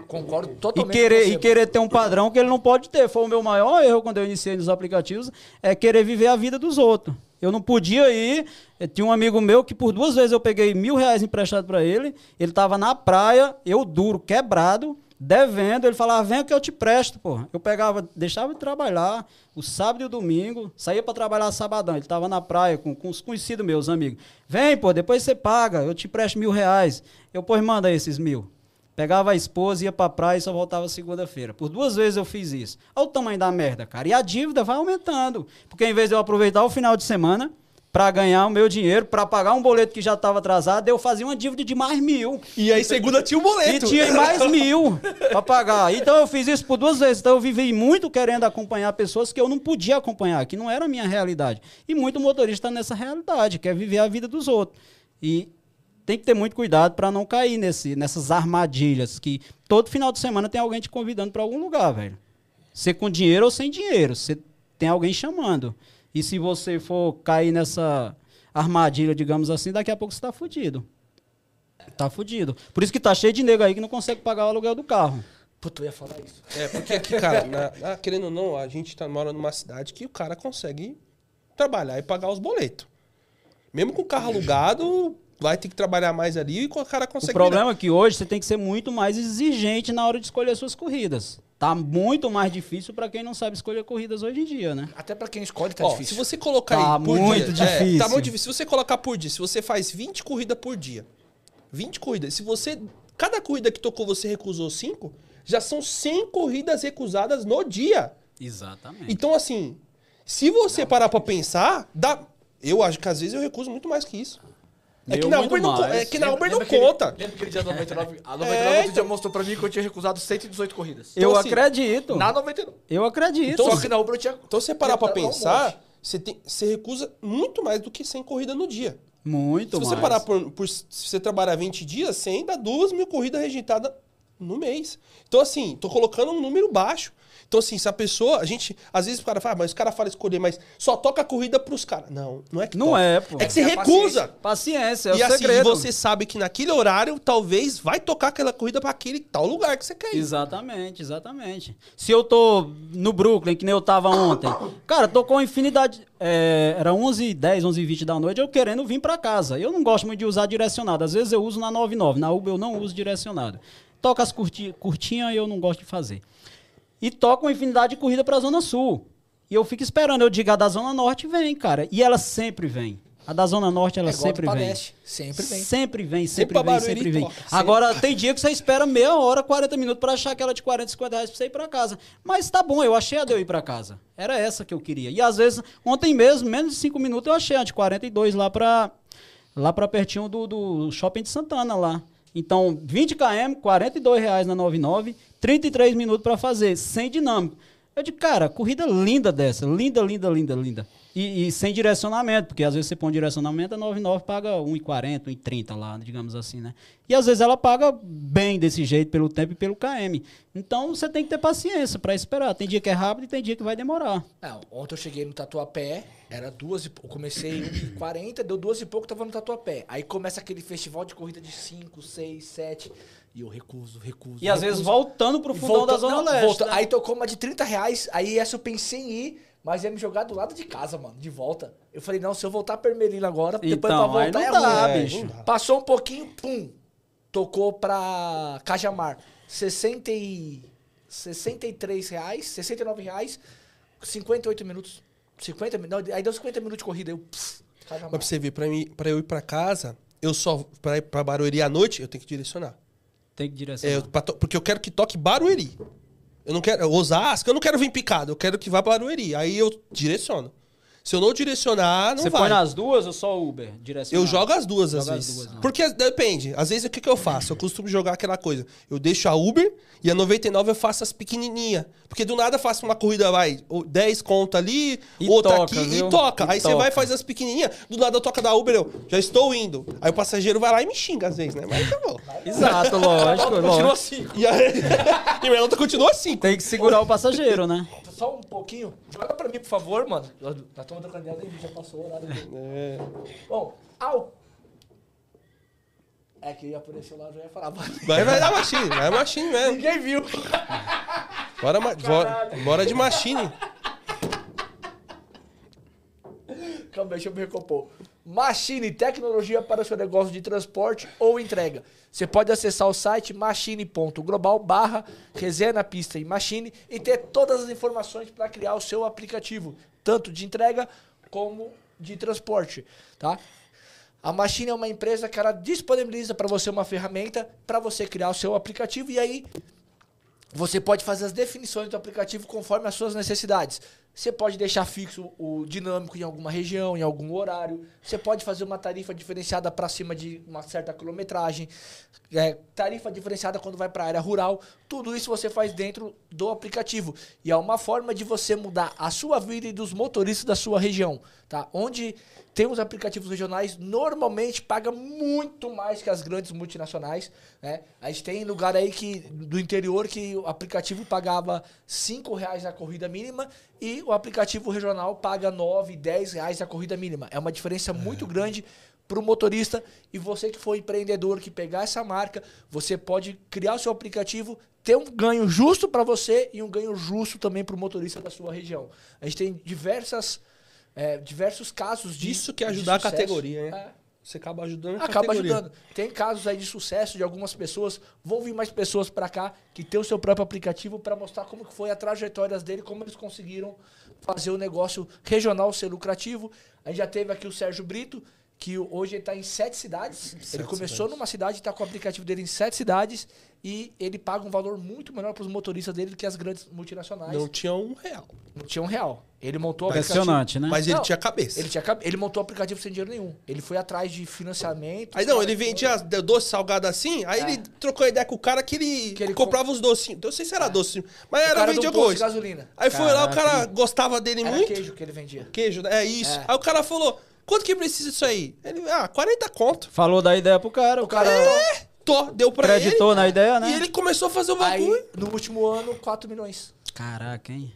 Concordo E totalmente querer, com você. e querer ter um padrão que ele não pode ter. Foi o meu maior erro quando eu iniciei nos aplicativos, é querer viver a vida dos outros. Eu não podia ir. Tinha um amigo meu que por duas vezes eu peguei mil reais emprestado pra ele. Ele tava na praia, eu duro, quebrado, devendo. Ele falava, vem que eu te presto, pô. Eu pegava, deixava de trabalhar o sábado e o domingo, saía pra trabalhar sabadão. Ele tava na praia com, com os conhecidos meus, amigos. Vem, pô, depois você paga, eu te presto mil reais. Eu, pois manda esses mil. Pegava a esposa, ia pra praia e só voltava segunda-feira. Por duas vezes eu fiz isso. Olha o tamanho da merda, cara. E a dívida vai aumentando. Porque em vez de eu aproveitar o final de semana pra ganhar o meu dinheiro, pra pagar um boleto que já tava atrasado, eu fazia uma dívida de mais mil. E aí segunda tinha o E boleto. tinha mais mil pra pagar. Então eu fiz isso por duas vezes. Então eu vivi muito querendo acompanhar pessoas que eu não podia acompanhar, que não era a minha realidade. E muito motorista nessa realidade, quer viver a vida dos outros. E tem que ter muito cuidado para não cair nesse, nessas armadilhas que todo final de semana tem alguém te convidando para algum lugar, velho. Você com dinheiro ou sem dinheiro, você tem alguém chamando. E se você for cair nessa armadilha, digamos assim, daqui a pouco você tá fudido. Tá fudido. Por isso que tá cheio de nego aí que não consegue pagar o aluguel do carro. Puta, eu ia falar isso. É, porque aqui, cara, na- na- querendo ou não, a gente tá, mora numa cidade que o cara consegue trabalhar e pagar os boletos. Mesmo com o carro alugado, vai ter que trabalhar mais ali e o cara O consegue. problema é que hoje você tem que ser muito mais exigente na hora de escolher suas corridas. Tá muito mais difícil para quem não sabe escolher corridas hoje em dia, né? Até pra quem escolhe tá Ó, difícil. se você colocar Tá aí por muito dia, é, difícil. tá muito difícil. Se você colocar por dia, se você faz 20 corridas por dia, 20 corridas, se você cada corrida que tocou você recusou 5, já são 100 corridas recusadas no dia. Exatamente. Então assim, se você parar pra pensar, dá eu acho que às vezes eu recuso muito mais que isso. É que na Uber não, mais. é que na Uber não Lembra aquele- conta. Lembra aquele dia da 99? A 99 É, outro dia então- mostrou pra mim que eu tinha recusado 118 corridas. eu assim, acredito. Na 99. Eu acredito. Então, Só que na Uber eu tinha... Então, se você parar pra um pensar, monte. você, tem, você recusa muito mais do que 100 corridas no dia. Muito Se você mais. parar por, por- Se você trabalhar 20 dias, 100 dá 2 mil corridas rejeitadas no mês. Então, assim, tô colocando um número baixo. Então, assim, se a pessoa. A gente. Às vezes o cara fala, ah, mas os caras falam escolher, mas só toca a corrida pros caras. Não, não é que Não toca. é, pô. É que você É recusa. Paciência, é e o assim, segredo. você sabe que naquele horário, talvez vai tocar aquela corrida pra aquele tal lugar que você quer ir. Exatamente, exatamente. Se eu tô no Brooklyn, que nem eu tava ontem, cara, tô com infinidade. é, era 11 10 11 20 da noite, eu querendo vir pra casa. Eu não gosto muito de usar direcionado. Às vezes eu uso na 99. Na Uber eu não uso direcionado. Toca as curti, curtinhas e eu não gosto de fazer. E toca uma infinidade de corrida pra Zona Sul. E eu fico esperando. Eu digo, a da Zona Norte vem, cara. E ela sempre vem. A da Zona Norte, ela É sempre vem. Paleste. Sempre vem. Sempre vem, Sempre vem, Barueri sempre vem. sempre. Agora, tem dia que você espera meia hora, 40 minutos pra achar aquela de 40, 50 reais pra você ir pra casa. Mas tá bom, eu achei a de eu ir pra casa. Era essa que eu queria. E às vezes, ontem mesmo, menos de 5 minutos, eu achei a de 42 lá pra, lá pra pertinho do, do shopping de Santana lá. Então, 20 km, 42 reais na 99, 33 minutos pra fazer, sem dinâmico. Eu digo, cara, corrida linda dessa, linda, linda, linda, linda. E, e sem direcionamento, porque às vezes você põe direcionamento, a 99 paga 1,40, 1,30 lá, digamos assim, né? E às vezes ela paga bem desse jeito, pelo tempo e pelo KM. Então você tem que ter paciência pra esperar. Tem dia que é rápido e tem dia que vai demorar. Não, ontem eu cheguei no Tatuapé, era duas e... Eu comecei 1h40, deu duas e pouco, tava no Tatuapé. Aí começa aquele festival de corrida de 5, 6, 7... E eu recuso, recuso. E às vezes recuso. voltando pro fundão da volta- Zona não, Leste. volta- né? Aí tocou uma de 30 reais, aí essa eu pensei em ir, Mas ia me jogar do lado de casa, mano, de volta. Eu falei, não, se eu voltar pra Ermelino agora, depois Então, pra voltar não é dá, ruim. bicho. não dá. Passou um pouquinho, pum. Tocou pra Cajamar. 60 e... 63 reais, 69 reais, 58 minutos. 50 minutos. Aí deu 50 minutos de corrida. Eu, pss, Cajamar. Mas pra você ver, pra, mim, pra eu ir pra casa, eu só. Pra ir pra Barueri à noite, eu tenho que direcionar. Tem que direcionar. É, eu- pra porque eu quero que toque Barueri. Eu não quero. Osasco, eu não quero vir picado, eu quero que vá pra Barueri. Aí eu direciono. Se eu não direcionar, não Você vai. põe nas duas ou só Uber? Direcionar? Eu jogo as duas, às vezes. duas, né? Porque depende. Às vezes o que, que eu faço? Eu costumo jogar aquela coisa. Eu deixo a Uber e a 99 eu faço as pequenininhas. Porque do nada eu faço uma corrida, vai, o 10 conta ali, E outra toca, aqui viu? e toca. E Aí você toca. vai fazer as pequenininhas, do nada eu toca da Uber, eu já estou indo. Aí o passageiro vai lá e me xinga às vezes, né? Mas eu vou. Exato, lógico. Continua assim. E aí, e a nota continua assim. Tem que segurar o passageiro, né? Só um pouquinho. Joga pra mim, por favor, mano. Nós estamos trocando ideia, já passou o horário. É. Bom, ao... É que ia aparecer lá, eu já ia falar. mas Vai, vai dar machine, vai machine mesmo. Ninguém viu. Bora, bora, bora de machine. Calma, deixa eu me recompor. Machine, tecnologia para o seu negócio de transporte ou entrega. Você pode acessar o site machine.global barra resenha pista e machine e ter todas as informações para criar o seu aplicativo, tanto de entrega como de transporte, tá? A Machine é uma empresa que ela disponibiliza para você uma ferramenta para você criar o seu aplicativo e aí você pode fazer as definições do aplicativo conforme as suas necessidades. Você pode deixar fixo o dinâmico em alguma região, em algum horário. Você pode fazer uma tarifa diferenciada para cima de uma certa quilometragem. É, tarifa diferenciada quando vai para a área rural. Tudo isso você faz dentro do aplicativo. E é uma forma de você mudar a sua vida e dos motoristas da sua região. Tá? Onde tem os aplicativos regionais, normalmente paga muito mais que as grandes multinacionais. Né? A gente tem lugar aí que, do interior que o aplicativo pagava 5 reais a corrida mínima e o aplicativo regional paga 9, 10 reais a corrida mínima. É uma diferença muito grande para o motorista e você que for empreendedor que pegar essa marca, você pode criar o seu aplicativo, ter um ganho justo para você e um ganho justo também para o motorista da sua região. A gente tem diversas, é, diversos casos de Isso que é ajudar a categoria, né? Você acaba ajudando a Acaba categoria. ajudando. Tem casos aí de sucesso de algumas pessoas. Vão vir mais pessoas pra cá que tem o seu próprio aplicativo pra mostrar como que foi a trajetória dele, como eles conseguiram fazer o negócio regional ser lucrativo. A gente já teve aqui o Sérgio Brito, que hoje ele tá em sete cidades. ele Sete começou cidades. numa cidade e tá com o aplicativo dele em sete cidades e ele paga um valor muito menor para os motoristas dele do que as grandes multinacionais. Não Não, tinha um real. tinha um real. Ele montou o aplicativo. Impressionante, né? Mas ele Não, tinha cabeça. Ele, tinha, ele montou o aplicativo sem dinheiro nenhum. Ele foi atrás de financiamento. Aí não, ele vendia doce salgado assim, aí É. ele trocou ideia com o cara que ele, Que ele comprava os docinhos. Eu não sei se era doce, mas O era cara vendia do posto de coisa. gasolina. Aí foi lá, o Caraca. cara gostava dele Era muito. queijo que ele vendia. Queijo, né? é isso. É. Aí o cara falou: quanto que precisa disso aí? Ele, ah, 40 conto. Falou da ideia pro cara, o cara cara- Tô, deu pra acreditou ele. na ideia, né? E ele começou a fazer o bagulho. Aí, no último ano, 4 milhões. Caraca, hein?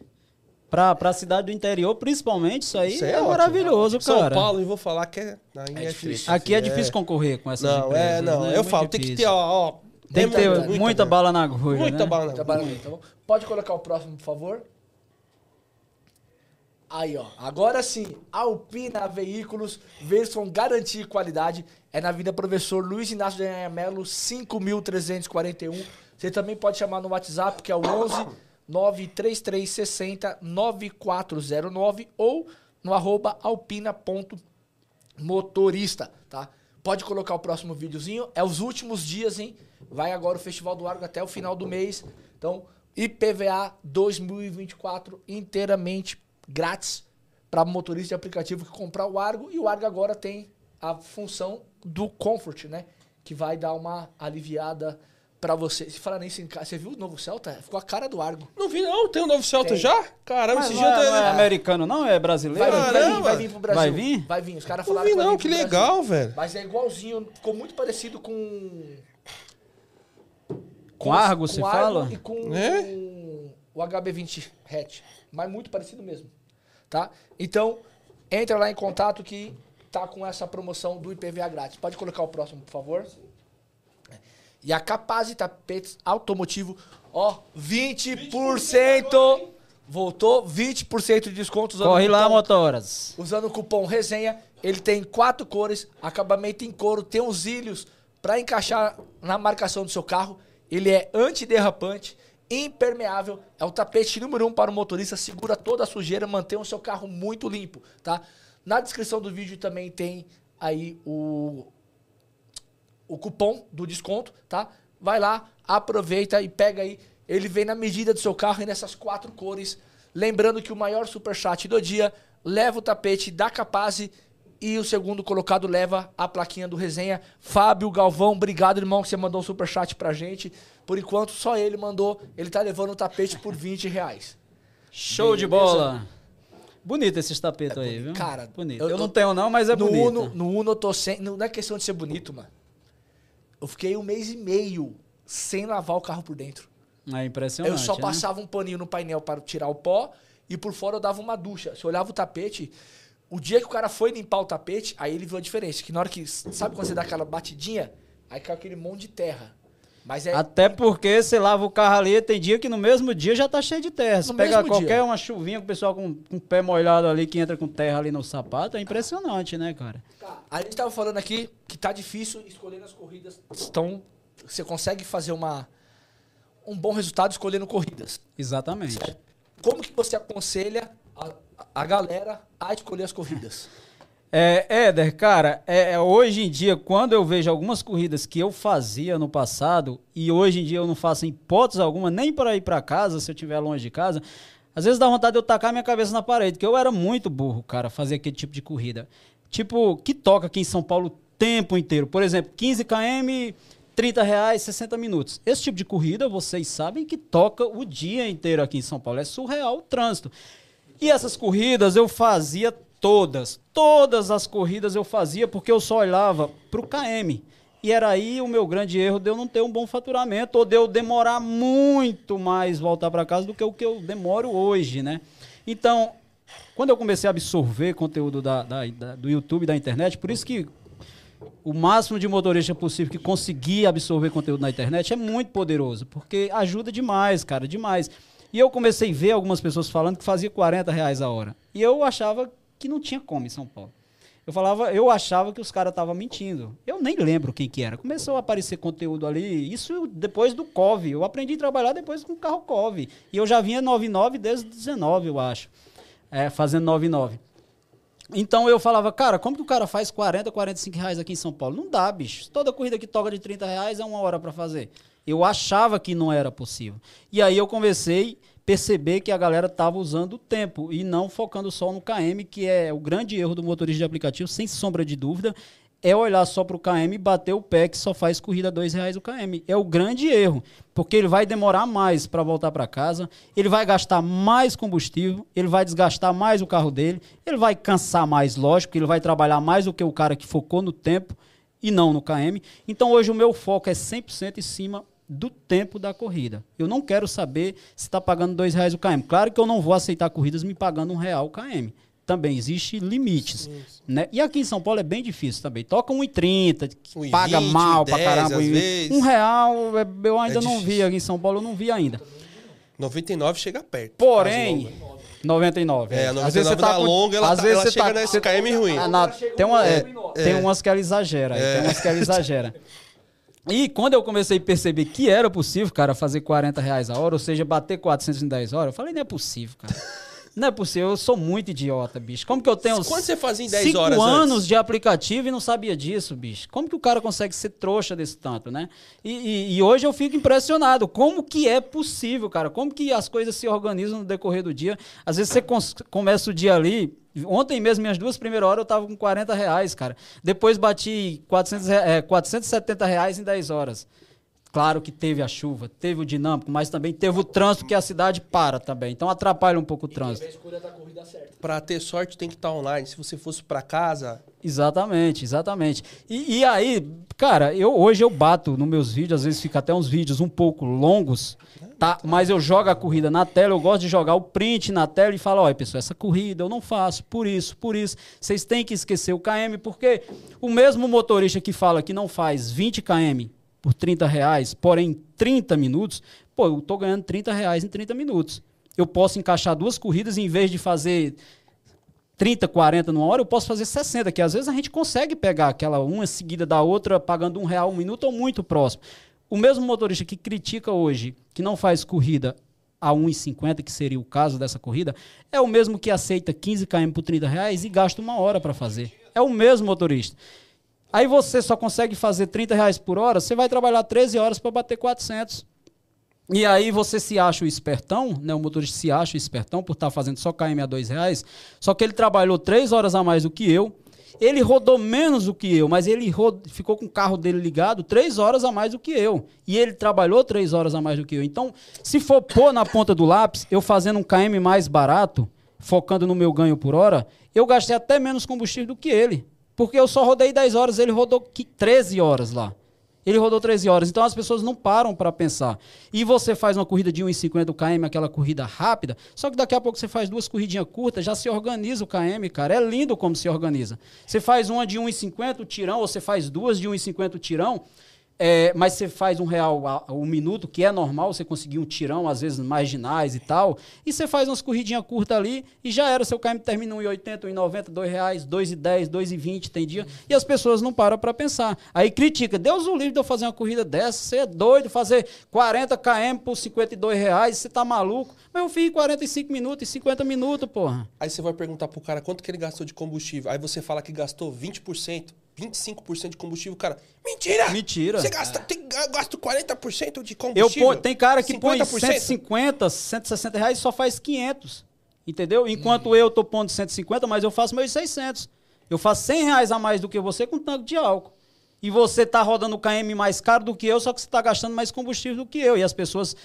Pra, pra cidade do interior, principalmente, isso aí Isso é, é ótimo. maravilhoso, São cara. Paulo, eu vou falar que é, é, É difícil. Aqui é difícil concorrer com essas Não, empresas. é, não. né? Eu falo, tem que ter, ó, ó Tem que ter muita, muita, muita bala na agulha, Muita né? bala na agulha. bem. Então, pode colocar o próximo, por favor? Aí, ó. Agora sim, Alpina Veículos, versão garantia e qualidade. É na Vida Professor Luiz Inácio de Anhanha Melo, 5341. Você também pode chamar no WhatsApp, que é o 11 93360 9409 ou no arroba alpina.motorista, tá? Pode colocar o próximo videozinho. É os últimos dias, hein? Vai agora o Festival do Argo até o final do mês. Então, IPVA 2024 inteiramente grátis para motorista de aplicativo que comprar o Argo. E o Argo agora tem a função do Comfort, né? Que vai dar uma aliviada para você. Se falar nisso em casa, você viu o novo Celta? Ficou a cara do Argo. Não vi, não. Tem um novo Celta Tem. já? Caramba, Mas esse não, dia é, não é americano, não? É brasileiro? Vai, vir, vai vir, vai vir pro Brasil. Vai vir? Vai vir. Os caras Não falaram vi, vai não. Que pro legal, Brasil. velho. Mas é igualzinho, ficou muito parecido com. Com Argo, se com fala? E com É? o HB20 hatch. Mas muito parecido mesmo. Tá? Então, entra lá em contato que tá com essa promoção do IPVA grátis. Pode colocar o próximo, por favor. E a Capaz Tapetes Automotivo, ó, 20%, Voltou 20% de desconto usando Corre o lá, cupom- motoras. Usando o cupom resenha, ele tem quatro cores, acabamento em couro, tem uns ilhos para encaixar na marcação do seu carro. Ele é antiderrapante, impermeável, é o tapete número um para o motorista, segura toda a sujeira, mantém o seu carro muito limpo, tá? Na descrição do vídeo também tem aí o, o cupom do desconto, tá? Vai lá, aproveita e pega aí. Ele vem na medida do seu carro e nessas quatro cores. Lembrando que o maior superchat do dia leva o tapete da Capaz e o segundo colocado leva a plaquinha do resenha. Fábio Galvão, obrigado, irmão, que você mandou um superchat pra gente. Por enquanto, só ele mandou. Ele tá levando o tapete por 20 reais. Show de Beleza. bola. Bonito esses tapetes aí, viu? Cara, bonito. eu Eu, não tenho não, mas é no bonito. Uno, no Uno eu tô sem. Não é questão de ser bonito, mano. Eu fiquei um mês e meio sem lavar o carro por dentro. É impressionante, eu só né? passava um paninho no painel para tirar o pó e por fora eu dava uma ducha. Se olhava o tapete, o dia que o cara foi limpar o tapete, aí ele viu a diferença. Que na hora que. Sabe quando você dá aquela batidinha? Aí cai aquele monte de terra. Mas é. Até porque você lava o carro ali, tem dia que no mesmo dia já tá cheio de terra. Pegar mesmo qualquer dia. uma chuvinha com o pessoal com, com o pé molhado ali, que entra com terra ali no sapato, é impressionante, né, cara? Tá, A gente tava falando aqui que tá difícil escolher nas corridas. Então, você consegue fazer uma, um bom resultado escolhendo corridas. Exatamente. Como que você aconselha a, a galera a escolher as corridas? É, Éder, cara, é, é, hoje em dia, quando eu vejo algumas corridas que eu fazia no passado, e hoje em dia eu não faço em hipótese alguma, nem para ir para casa, se eu estiver longe de casa, às vezes dá vontade de eu tacar minha cabeça na parede, porque eu era muito burro, cara, fazer aquele tipo de corrida. Tipo, que toca aqui em São Paulo o tempo inteiro. Por exemplo, 15 km, 30 reais, 60 minutos. Esse tipo de corrida, vocês sabem que toca o dia inteiro aqui em São Paulo. É surreal o trânsito. E essas corridas eu fazia todas. Todas as corridas eu fazia porque eu só olhava para o KM. E era aí o meu grande erro de eu não ter um bom faturamento ou de eu demorar muito mais voltar para casa do que o que eu demoro hoje, né? Então, quando eu comecei a absorver conteúdo da, da- da- do YouTube, da internet, por isso que o máximo de motorista possível que conseguir absorver conteúdo na internet é muito poderoso, porque ajuda demais, cara, demais. E eu comecei a ver algumas pessoas falando que fazia 40 reais a hora. E eu achava que não tinha como em São Paulo. Eu falava, eu achava que os caras estavam mentindo. Eu nem lembro quem que era. Começou a aparecer conteúdo ali, isso depois do COV. Eu aprendi a trabalhar depois com o carro COV. E eu já vinha 99 desde 19, eu acho. É, fazendo 99. Então eu falava, cara, como que o cara faz 40, 45 reais aqui em São Paulo? Não dá, bicho. Toda corrida que toca de 30 reais é uma hora para fazer. Eu achava que não era possível. E aí eu comecei a perceber que a galera tava usando o tempo e não focando só no KM, que é o grande erro do motorista de aplicativo, sem sombra de dúvida, é olhar só pro KM e bater o pé que só faz corrida dois reais o KM. É o grande erro, porque ele vai demorar mais para voltar para casa, ele vai gastar mais combustível, ele vai desgastar mais o carro dele, ele vai cansar mais, lógico, ele vai trabalhar mais do que o cara que focou no tempo e não no KM. Então hoje o meu foco é 100% em cima do tempo da corrida. Eu não quero saber se está pagando dois reais o KM. Claro que eu não vou aceitar corridas me pagando um real o KM. Também existe limites. Né? E aqui em São Paulo é bem difícil também. Toca 1,30, que 1,20, paga mal pra 1,10 caramba. Um-. Um real é- eu ainda É não vi aqui em São Paulo, eu não vi ainda. 99 chega perto. Porém, As longas. 99. É, a Às vezes 99 você tá com- longa, ela às tá- vezes ela você chega tá- na SKM ruim. Ah, na- tem, uma, um é, pouco tem É. umas que ela exagera, aí, É. tem umas que ela exagera. E quando eu comecei a perceber que era possível, cara, fazer 40 reais a hora, ou seja, bater 410 horas, eu falei, não é possível, cara. Não é possível, eu sou muito idiota, bicho. Como que eu tenho Quanto você fazia em 10 cinco horas anos antes? de aplicativo e não sabia disso, bicho? Como que o cara consegue ser trouxa desse tanto, né? E, e- e hoje eu fico impressionado. Como que é possível, cara? Como que as coisas se organizam no decorrer do dia? Às vezes você começa o dia ali. Ontem mesmo, minhas duas primeiras horas, eu tava com 40 reais, cara. Depois bati 400, re- é, 470 reais em 10 horas. Claro que teve a chuva, teve o dinâmico, mas também teve o trânsito que a cidade para também. Então atrapalha um pouco o trânsito. Pra ter sorte tem que estar online. Se você fosse pra casa, Exatamente, exatamente. E, e aí, cara, eu hoje eu bato nos meus vídeos, às vezes fica até uns vídeos um pouco longos, tá? Mas eu jogo a corrida na tela, eu gosto de jogar o print na tela e falar, olha, pessoal, essa corrida eu não faço por isso, por isso. Vocês têm que esquecer o KM, porque o mesmo motorista que fala que não faz 20 km por 30 reais, porém em 30 minutos, pô, eu tô ganhando 30 reais em 30 minutos. eu posso encaixar duas corridas em vez de fazer 30, 40 numa hora, eu posso fazer 60, que às vezes a gente consegue pegar aquela uma seguida da outra pagando um real um minuto ou muito próximo. O mesmo motorista que critica hoje, que não faz corrida a 1,50, que seria o caso dessa corrida, é o mesmo que aceita 15 km por 30 reais e gasta uma hora para fazer. É o mesmo motorista. Aí você só consegue fazer 30 reais por hora, você vai trabalhar 13 horas para bater 400. E aí você se acha o espertão, né? O motorista se acha o espertão por estar tá fazendo só KM a dois reais. Só que ele trabalhou três horas a mais do que eu. Ele rodou menos do que eu, mas ele ficou com o carro dele ligado três horas a mais do que eu. E ele trabalhou três horas a mais do que eu. Então, se for pôr na ponta do lápis, eu fazendo um KM mais barato, focando no meu ganho por hora, eu gastei até menos combustível do que ele. Porque eu só rodei 10 horas, ele rodou 13 horas lá. Ele rodou 13 horas. Então as pessoas não param para pensar. E você faz uma corrida de 1,50 km, aquela corrida rápida, só que daqui a pouco você faz duas corridinhas curtas, já se organiza o KM, cara. É lindo como se organiza. Você faz uma de 1,50 o tirão, ou você faz duas de 1,50 o tirão, é, mas você faz um real um minuto, que é normal você conseguir um tirão, às vezes marginais e tal, e você faz umas corridinhas curtas ali e já era. Seu KM termina 1,80, 1,90, 2 reais, 2,10, 2,20 tem dia. E as pessoas não param para pensar. Aí critica, Deus o livre de eu fazer uma corrida dessa, você é doido, fazer 40 km por 52 reais, você tá maluco. Mas eu fiz 45 minutos e 50 minutos, porra. Aí você vai perguntar pro cara quanto que ele gastou de combustível. Aí você fala que gastou 20%. 25% de combustível, cara. Mentira! Mentira. Você gasta, tem, gasto 40% de combustível. Eu, tem cara que 50%. põe 150, 160 reais e só faz 500. Entendeu? Enquanto hum. eu tô pondo 150, mas eu faço meus 600. Eu faço 100 reais a mais do que você com tanque de álcool. E você tá rodando o KM mais caro do que eu, só que você tá gastando mais combustível do que eu. E as pessoas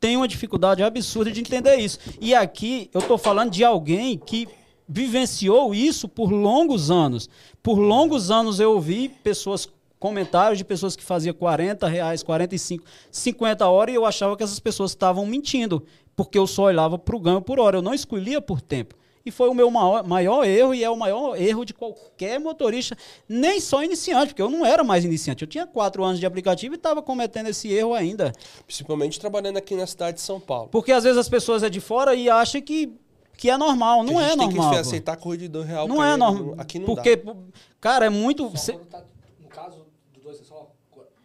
têm uma dificuldade absurda de entender isso. E aqui eu tô falando de alguém que vivenciou isso por longos anos. Por longos anos eu ouvi pessoas comentários de pessoas que faziam 40 reais, 45, 50 horas e eu achava que essas pessoas estavam mentindo, porque eu só olhava para o ganho por hora, eu não escolhia por tempo. E foi o meu maior, maior, erro e é o maior erro de qualquer motorista, nem só iniciante, porque eu não era mais iniciante. Eu tinha quatro anos de aplicativo e estava cometendo esse erro ainda. Principalmente trabalhando aqui na cidade de São Paulo. Porque às vezes as pessoas é de fora e acham que que é normal, não é normal. Tem que aceitar corrida de dois real. Não é normal. Aqui não Porque, dá. cara, é muito. Cê... Tá, no caso do dois, é só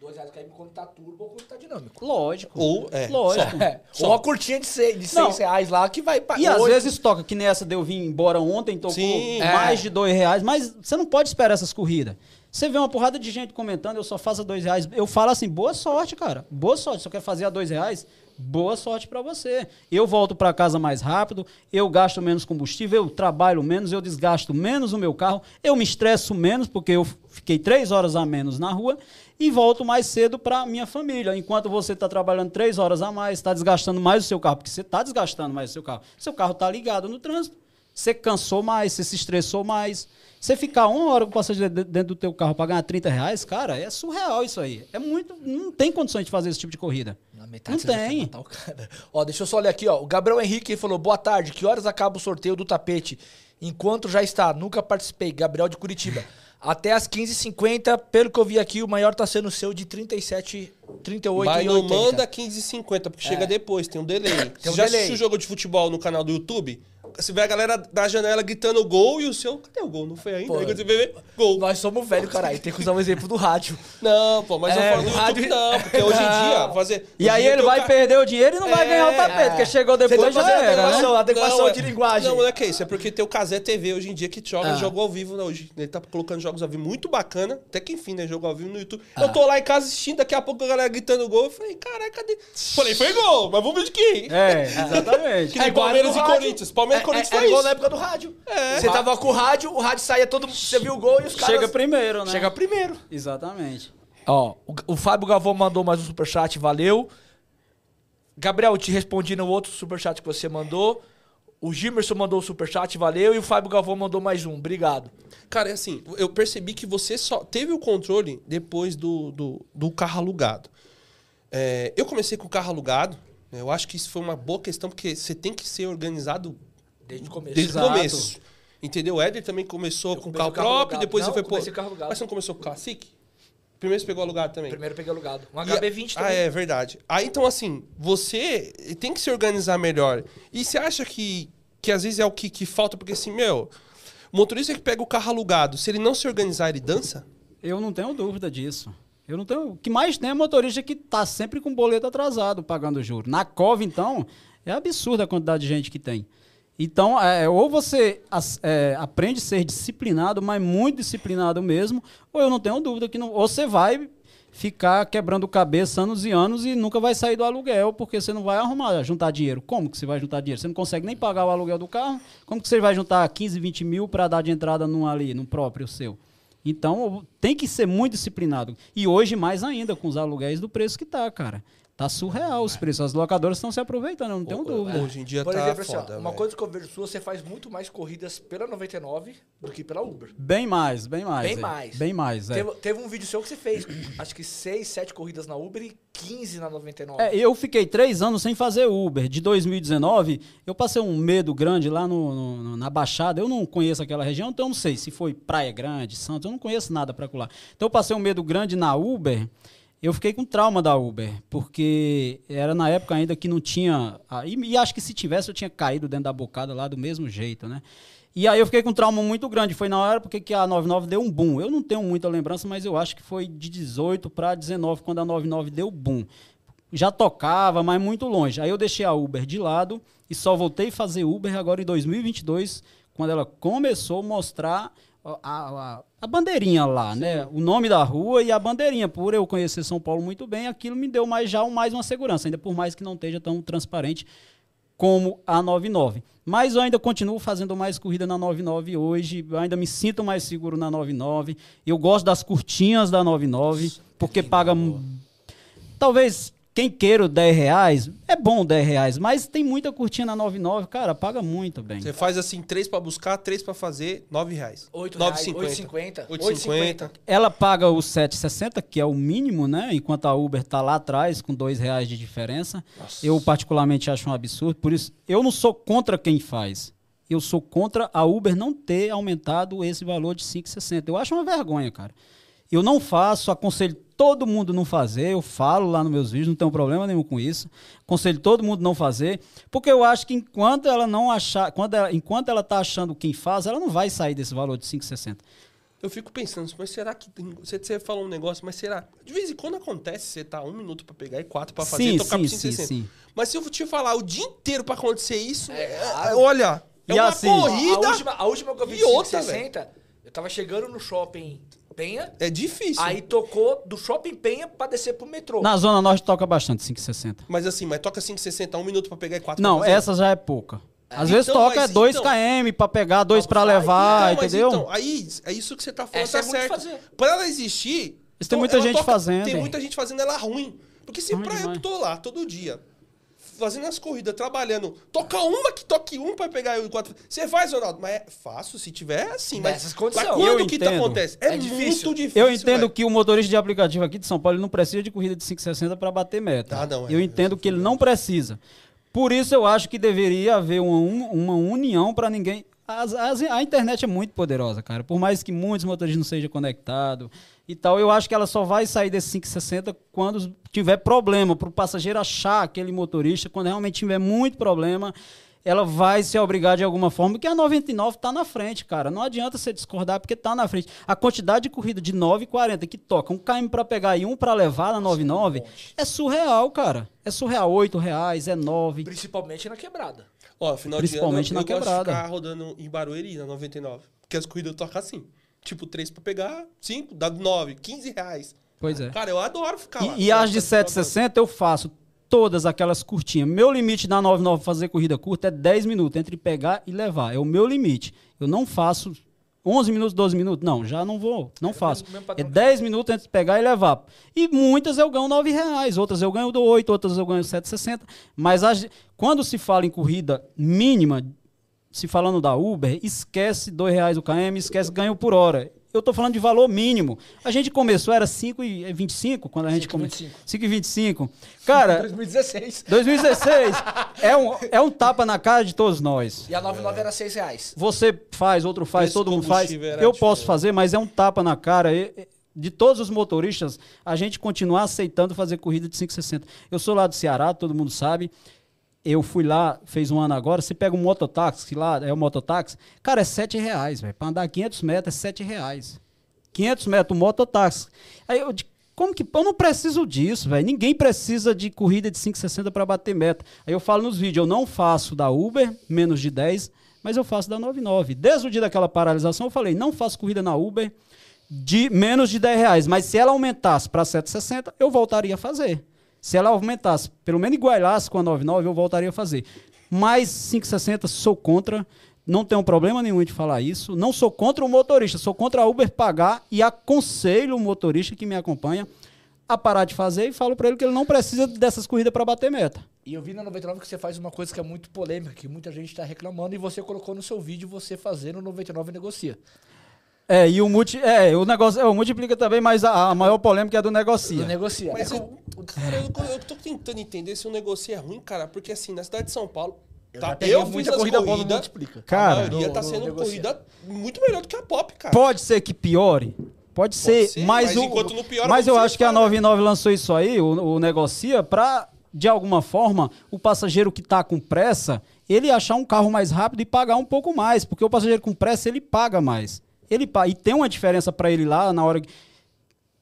dois reais cai quando tá turbo ou quando tá dinâmico. Lógico. Ou, é. Lógico. É. Ou uma curtinha de seis, de seis reais lá que vai E às vezes toca, que nessa deu vir embora ontem, tocou Sim, mais é. de dois reais, mas você não pode esperar essas corridas. Você vê uma porrada de gente comentando, eu só faço a dois reais. Eu falo assim, boa sorte, cara. Boa sorte. Você quer fazer a dois reais? Boa sorte para você. Eu volto para casa mais rápido, eu gasto menos combustível, eu trabalho menos, eu desgasto menos o meu carro, eu me estresso menos porque eu fiquei três horas a menos na rua e volto mais cedo para minha família. Enquanto você está trabalhando três horas a mais, está desgastando mais o seu carro, porque você está desgastando mais o seu carro. Seu carro está ligado no trânsito. Você cansou mais, você se estressou mais. Você ficar uma hora com o passageiro dentro do teu carro para ganhar 30 reais, cara, é surreal isso aí. É muito. Não tem condições de fazer esse tipo de corrida. Metade não tem. Ó, deixa eu só olhar aqui, ó. O Gabriel Henrique falou: boa tarde, que horas acaba o sorteio do tapete? Enquanto já está, nunca participei. Gabriel de Curitiba. Até as 15h50, pelo que eu vi aqui, o maior tá sendo o seu de 37, 38 Mas não manda 15h50, porque é. chega depois, tem um delay. Tem um Você já delay. assistiu jogo de futebol no canal do YouTube? Você vê a galera da janela gritando gol e o seu. Cadê o gol? Não foi ainda? Pô, Aí você vê, gol. Nós somos velho, caralho. Tem que usar um exemplo do rádio. Não, pô, mas é, eu falo do rádio... YouTube não, porque hoje em dia fazer. E aí ele vai ca... perder o dinheiro e não é, vai ganhar o tapete, é. porque chegou depois tá já era, adequação, né? adequação não, de é- linguagem. Não, não é que isso. É porque tem o Casé TV hoje em dia que joga ah. jogo ao vivo né, hoje. Ele tá colocando jogos ao vivo muito bacana. Até que enfim, né? Jogo ao vivo no YouTube. Ah. Eu tô lá em casa assistindo, daqui a pouco a galera gritando gol. Eu falei, caralho, cadê? Falei, foi gol, mas vamos ver de quem? É, exatamente. Que nem Palmeiras e Corinthians. Palmeiras e Corinthians foi isso época do rádio. É. Você tava com o rádio, o rádio saía todo Você viu o gol e os caras. Chega primeiro, né? Chega primeiro. Exatamente. Ó, o, o Fábio Gavão mandou mais um superchat, valeu. Gabriel, te respondi no outro superchat que você mandou. O Gimerson mandou o superchat, valeu. E o Fábio Galvão mandou mais um, obrigado. Cara, é assim, eu percebi que você só teve o controle depois do, do, do carro alugado. É, eu comecei com o carro alugado. Né, eu acho que isso foi uma boa questão, porque você tem que ser organizado Desde o começo. Desde o começo. Entendeu? O Éder também começou eu com carro, carro próprio, alugado. depois não, você foi pô. Mas você não começou com Classic? Primeiro você pegou alugado também. Primeiro eu peguei alugado. Um E- HB20 Ah, também. é verdade. Aí, então, assim, você tem que se organizar melhor. E você acha que, que às vezes é o que, que falta? Porque, assim, meu, o motorista que pega o carro alugado, se ele não se organizar, ele dança? Eu não tenho dúvida disso. Eu não tenho. O que mais tem é motorista que tá sempre com boleto atrasado pagando juros. Na COV, então, é absurda a quantidade de gente que tem. Então, é, ou você é, aprende a ser disciplinado, mas muito disciplinado mesmo, ou eu não tenho dúvida que não. Ou você vai ficar quebrando cabeça anos e anos e nunca vai sair do aluguel, porque você não vai arrumar, juntar dinheiro. Como que você vai juntar dinheiro? Você não consegue nem pagar o aluguel do carro. Como que você vai juntar 15, 20 mil para dar de entrada num ali, num próprio seu? Então, tem que ser muito disciplinado. E hoje, mais ainda, com os aluguéis do preço que tá, cara. Tá surreal os preços. As locadoras estão se aproveitando, eu não tenho dúvida. Hoje em dia Por tá exemplo, assim, ó, foda, uma coisa que eu vejo sua, você faz muito mais corridas pela 99 do que pela Uber. Bem mais, bem mais. Bem é. mais. Bem mais, é. Teve, teve um vídeo seu que você fez, acho que 6, 7 corridas na Uber e 15 na 99. É, eu fiquei três anos sem fazer Uber. De 2019, eu passei um medo grande lá no, no- na Baixada. Eu não conheço aquela região, então eu não sei se foi Praia Grande, Santos, eu não conheço nada para lá. Então eu passei um medo grande na Uber. Eu fiquei com trauma da Uber, porque era na época ainda que não tinha. E, acho que se tivesse, eu tinha caído dentro da bocada lá do mesmo jeito, né? E aí eu fiquei com um trauma muito grande. Foi na hora porque que a 99 deu um boom. Eu não tenho muita lembrança, mas eu acho que foi de 18 para 19 quando a 99 deu boom já tocava, mas muito longe. Aí eu deixei a Uber de lado e só voltei a fazer Uber agora em 2022, quando ela começou a mostrar a, a- a bandeirinha lá, né? O nome da rua e a bandeirinha. Por eu conhecer São Paulo muito bem, aquilo me deu mais já mais uma segurança, ainda por mais que não esteja tão transparente como a 99. Mas eu ainda continuo fazendo mais corrida na 99 hoje, eu ainda me sinto mais seguro na 99. Eu gosto das curtinhas da 99, porque paga Talvez quem queira o 10 reais, é bom 10 reais, mas tem muita curtinha na 99, cara, paga muito bem. Você faz assim, três pra buscar, três pra fazer, nove reais. 8 Nove reais, cinquenta. 8,50. 8,50. Ela paga o 7,60, que é o mínimo, né? Enquanto a Uber tá lá atrás, com 2 reais de diferença. Eu particularmente acho um absurdo, por isso eu não sou contra quem faz. Eu sou contra a Uber não ter aumentado esse valor de 5,60. Eu acho uma vergonha, cara. Eu não faço, aconselho todo mundo não fazer, eu falo lá nos meus vídeos, não tenho problema nenhum com isso. Aconselho todo mundo não fazer, porque eu acho que enquanto ela não achar, quando ela, enquanto ela tá achando quem faz, ela não vai sair desse valor de 5,60. Eu fico pensando, mas será que. tem- Você, você falou um negócio, mas será? De vez em quando acontece, você tá um minuto pra pegar e quatro pra fazer Sim, e tocar sim, por sim, 560. sim. Mas se eu te falar o dia inteiro pra acontecer isso, É, é- claro. olha, é E uma assim, corrida. A última, a última que eu vi e de outra, 560, eu tava chegando no shopping Penha, É difícil. aí tocou do shopping Penha pra descer pro metrô. Na Zona Norte toca bastante 5,60. Mas assim, mas toca 560, um minuto pra pegar e quatro Não, pra fazer. essa já é pouca. Às Então, vezes toca mas 2 então- km pra pegar, 2 pra vai, levar, Então, mas entendeu? então, aí é isso que você tá falando, Essa tá é certo. fazer. Pra ela existir. Mas tem muita gente fazendo, Tem muita gente fazendo ela ruim. Porque se Ruim pra eu tô lá todo dia, fazendo as corridas, trabalhando, toca uma que toque um pra pegar o quatro. Você faz, Ronaldo? Mas é fácil se tiver assim. Mas, Nessas condições. mas quando Eu que entendo. acontece? É, É difícil. muito difícil. Eu entendo velho. que o motorista de aplicativo aqui de São Paulo não precisa de corrida de 560 para bater meta. Ah, não, é. eu entendo que ele não precisa. Por isso eu acho que deveria haver uma, uma união para ninguém. As- as- a internet é muito poderosa, cara. Por mais que muitos motoristas não sejam conectados e tal, eu acho que ela só vai sair desse 560 quando tiver problema, para o passageiro achar aquele motorista, quando realmente tiver muito problema, ela vai se obrigar de alguma forma, porque a 99 tá na frente, cara. Não adianta você discordar, porque tá na frente. A quantidade de corrida de 9,40 que toca um KM para pegar e um para levar na 99 é surreal, cara. É surreal. 8 reais, é 9. Principalmente na quebrada. Ó, final Principalmente de ano, eu, na eu gosto de quebrada. ficar rodando em Barueri, na 99. Porque as corridas tocam assim. Tipo, três pra pegar, cinco, dá nove, 15 reais. Pois é. Cara, eu adoro ficar lá. E, e as de 760 eu faço todas aquelas curtinhas. Meu limite na 99 pra fazer corrida curta é 10 minutos, entre pegar e levar. É o meu limite. Eu não faço 11 minutos, 12 minutos. Não, já não vou, não faço. É padrão que 10 minutos entre pegar e levar. E muitas eu ganho 9 reais, outras eu ganho do 8, outras eu ganho 7,60. Mas as quando se fala em corrida mínima, se falando da Uber, esquece 2 reais o KM, esquece ganho por hora. Eu tô falando de valor mínimo. A gente começou, era 5,25 quando a gente começou. 5,25. Cara, 2016. 2016 é um, é um tapa na cara de todos nós. E a 99 era 6 reais. Você faz, outro faz, Esse todo mundo faz. Eu diferente. posso fazer, mas é um tapa na cara. De todos os motoristas, a gente continuar aceitando fazer corrida de 560. Eu sou lá do Ceará, todo mundo sabe. Eu fui lá, fez um ano agora, você pega um mototáxi, lá é o mototáxi, cara, é 7 reais, velho. Pra andar 500 metros é 7 reais. 500 metros, mototáxi. Aí eu, como que. Eu não preciso disso, velho. Ninguém precisa de corrida de 560 para bater meta. Aí eu falo nos vídeos, eu não faço da Uber, menos de 10, mas eu faço da 99. Desde o dia daquela paralisação, eu falei, não faço corrida na Uber de menos de 10 reais. Mas se ela aumentasse para 760, eu voltaria a fazer. Se ela aumentasse, pelo menos igualasse com a 99, eu voltaria a fazer. Mas 560, sou contra. Não tenho problema nenhum de falar isso. Não sou contra o motorista, sou contra a Uber pagar e aconselho o motorista que me acompanha a parar de fazer e falo para ele que ele não precisa dessas corridas para bater meta. E eu vi na 99 que você faz uma coisa que é muito polêmica, que muita gente está reclamando, e você colocou no seu vídeo você fazendo 99 negocia. É, e o multi, é, o negócio, é, o multiplica também, mas a, a maior polêmica é do negocia. Do negocia. Mas É eu, cara, eu, eu tô tentando entender se o negócio é ruim, cara, porque assim, na cidade de São Paulo, Eu tá, eu fiz muita as corrida corridas, Multiplica. Cara, a maioria no- tá sendo negocia. corrida muito melhor do que a Pop, cara. Pode ser que piore. Pode ser, ser, mas, mas o, piora, mas eu acho que a fora. 99 lançou isso aí, o, o negocia, pra, de alguma forma, o passageiro que tá com pressa, ele achar um carro mais rápido e pagar um pouco mais, porque o passageiro com pressa, ele paga mais. Ele e tem uma diferença para ele lá na hora que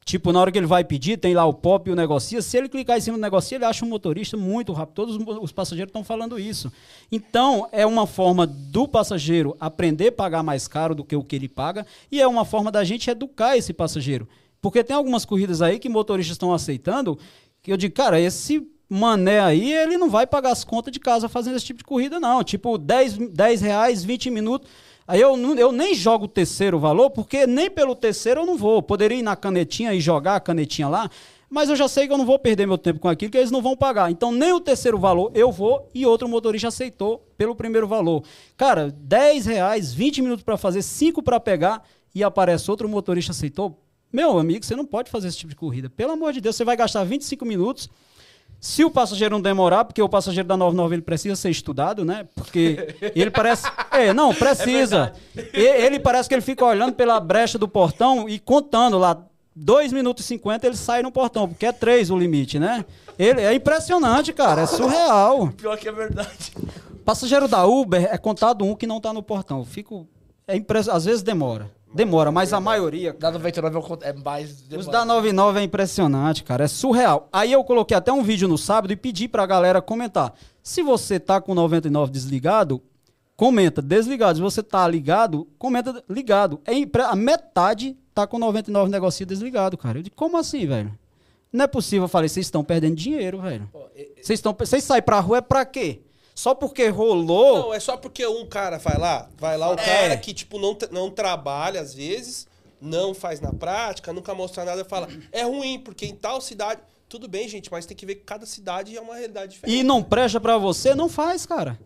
Tipo, na hora que ele vai pedir, tem lá o pop e o negocia. Se ele clicar em cima do negocia, ele acha um motorista muito rápido. Todos os passageiros estão falando isso. Então, é uma forma do passageiro aprender a pagar mais caro do que o que ele paga. E é uma forma da gente educar esse passageiro. Porque tem algumas corridas aí que motoristas estão aceitando, que eu digo, cara, esse mané aí, ele não vai pagar as contas de casa fazendo esse tipo de corrida, não. Tipo, 10, 10 reais, 20 minutos. Aí eu, eu nem jogo o terceiro valor, porque nem pelo terceiro eu não vou. Poderia ir na canetinha e jogar a canetinha lá, mas eu já sei que eu não vou perder meu tempo com aquilo, que eles não vão pagar. Então nem o terceiro valor eu vou e outro motorista aceitou pelo primeiro valor. Cara, 10 reais, 20 minutos para fazer, 5 para pegar e aparece outro motorista aceitou. Meu amigo, você não pode fazer esse tipo de corrida. Pelo amor de Deus, você vai gastar 25 minutos. Se o passageiro não demorar, porque o passageiro da 99 ele precisa ser estudado, né? Porque ele parece. É, não, precisa. E- ele parece que ele fica olhando pela brecha do portão e contando lá. 2 minutos e 50 ele sai no portão, porque é 3 o limite, né? Ele, é impressionante, cara. É surreal. Pior que é verdade. Passageiro da Uber é contado um que não tá no portão. Fico. É impress... Às vezes demora. Demora, mas a maioria. Da 99 é mais. Os demorado. da 99 é impressionante, cara. É surreal. Aí eu coloquei até um vídeo no sábado e pedi pra galera comentar. Se você tá com 99 desligado, comenta desligado. Se você tá ligado, comenta ligado. É impre- a metade tá com 99 negocio desligado, cara. Eu digo, como assim, velho? Não é possível. Eu falei, vocês estão perdendo dinheiro, velho. E- Vocês estão, vocês saem pra rua é pra quê? Só porque rolou. Não, é só porque um cara vai lá, vai lá o É. cara que, tipo, não, não trabalha às vezes, não faz na prática, nunca mostra nada, fala, é ruim, porque em tal cidade. Tudo bem, gente, mas tem que ver que cada cidade é uma realidade diferente. e não presta pra você, não faz, cara.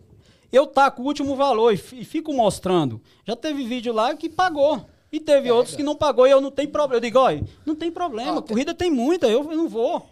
Eu taco o último valor e, fi- fico mostrando. Já teve vídeo lá que pagou. E teve outros que não pagou e eu não tenho problema. Eu digo, olha, não tem problema, tem- corrida tem muita, eu, eu não vou.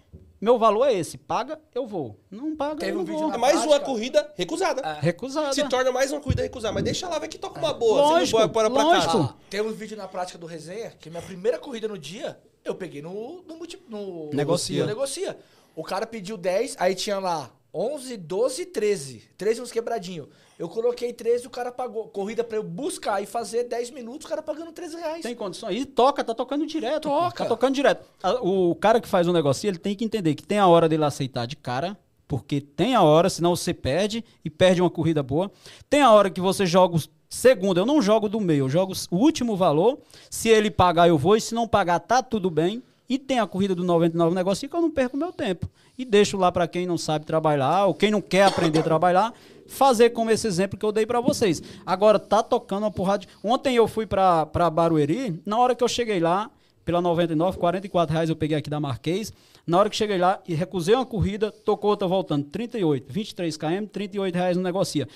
Meu valor é esse, paga, eu vou. Não paga, Teve eu não um vídeo vou. É mais uma corrida recusada. Ah, Recusada. Se torna mais uma corrida recusada. Mas deixa lá, vai que toca uma boa. Lógico, você não bora pra lógico. Ah, tem um vídeo na prática do resenha que minha primeira corrida no dia, eu peguei no, no, multi- no Negocia. no negocia. O cara pediu 10, aí tinha lá 11, 12 e 13. 13 uns quebradinhos. Eu coloquei 13 o cara pagou. Corrida pra eu buscar e fazer 10 minutos, o cara pagando 13 reais. Tem condições. E toca, tá tocando direto. pô. Toca. Tá tocando direto. O cara que faz um negócio, ele tem que entender que tem a hora dele aceitar de cara, porque tem a hora, senão você perde e perde uma corrida boa. Tem a hora que você joga o segundo, eu não jogo do meio, eu jogo o último valor. Se ele pagar, eu vou, e se não pagar, tá tudo bem. E tem a corrida do 99 negócio que eu não perco meu tempo. E deixo lá para quem não sabe trabalhar, ou quem não quer aprender a trabalhar, fazer como esse exemplo que eu dei para vocês. Agora, tá tocando uma porrada. de- Ontem eu fui para Barueri, na hora que eu cheguei lá, pela 99, 44 reais eu peguei aqui da Marquês. Na hora que cheguei lá e recusei uma corrida, tocou outra voltando. 38, 23 km, 38 reais no negocia.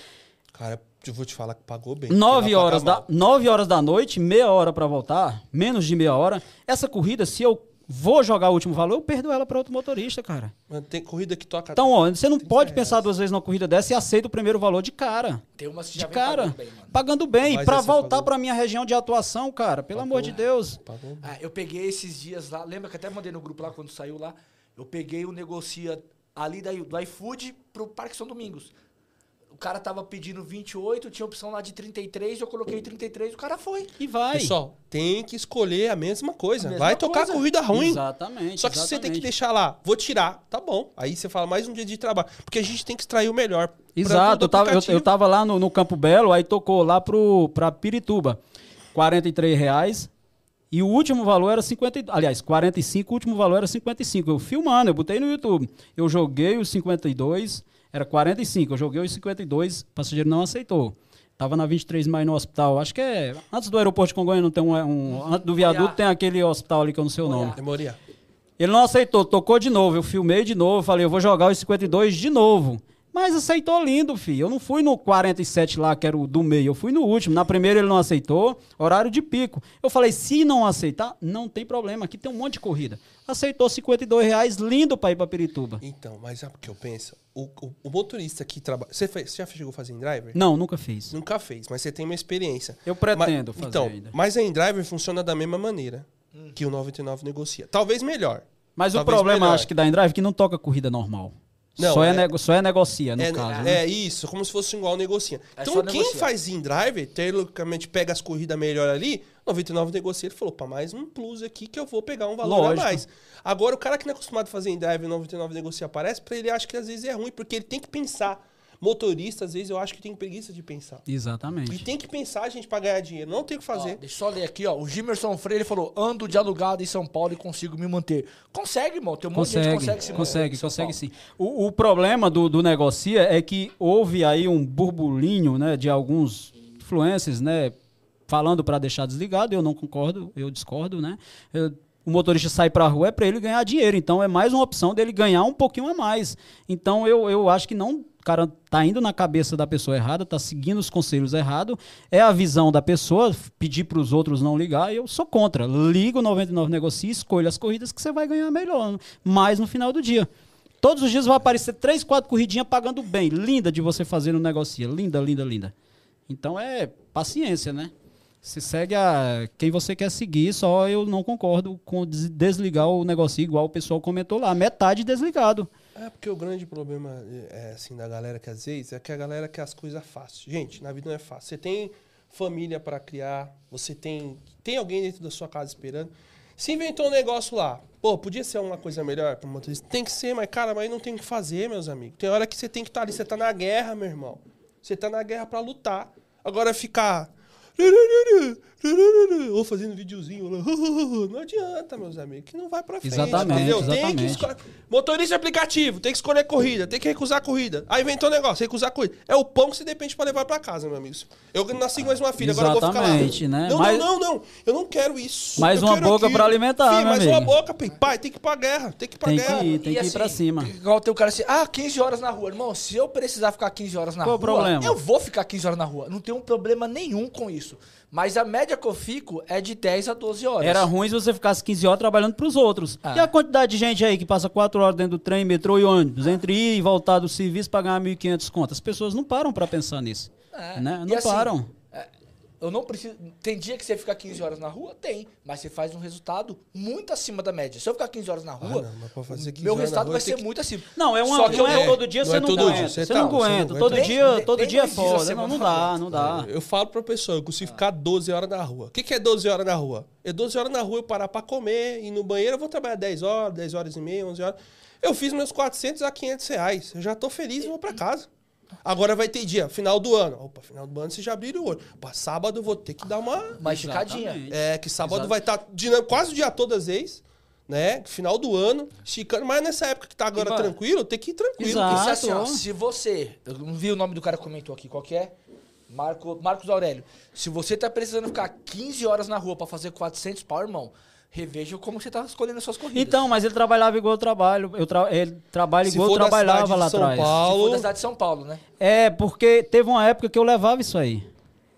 Cara, eu vou te falar que pagou bem. 9 Porque lá horas, da, mal. 9 horas da noite, meia hora para voltar, menos de meia hora. Essa corrida, se eu vou jogar o último valor, eu perdo ela para outro motorista, cara. Mano, tem corrida que toca. Então, ó, você não 30 pode reais. pensar duas vezes numa corrida dessa e aceita o primeiro valor de cara. Tem umas que De já vem cara. pagando bem, mano. Pagando bem. Mas Pra essa voltar pagou. pra minha região de atuação, cara, pelo amor de Deus. Pagou. Ah, eu peguei esses dias lá, lembra que até mandei no grupo lá quando saiu lá? Eu peguei o negocia ali da, do iFood pro Parque São Domingos. O cara tava pedindo 28, tinha opção lá de 33, eu coloquei 33, o cara foi. E vai. Pessoal, tem que escolher a mesma coisa. A mesma vai tocar coisa. corrida ruim. Exatamente. Só que você tem que exatamente. deixar lá, vou tirar, tá bom. Aí você fala mais um dia de trabalho. Porque a gente tem que extrair o melhor. Exato, eu tava, eu, eu tava lá no, no Campo Belo, aí tocou lá pro, pra Pirituba. 43 reais. E o último valor era 50. Aliás, 45, o último valor era 55. Eu filmando, eu botei no YouTube. Eu joguei os 52, era 45. Eu joguei os 52, o passageiro não aceitou. Tava na 23 de maio no hospital. Acho que é. Antes do aeroporto de Congonha não tem um. um antes do viaduto tem aquele hospital ali que eu não sei o nome. Memoria. Ele não aceitou, tocou de novo. Eu filmei de novo, falei, eu vou jogar os 52 de novo. Mas aceitou lindo, filho. Eu não fui no 47 lá, que era o do meio. Eu fui no último. Na primeira ele não aceitou, horário de pico. Eu falei, se não aceitar, não tem problema. Aqui tem um monte de corrida. Aceitou 52 reais, lindo pra ir pra Pirituba. Então, mas sabe o que eu penso? O, o- o motorista que trabalha. Você, fez- você já chegou a fazer driver? Não, nunca fiz. Nunca fez, mas você tem uma experiência. Eu pretendo mas, fazer Então, ainda. mas a driver funciona da mesma maneira que o 99 negocia. Talvez melhor. Mas o Talvez problema, melhor. acho que da Endrive, é que não toca corrida normal. Não, só, é... é- nego- só é negocia, no é, caso. né? é isso, como se fosse igual negocia. É então, quem negocia. faz in driver, teoricamente pega as corridas melhor ali, 99 negocia, ele falou, pá, mais um plus aqui que eu vou pegar um valor Lógico. a mais. Agora, o cara que não é acostumado a fazer in driver, 99 negocia aparece, pra ele acha que às vezes é ruim, porque ele tem que pensar. Motorista, às vezes, eu acho que tem preguiça de pensar. E Exatamente. tem que pensar, gente, pra ganhar dinheiro. Não tem o que Ó, fazer. deixa eu só ler aqui, ó. O Gimerson Freire falou: ando de alugado em São Paulo e consigo me manter. Consegue, irmão. Tem um monte de gente que Consegue, consegue se manter consegue, consegue sim. O, o problema do, do negocia é que houve aí um burbulinho, né, de alguns influencers, né, falando para deixar desligado. Eu não concordo, eu discordo, né. Eu- o motorista sai para a rua é para ele ganhar dinheiro, então é mais uma opção dele ganhar um pouquinho a mais. Então eu, eu acho que não, o cara tá indo na cabeça da pessoa errada, tá seguindo os conselhos errados. É a visão da pessoa, pedir para os outros não ligar, eu sou contra. Liga o 99 negocia, escolha as corridas que você vai ganhar melhor, mais no final do dia. Todos os dias vai aparecer três, quatro corridinhas pagando bem. Linda de você fazer no negocia. Linda, linda, linda. Então é paciência, né? Se segue a quem você quer seguir, só eu não concordo com des- desligar o negocio, igual o pessoal comentou lá. Metade desligado. É porque o grande problema é assim da galera que às vezes é que a galera quer as coisas fáceis. Gente, na vida não é fácil. Você tem família para criar, você tem tem alguém dentro da sua casa esperando. Se inventou um negócio lá, pô, podia ser uma coisa melhor para motorista. Tem que ser, mas cara, mas não tem o que fazer, meus amigos. Tem hora que você tem que estar ali, você tá na guerra, meu irmão. Você tá na guerra para lutar. Agora ficar ou fazendo videozinho lá. Não adianta, meus amigos, que não vai pra frente. Exatamente, entendeu? Tem que exatamente. escolher- Motorista aplicativo, tem que escolher corrida, tem que recusar corrida. Aí inventou um negócio, recusar corrida. É o pão que você depende pra levar pra casa, meu amigo. Eu nasci com mais uma filha, agora eu vou ficar lá. Exatamente, né? Não, Mais- não, não, não. Eu não quero isso. Mais Eu uma boca aquilo. pra alimentar, Filho, meu mais uma amigo. boca, pai. Pai, tem que ir pra guerra, tem que ir pra Tem guerra. que ir, tem E que ir pra assim, cima. Igual tem o cara assim, ah, 15 horas na rua. Irmão, se eu precisar ficar 15 horas na Qual rua, problema? eu vou ficar 15 horas na rua. Não tem um problema nenhum com isso. Mas a média que eu fico é de 10 a 12 horas. Era ruim se você ficasse 15 horas trabalhando pros outros. Ah. E a quantidade de gente aí que passa 4 horas dentro do trem, metrô e ônibus, entre ir e voltar do serviço pra ganhar 1.500 contas? As pessoas não param pra pensar nisso. É. Né? Não assim, param. É, eu não preciso. Tem dia que você fica 15 horas na rua? Tem. Mas você faz um resultado muito acima da média. Se eu ficar 15 horas na rua, não, mas pra fazer 15 meu horas na resultado rua, vai tem ser que- muito acima. Não, é uma, Só que não é não- todo dia não você é não todo aguenta. dia, Você, você tá, não não aguenta. Todo Nem- dia, nem- todo nem dia é foda. Não, não não dá, não dá. Eu falo pra pessoa, eu consigo ficar 12 horas na rua. O que, que é 12 horas na rua? É 12 horas na rua eu parar pra comer, ir no banheiro, eu vou trabalhar 10 horas, 10 horas e meia, 11 horas. Eu fiz meus 400 a 500 reais. Eu já tô feliz e vou pra casa. Agora vai ter dia, final do ano. Opa, final do ano você já abriu o olho. Opa, sábado eu vou ter que dar uma... Uma esticadinha. É, que sábado Exato. vai estar dinâmico quase o dia todo às vezes, né? Final do ano, esticando. Mas nessa época que tá agora E, mano, tranquilo, tem que ir tranquilo. Exato. Isso é assim, ó, se você. Eu não vi o nome do cara que comentou aqui, qual que é? Marco, Marcos Aurélio. Se você tá precisando ficar 15 horas na rua pra fazer 400 pau, irmão, reveja como você tá escolhendo as suas corridas. Então, mas ele trabalhava igual eu trabalho. Eu tra... Ele trabalha Se igual eu for da trabalhava cidade lá de São atrás. Se Paulo, for da cidade de São Paulo, né? É, porque teve uma época que eu levava isso aí.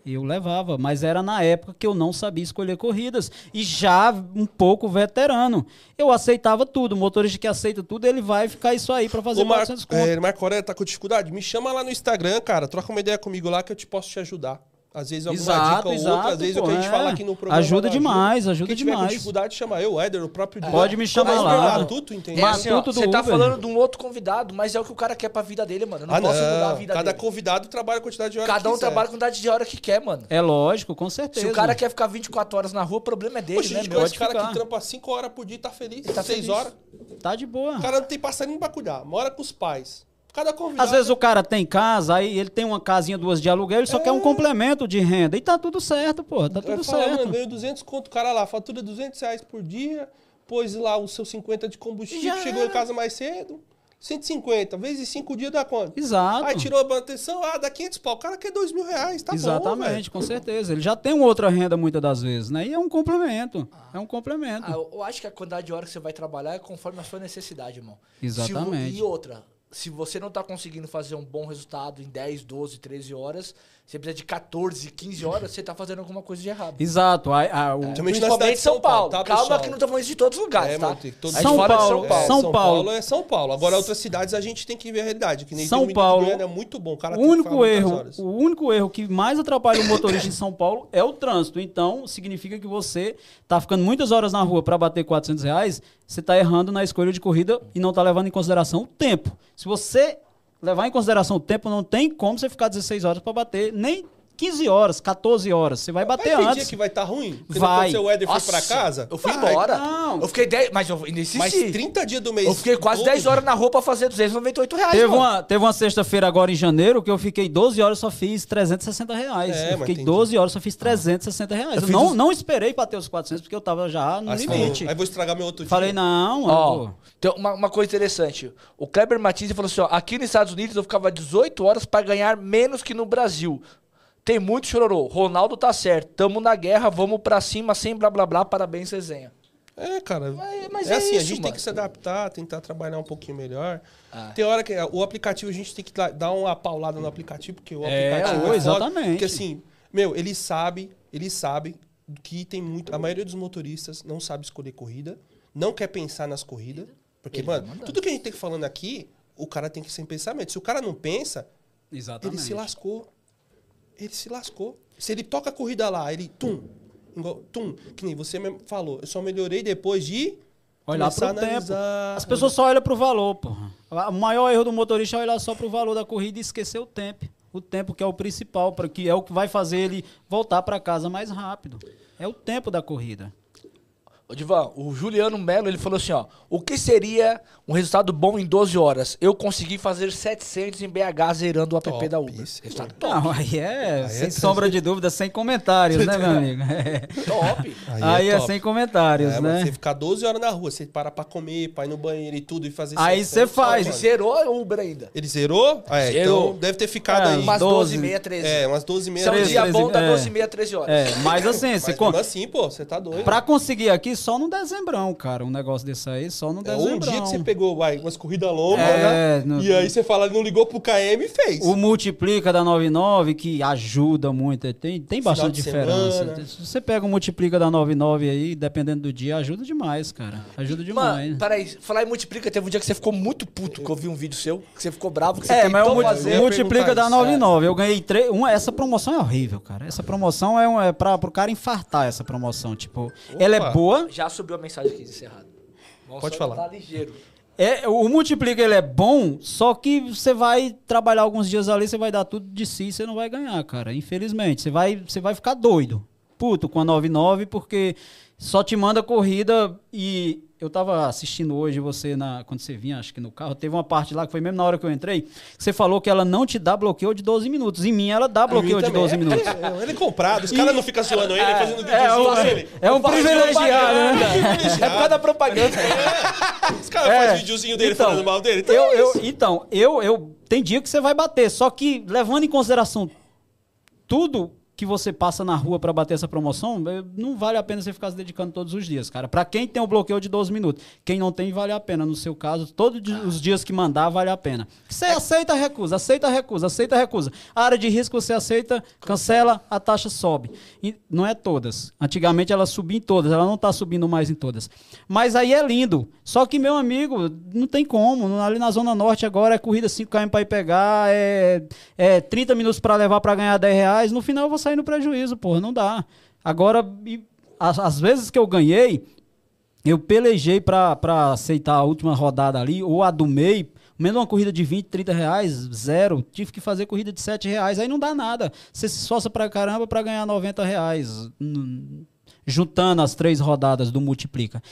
Eu levava, mas era na época que eu não sabia escolher corridas e já um pouco veterano. Eu aceitava tudo, o motorista que aceita tudo, ele vai ficar isso aí pra fazer Ô, Mar 400 conto. é, Marco Aurélio tá com dificuldade? Me chama lá no Instagram, cara. Troca uma ideia comigo lá que eu te posso te ajudar. Às vezes alguma Exato, dica ou exato, outra, às vezes é o pô, que a gente é. fala aqui no programa. Ajuda demais, ajuda Quem tiver com demais. dificuldade, chama eu, o Éder, o próprio Divan. Pode me chamar Mas, lá. Matuto, entendeu? É assim, ó, Matuto do você tá Uber. falando de um outro convidado, mas é o que o cara quer pra vida dele, mano. Eu não Ah, posso não. mudar a vida Cada dele. convidado trabalha a quantidade de horas Cada que um quiser. trabalha com a quantidade de hora que quer, mano. É lógico, com certeza. Se o cara quer ficar 24 horas na rua, o problema é dele, Poxa, a né, gente meu? conhece cara ficar. que trampa 5 horas por dia e tá feliz. tá 6 feliz. horas. Tá de boa. O cara não tem passarinho pra cuidar. Mora com os pais. Cada convidado. Às vezes o cara tem casa, aí ele tem uma casinha, duas de aluguel, ele só quer um complemento de renda. E tá tudo certo, pô. Tá tudo falar, certo. mano, ganho 200 conto, o cara lá, fatura 200 reais por dia, pôs lá os seus 50 de combustível, Já chegou era. em casa mais cedo, 150, vezes 5 dias dá quanto? Exato. Aí tirou a manutenção, ah, dá 500 pau, o cara quer 2 mil reais, tá bom, Exatamente, com certeza. Ele já tem uma outra renda muitas das vezes, né? E é um complemento. É um complemento. Ah, eu acho que a quantidade de horas que você vai trabalhar é conforme a sua necessidade, irmão. Exatamente. Se e outra, se você não tá conseguindo fazer um bom resultado em 10, 12, 13 horas, você precisa de 14, 15 horas, você tá fazendo alguma coisa de errado. Exato. A- a- o- Principalmente na Principalmente São Paulo. tá, Calma pessoal? que não tô falando isso de todos os lugares, É, tá? mano, tem todo- A gente São de Paulo, São Paulo. É, São São Paulo. Paulo é São Paulo. Agora, outras cidades a gente tem que ver a realidade. Que nem São um Paulo, Goiânia, é muito bom. O cara O único erro, o único erro que mais atrapalha o motorista em São Paulo é o trânsito. Então, significa que você tá ficando muitas horas na rua para bater 400 reais, você tá errando na escolha de corrida e não tá levando em consideração o tempo. Se você levar em consideração o tempo, não tem como você ficar 16 horas para bater, nem 15 horas, 14 horas. Você vai bater Vai ter dia antes. que vai estar ruim? Porque Vai. Quando o Éder foi pra casa... Eu fui vai. embora. Não. Eu fiquei 10. Mas eu insisti. Mas 30 dias do mês... Eu fiquei quase todo, 10 horas na rua pra fazer 298 reais. Teve mano. uma, teve uma sexta-feira agora em janeiro que eu fiquei 12 horas só fiz 360 reais. É, eu fiquei tem 12 horas só fiz 360 reais. Eu, não, os- não esperei bater os 400 porque eu tava já no Ah, você falou, limite. Aí vou estragar meu outro Falei, dia. não, Ó, eu- tem uma, uma coisa interessante. O Kleber Martins falou assim: ó, aqui nos Estados Unidos eu ficava 18 horas pra ganhar menos que no Brasil. Tem muito chororô. Ronaldo tá certo. Tamo na guerra, vamos pra cima sem blá blá blá. Parabéns, resenha. É, cara. Mas- mas é é assim, a isso, gente tem mano. que se adaptar, tentar trabalhar um pouquinho melhor. Ah. Tem hora que o aplicativo a gente tem que dar- uma paulada no aplicativo, porque o É, aplicativo é foda, exatamente. Porque assim, meu, ele sabe, ele sabe que tem muito. A maioria dos motoristas não sabe escolher corrida, não quer pensar nas corridas. Porque, Ele mano, tudo que a gente tem falando aqui, o cara tem que ser em pensamento. Se o cara não pensa, Exatamente. ele se lascou. Ele se lascou. Se ele toca a corrida lá, ele tum, igual, tum, que nem você mesmo falou. Eu só melhorei depois de Olhar pro a tempo. analisar. As pessoas só olham pro valor, porra. O maior erro do motorista é olhar só pro valor da corrida e esquecer o tempo. O tempo que é o principal, para que é o que vai fazer ele voltar para casa mais rápido. É o tempo da corrida. Ô, Divan, o Juliano Melo, ele falou assim, ó. O que seria um resultado bom em 12 horas? Eu consegui fazer 700 em BH zerando o app Top, da Uber. isso. Resultado top. Não, aí é Aí sem é sombra de dúvida, sem comentários, né, meu amigo? É. Top. Aí, é, top. sem comentários, É, né? Você ficar 12 horas na rua, você para pra comer, pra ir no banheiro e tudo e fazer Aí 700, você faz. Ele zerou o Uber ainda. Ele zerou? Ah, é, Zerou. então deve ter ficado É, aí. Umas 12, 12 e meia, 13. É, umas 12 e meia. Se é um 13, dia 13, bom, dá é. 12 e meia, 13 horas. É, mas assim, Mas você con... assim, pô, você tá doido. pra conseguir aqui só no dezembrão, cara. Um negócio desse aí, só no É, dezembrão. um dia que você pegou, vai, umas corridas longas, É, né? no- E aí você fala, não ligou pro KM e fez. O multiplica da 99, que ajuda muito, é, tem, tem bastante diferença. semana. Se você pega o multiplica da 99 aí, dependendo do dia, ajuda demais, cara. Ajuda demais. Mano, peraí, falar em multiplica, teve um dia que você ficou muito puto que eu vi um vídeo seu, que você ficou bravo, que você É, mas o fazer. multiplica da isso, 99. Eu ganhei três. Uma, essa promoção é horrível, cara. Essa promoção é, um, é pra, pro cara infartar essa promoção. Tipo, ela é boa. Já subiu a mensagem aqui de errado. Vamos Pode falar. Tá ligeiro. É, o multiplica ele é bom, só que você vai trabalhar alguns dias ali, você vai dar tudo de si e você não vai ganhar, cara. Infelizmente. Você vai, você vai ficar doido. Puto com a 99, porque só te manda corrida e. Eu tava assistindo hoje você na, quando você vinha, acho que no carro, teve uma parte lá que foi mesmo na hora que eu entrei, que você falou que ela não te dá bloqueio de 12 minutos. Em mim ela dá bloqueio de 12 minutos. É, ele é comprado, os caras não ficam zoando ele, fazendo É, um- dele. é um privilegiado, né? É por causa da propaganda. Os caras É. fazem videozinho dele Então, falando mal dele. Então, Eu, é eu, então, eu, eu. Tem dia que você vai bater, só que levando em consideração tudo, que você passa na rua para bater essa promoção, eh, não vale a pena você ficar se dedicando todos os dias, cara. Para quem tem o bloqueio de 12 minutos, quem não tem, vale a pena. No seu caso, todos os dias que mandar, vale a pena. Você aceita, recusa, aceita, recusa, aceita, recusa. A área de risco você aceita, cancela, a taxa sobe. E não é todas. Antigamente ela subia em todas, ela não está subindo mais em todas. Mas aí é lindo. Só que, meu amigo, não tem como. Ali na Zona Norte agora é corrida 5km para ir pegar, é, é 30 minutos para levar para ganhar 10 reais. No final vou sair no prejuízo, porra, não dá. Agora, as, vezes que eu ganhei, eu pelejei para aceitar a última rodada ali, ou a do meio, menos uma corrida de 20, 30 reais, zero. Tive que fazer corrida de 7 reais, aí não dá nada. Você se esforça pra caramba para ganhar 90 reais, juntando as três rodadas do Multiplica.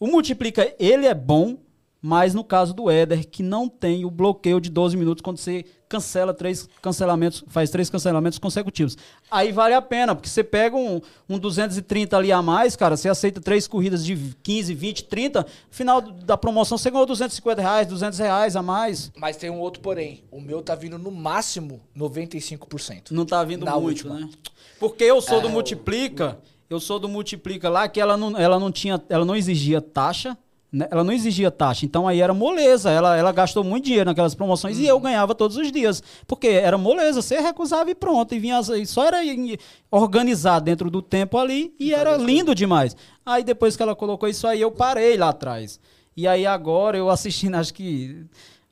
O Multiplica, ele é bom, mas no caso do Éder, que não tem o bloqueio de 12 minutos quando você cancela três cancelamentos, faz três cancelamentos consecutivos. Aí vale a pena, porque você pega um, um 230 ali a mais, cara, você aceita três corridas de 15, 20, 30, no final da promoção você ganhou 250 reais, 200 reais a mais. Mas tem um outro porém. O meu tá vindo no máximo 95%. Não tá vindo Na muito, última. né? Porque eu sou É, do Multiplica, eu sou do Multiplica lá, que ela não, ela não tinha, ela não exigia taxa, né? Ela não exigia taxa, então aí era moleza. Ela, ela gastou muito dinheiro naquelas promoções e eu Uhum. ganhava todos os dias. Porque era moleza, você recusava e pronto. E vinha e só era organizar dentro do tempo ali e era lindo demais. Aí depois que ela colocou isso aí, eu parei lá atrás. E aí agora eu assistindo, acho que.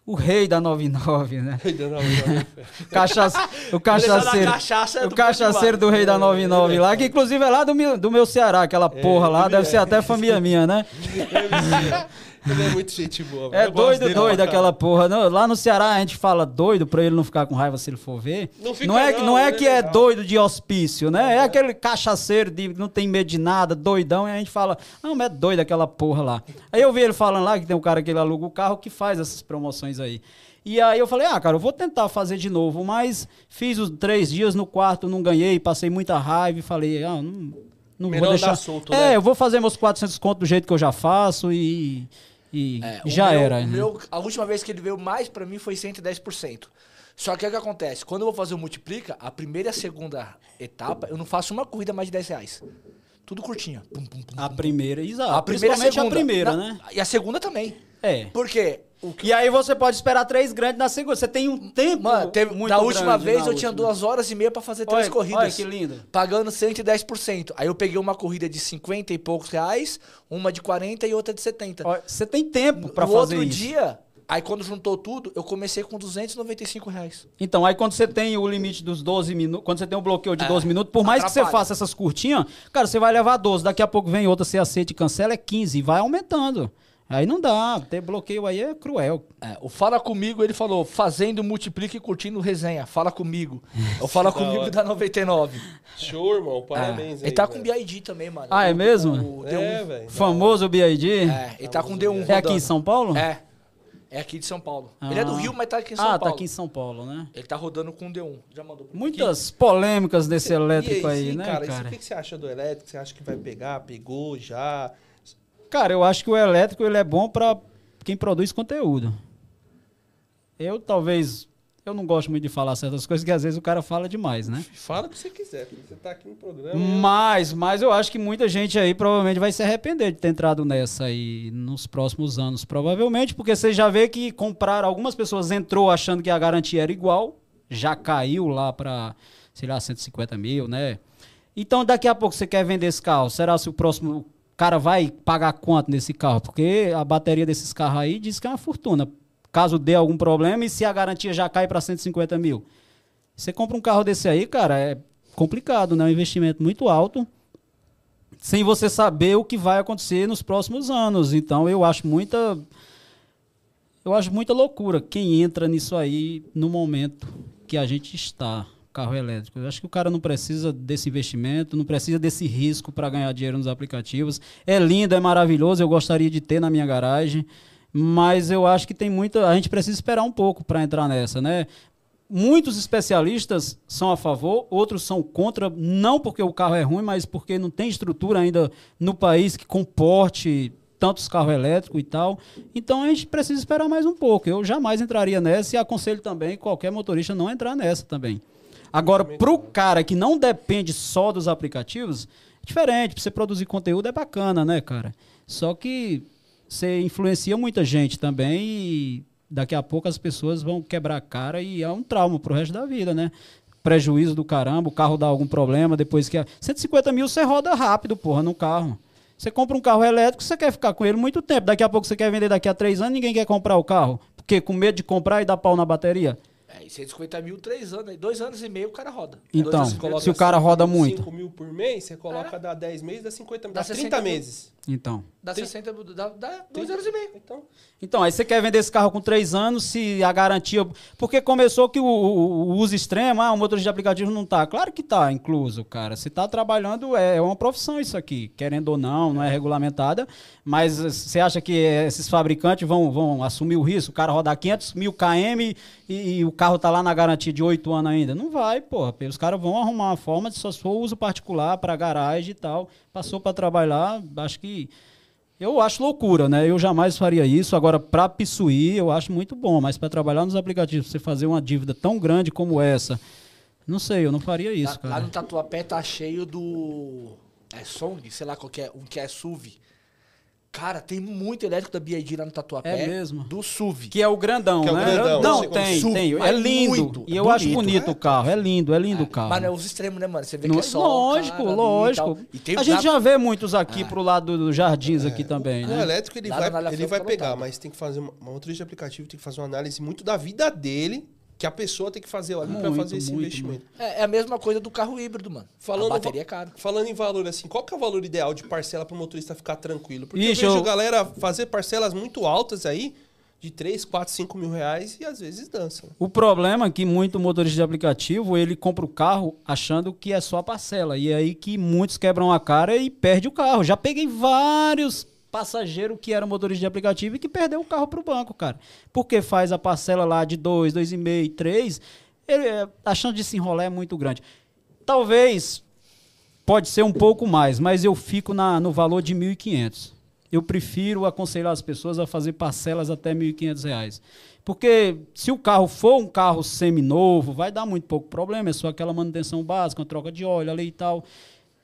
O rei da 99, né? Cachaça, o cachaceiro. cachaça é o cachaceiro do rei da 99 lá, que inclusive é lá do meu, do meu Ceará, aquela porra lá, deve é. ser até família minha, né? Ele é muito gente boa. É doido, dele doido aquela porra. Não, lá no Ceará a gente fala doido pra ele não ficar com raiva se ele for ver. Não fica é, que- não, não é ele é que é doido de hospício, né? É aquele cachaceiro de não tem medo de nada, doidão, e a gente fala, não, mas é doido aquela porra lá. Aí eu vi ele falando lá que tem um cara que ele aluga o carro que faz essas promoções aí. E aí eu falei, ah, cara, eu vou tentar fazer de novo, mas fiz os três dias no quarto, não ganhei, passei muita raiva e falei, ah, não, não Melhor vou deixar. solto, é, né? eu vou fazer meus 400 conto do jeito que eu já faço e, e É, já meu- era. né? meu- a última vez que ele veio mais pra mim foi 110%. Só que o que acontece? Quando eu vou fazer o multiplica, a primeira e a segunda etapa, eu não faço uma corrida mais de 10 reais. Tudo curtinha. Pum, pum, pum. A primeira, exato. A primeira e a segunda. a primeira, Na- né? E a segunda também. É. Por quê? O que- E aí você pode esperar três grandes na segunda. Você tem um tempo Mano, teve, muito da última grande vez eu tinha última. duas horas e meia pra fazer três Olha- corridas. olha que lindo. Pagando 110%. Aí eu peguei uma corrida de 50 e poucos reais, uma de 40 e outra de 70. Olha, Você tem tempo pra no fazer outro isso. dia, aí quando juntou tudo, eu comecei com 295 reais. Então, aí quando você tem o limite dos 12 minutos, quando você tem o bloqueio de É, 12 minutos, por mais que você atrapalha. faça essas curtinhas, cara, você vai levar 12, daqui a pouco vem outra, você aceita e cancela, é 15, e vai aumentando. Aí não dá, ter bloqueio aí é cruel. É, o Fala Comigo, ele falou, fazendo, multiplica e curtindo resenha. Fala comigo. O Fala Da Comigo da 99. Show, irmão. Parabéns É, aí. ele tá com velho. BID também, mano. Ah, é O- mesmo? O D1. É, velho. Famoso BID? É, ele tá com D1 É aqui em rodando. São Paulo? É. É aqui de São Paulo. Ele é do Ah. Rio, mas tá aqui em São ah, Paulo. tá aqui em São Paulo, né? Ele tá rodando com D1. Já mandou pra. Muitas polêmicas desse elétrico e aí, sim, né, cara? cara? Isso, o que que você acha do elétrico? Você acha que vai pegar? Pegou já? Cara, eu acho que o elétrico ele é bom pra quem produz conteúdo. Eu talvez eu não gosto muito de falar certas coisas que às vezes o cara fala demais, né? Fala o que você quiser. filho. Você tá aqui no programa. Mas, mas eu acho que muita gente aí provavelmente vai se arrepender de ter entrado nessa aí nos próximos anos, provavelmente, porque você já vê que compraram, algumas pessoas entrou achando que a garantia era igual, já caiu lá para, sei lá, 150 mil, né? Então daqui a pouco você quer vender esse carro, será se o próximo cara vai pagar quanto nesse carro? Porque a bateria desses carros aí diz que é uma fortuna. Caso dê algum problema e se a garantia já cai para 150 mil. Você compra um carro desse aí, cara, é complicado, né? É um investimento muito alto, sem você saber o que vai acontecer nos próximos anos. Então eu acho muita. Eu acho muita loucura quem entra nisso aí no momento que a gente está, carro elétrico. Eu acho que o cara não precisa desse investimento, não precisa desse risco para ganhar dinheiro nos aplicativos. É lindo, é maravilhoso, eu gostaria de ter na minha garagem, mas eu acho que tem muita. A gente precisa esperar um pouco para entrar nessa, né? Muitos especialistas são a favor, outros são contra, não porque o carro é ruim, mas porque não tem estrutura ainda no país que comporte tantos carros elétricos e tal. Então a gente precisa esperar mais um pouco. Eu jamais entraria nessa e aconselho também qualquer motorista não entrar nessa também. Agora, pro cara que não depende só dos aplicativos, é diferente. Pra você produzir conteúdo é bacana, né, cara? Só que você influencia muita gente também e daqui a pouco as pessoas vão quebrar a cara e é um trauma pro resto da vida, né? Prejuízo do caramba, o carro dá algum problema, depois que... 150 mil você roda rápido, porra, no carro. Você compra um carro elétrico, você quer ficar com ele muito tempo. Daqui a pouco você quer vender daqui a três anos, ninguém quer comprar o carro. Porque com medo de comprar e dar pau na bateria. É, e 150 mil, três anos, dois anos e meio o cara roda. Então, se o cara roda 5 muito. mil por mês, você coloca dá 10 meses, dá 50 mil. Dá, Dá 30 60 mil. meses. Então. Dá 60, dá, dá dois anos e meio. Então, Então, aí você quer vender esse carro com três anos, se a garantia. Porque começou que o, o- o uso extremo, ah, o motorista de aplicativo não tá. Claro que tá incluso, cara. Se tá trabalhando, é, é uma profissão isso aqui. Querendo ou não, não é regulamentada. Mas eh, você acha que esses fabricantes vão, vão assumir o risco? O cara rodar 500 mil km e, e o carro tá lá na garantia de oito anos ainda? Não vai, porra. Os caras vão arrumar uma forma de só se for uso particular para garagem e tal. Passou para trabalhar, acho que. Eu acho loucura, né? Eu jamais faria isso. Agora, para Pissuí, eu acho muito bom. Mas para trabalhar nos aplicativos, você fazer uma dívida tão grande como essa, não sei, eu não faria isso, Lá, lá cara. no Tatuapé tá cheio do. É Song, sei lá qual que é, um que é SUV. Cara, tem muito elétrico da BID lá no Tatuapé. É mesmo? Do SUV. Que é o grandão, Que é o né? grandão, não, tem, SUV, tem. É lindo. muito, e eu bonito, acho bonito né? o carro. É lindo, é lindo o carro. Mas não é os extremos, né, mano? Você vê No- que é só. lógico, cara e lógico. E tem a gente já vê muitos aqui pro lado do Jardins aqui também, o né? elétrico ele Lá vai, ele vai pegar, mas tem que fazer uma, uma motorista de aplicativo tem que fazer uma análise muito da vida dele, que a pessoa tem que fazer ali para fazer esse muito, investimento. É, é a mesma coisa do carro híbrido, mano. Falando a bateria é cara. Falando em valor, assim, qual que é o valor ideal de parcela para o motorista ficar tranquilo? Porque Ixi, eu vejo eu- galera fazer parcelas muito altas aí, de 3, 4, 5 mil reais e às vezes dança. O problema é que muito motorista de aplicativo, ele compra o carro achando que é só a parcela. E é aí que muitos quebram a cara e perde o carro. Já peguei vários passageiros que eram motoristas de aplicativo e que perdeu o carro pro banco, cara. Porque faz a parcela lá de 2, 2,5, 3, ele, é, a chance de se enrolar é muito grande. Talvez pode ser um pouco mais, mas eu fico na, no valor de 1.500. Eu prefiro aconselhar as pessoas a fazer parcelas até 1.500 reais. Porque se o carro for um carro seminovo, vai dar muito pouco problema, é só aquela manutenção básica, uma troca de óleo ali e tal.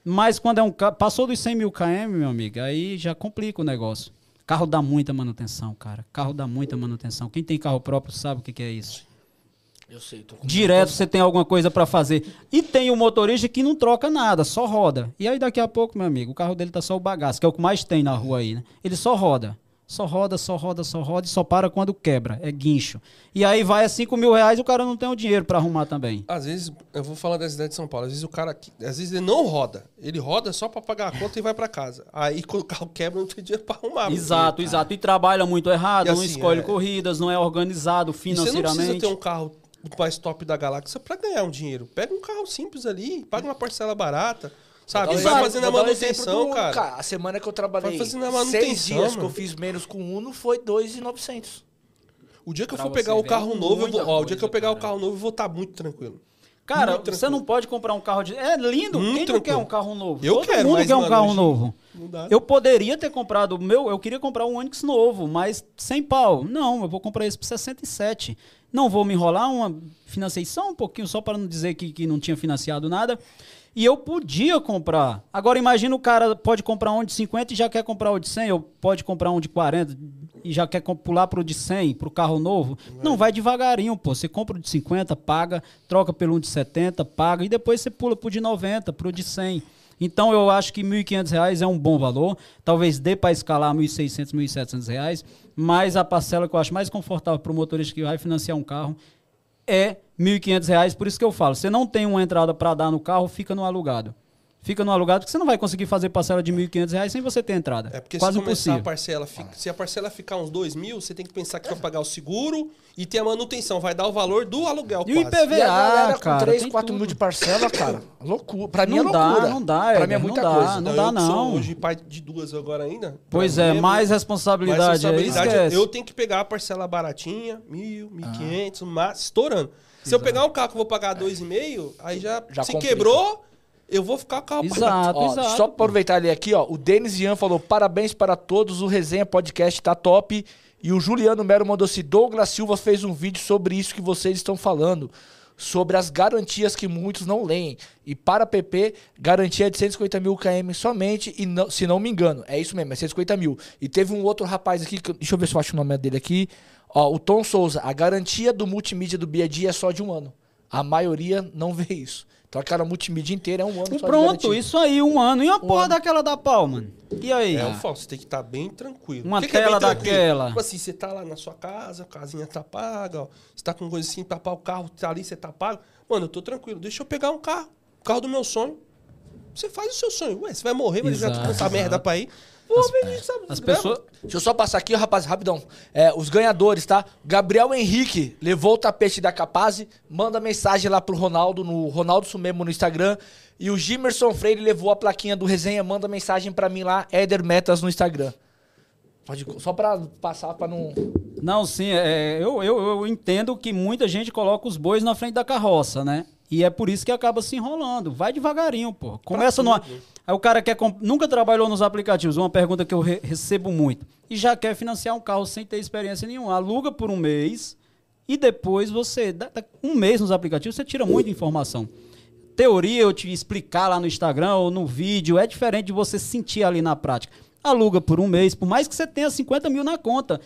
Mas quando é um carro, passou dos 100 mil km, meu amigo, aí já complica o negócio. Carro dá muita manutenção, cara. Carro dá muita manutenção. Quem tem carro próprio sabe o que, que é isso. Eu sei, tô com Direto você tem alguma coisa pra fazer. E tem o motorista que não troca nada, só roda. E aí daqui a pouco, meu amigo, o carro dele tá só o bagaço, que é o que mais tem na rua aí, né? Ele só roda. Só roda, só roda, só roda e só para quando quebra. É guincho. E aí vai a 5 mil reais e o cara não tem o dinheiro pra arrumar também. Às vezes, eu vou falar da cidade de São Paulo, às vezes o cara, às vezes ele não roda, ele roda só para pagar a conta e vai para casa. Aí quando o carro quebra, não tem dinheiro para arrumar. exato, exato. E trabalha muito errado, E não assim, escolhe é- corridas, não é organizado E você não financeiramente. precisa ter um carro mais top da galáxia para ganhar um dinheiro. Pega um carro simples ali, paga uma parcela barata, sabe? Vai fazendo a um manutenção, do Uno, cara. A semana que eu trabalhei, Vai fazendo a seis manutenção, dias que mano. eu fiz menos com o Uno foi 2,900. O dia que eu Pra for você pegar o carro é novo, eu vou, ó, o dia que eu pegar o cara. carro novo, eu vou estar muito tranquilo. Cara, Muito você tranquilo. não pode comprar um carro de. É lindo. Muito Quem não quer tranquilo. um carro novo? Eu Todo quero, mundo quer um mano, carro novo. não dá. Eu poderia ter comprado o meu. Eu queria comprar um Onix novo, mas sem pau. Não, eu vou comprar esse por 67. Não vou me enrolar, uma financei só um pouquinho, só para não dizer que, que não tinha financiado nada. E eu podia comprar. Agora imagina o cara pode comprar um de 50 e já quer comprar o de 100, ou pode comprar um de 40 e já quer pular pro de 100, pro carro novo. Não, vai devagarinho, pô. Você compra o de 50, paga, troca pelo um de 70, paga e depois você pula pro de 90, pro de 100. Então eu acho que 1.500 reais é um bom valor. Talvez dê para escalar R$ 1.600, 1.700 reais. Mas a parcela que eu acho mais confortável para o motorista que vai financiar um carro é 1.500 reais. Por isso que eu falo, você não tem uma entrada para dar no carro, fica no alugado. Fica no alugado porque você não vai conseguir fazer parcela de 1.500 reais sem você ter entrada. É porque Quase se começar impossível. a parcela, fica- se a parcela ficar uns 2 mil, você tem que pensar que vai pagar o seguro e ter a manutenção. Vai dar o valor do aluguel E o quase. IPVA, E a galera com cara, 3, tem 4 mil tudo. de parcela, cara, loucura. Pra mim Não é dá, não dá, Pra mim é não muita dá, coisa. não eu dá, que sou não. hoje pai de duas agora ainda. Pois é, mim mais muito- responsabilidade, mais responsabilidade. esquece. eu tenho que pegar a parcela baratinha, mil, mil e quinhentos, mas estourando. Se eu pegar um carro que eu vou pagar dois e meio, aí já, Já se complica. quebrou, eu vou ficar com o. Exato, Ó, exato. Só pra aproveitar ali aqui, ó. O Denis Ian falou: parabéns para todos, o Resenha Podcast tá top. E o Juliano Mero mandou se Douglas Silva fez um vídeo sobre isso que vocês estão falando. sobre as garantias que muitos não leem. E para a PP, garantia de 150 mil km somente, e não, se não me engano, é isso mesmo, é 150 mil. E teve um outro rapaz aqui, que, deixa eu ver se eu acho o nome dele aqui. Ó, o Tom Souza, a garantia do multimídia do BID é só de um ano. A maioria não vê isso. Então aquela multimídia inteira é um ano E pronto, isso aí, um ano. E uma porra ano. daquela da pau, mano? E aí? É, o Fausto, você tem que estar bem tranquilo. Uma que que é tela bem tranquilo? daquela. Tipo assim, você tá lá na sua casa, a casinha tá paga, ó. Você tá com coisa assim, tapar o carro, tá ali, você tá pago. Mano, eu tô tranquilo. Deixa eu pegar um carro. O carro do meu sonho. Você faz o seu sonho. Ué, você vai morrer, mas já tá merda pra ir. Vou ver, sabe? As grava. pessoas. Deixa eu só passar aqui, rapaz, rapidão. É, os ganhadores, tá? Gabriel Henrique levou o tapete da Capaz. Manda mensagem lá pro Ronaldo, no Ronaldo Sumemo no Instagram. E o Gimerson Freire levou a plaquinha do resenha. Manda mensagem pra mim lá, Éder Metas no Instagram. Pode, só pra passar pra não. Não, sim, é, eu, eu, eu entendo que muita gente coloca os bois na frente da carroça, né? E é por isso que acaba se enrolando. Vai devagarinho, pô. Começa numa. Aí o cara quer. comp- Nunca trabalhou nos aplicativos. Uma pergunta que eu re- recebo muito. E já quer financiar um carro sem ter experiência nenhuma. Aluga por um mês e depois você. Um mês nos aplicativos, você tira muita informação. Teoria eu te explicar lá no Instagram ou no vídeo é diferente de você sentir ali na prática. Aluga por um mês, por mais que você tenha 50 mil na conta.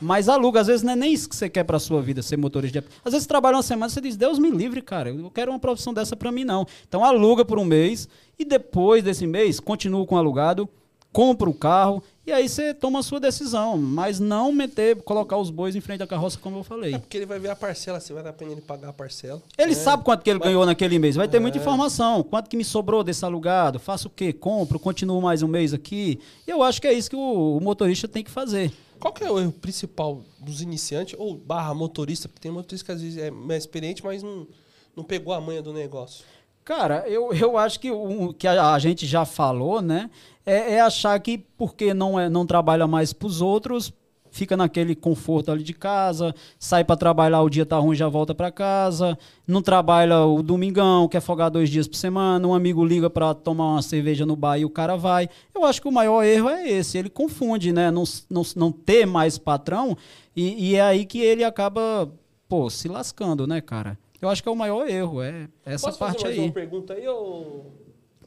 Mas aluga, às vezes não é nem isso que você quer pra sua vida, ser motorista de... Às vezes você trabalha uma semana e você diz, Deus me livre, cara, eu não quero uma profissão dessa pra mim, não. Então aluga por um mês e depois desse mês, continua com o alugado, compra o carro e aí você toma a sua decisão. Mas não meter, colocar os bois em frente da carroça, como eu falei. É porque ele vai ver a parcela, se vai dar pena ele pagar a parcela. Ele É. sabe quanto que ele ganhou naquele mês. Vai ter muita informação. Quanto que me sobrou desse alugado? Faço o quê? Compro? Continuo mais um mês aqui? E eu acho que é isso que o, o motorista tem que fazer. Qual que é o erro principal dos iniciantes ou barra motorista? Porque tem motorista que às vezes é mais experiente, mas não, não pegou a manha do negócio. Cara, eu, eu acho que o que a, gente já falou, né? É, é achar que porque não, é, não trabalha mais pros outros, fica naquele conforto ali de casa, sai para trabalhar, o dia tá ruim, já volta para casa, não trabalha o domingão, quer folgar dois dias por semana, um amigo liga para tomar uma cerveja no bar e o cara vai. Eu acho que o maior erro é esse, ele confunde, né? Não, não, não ter mais patrão e, e é aí que ele acaba, pô, se lascando, né, cara? Eu acho que é o maior erro, é essa Posso parte fazer mais aí. uma pergunta aí ou...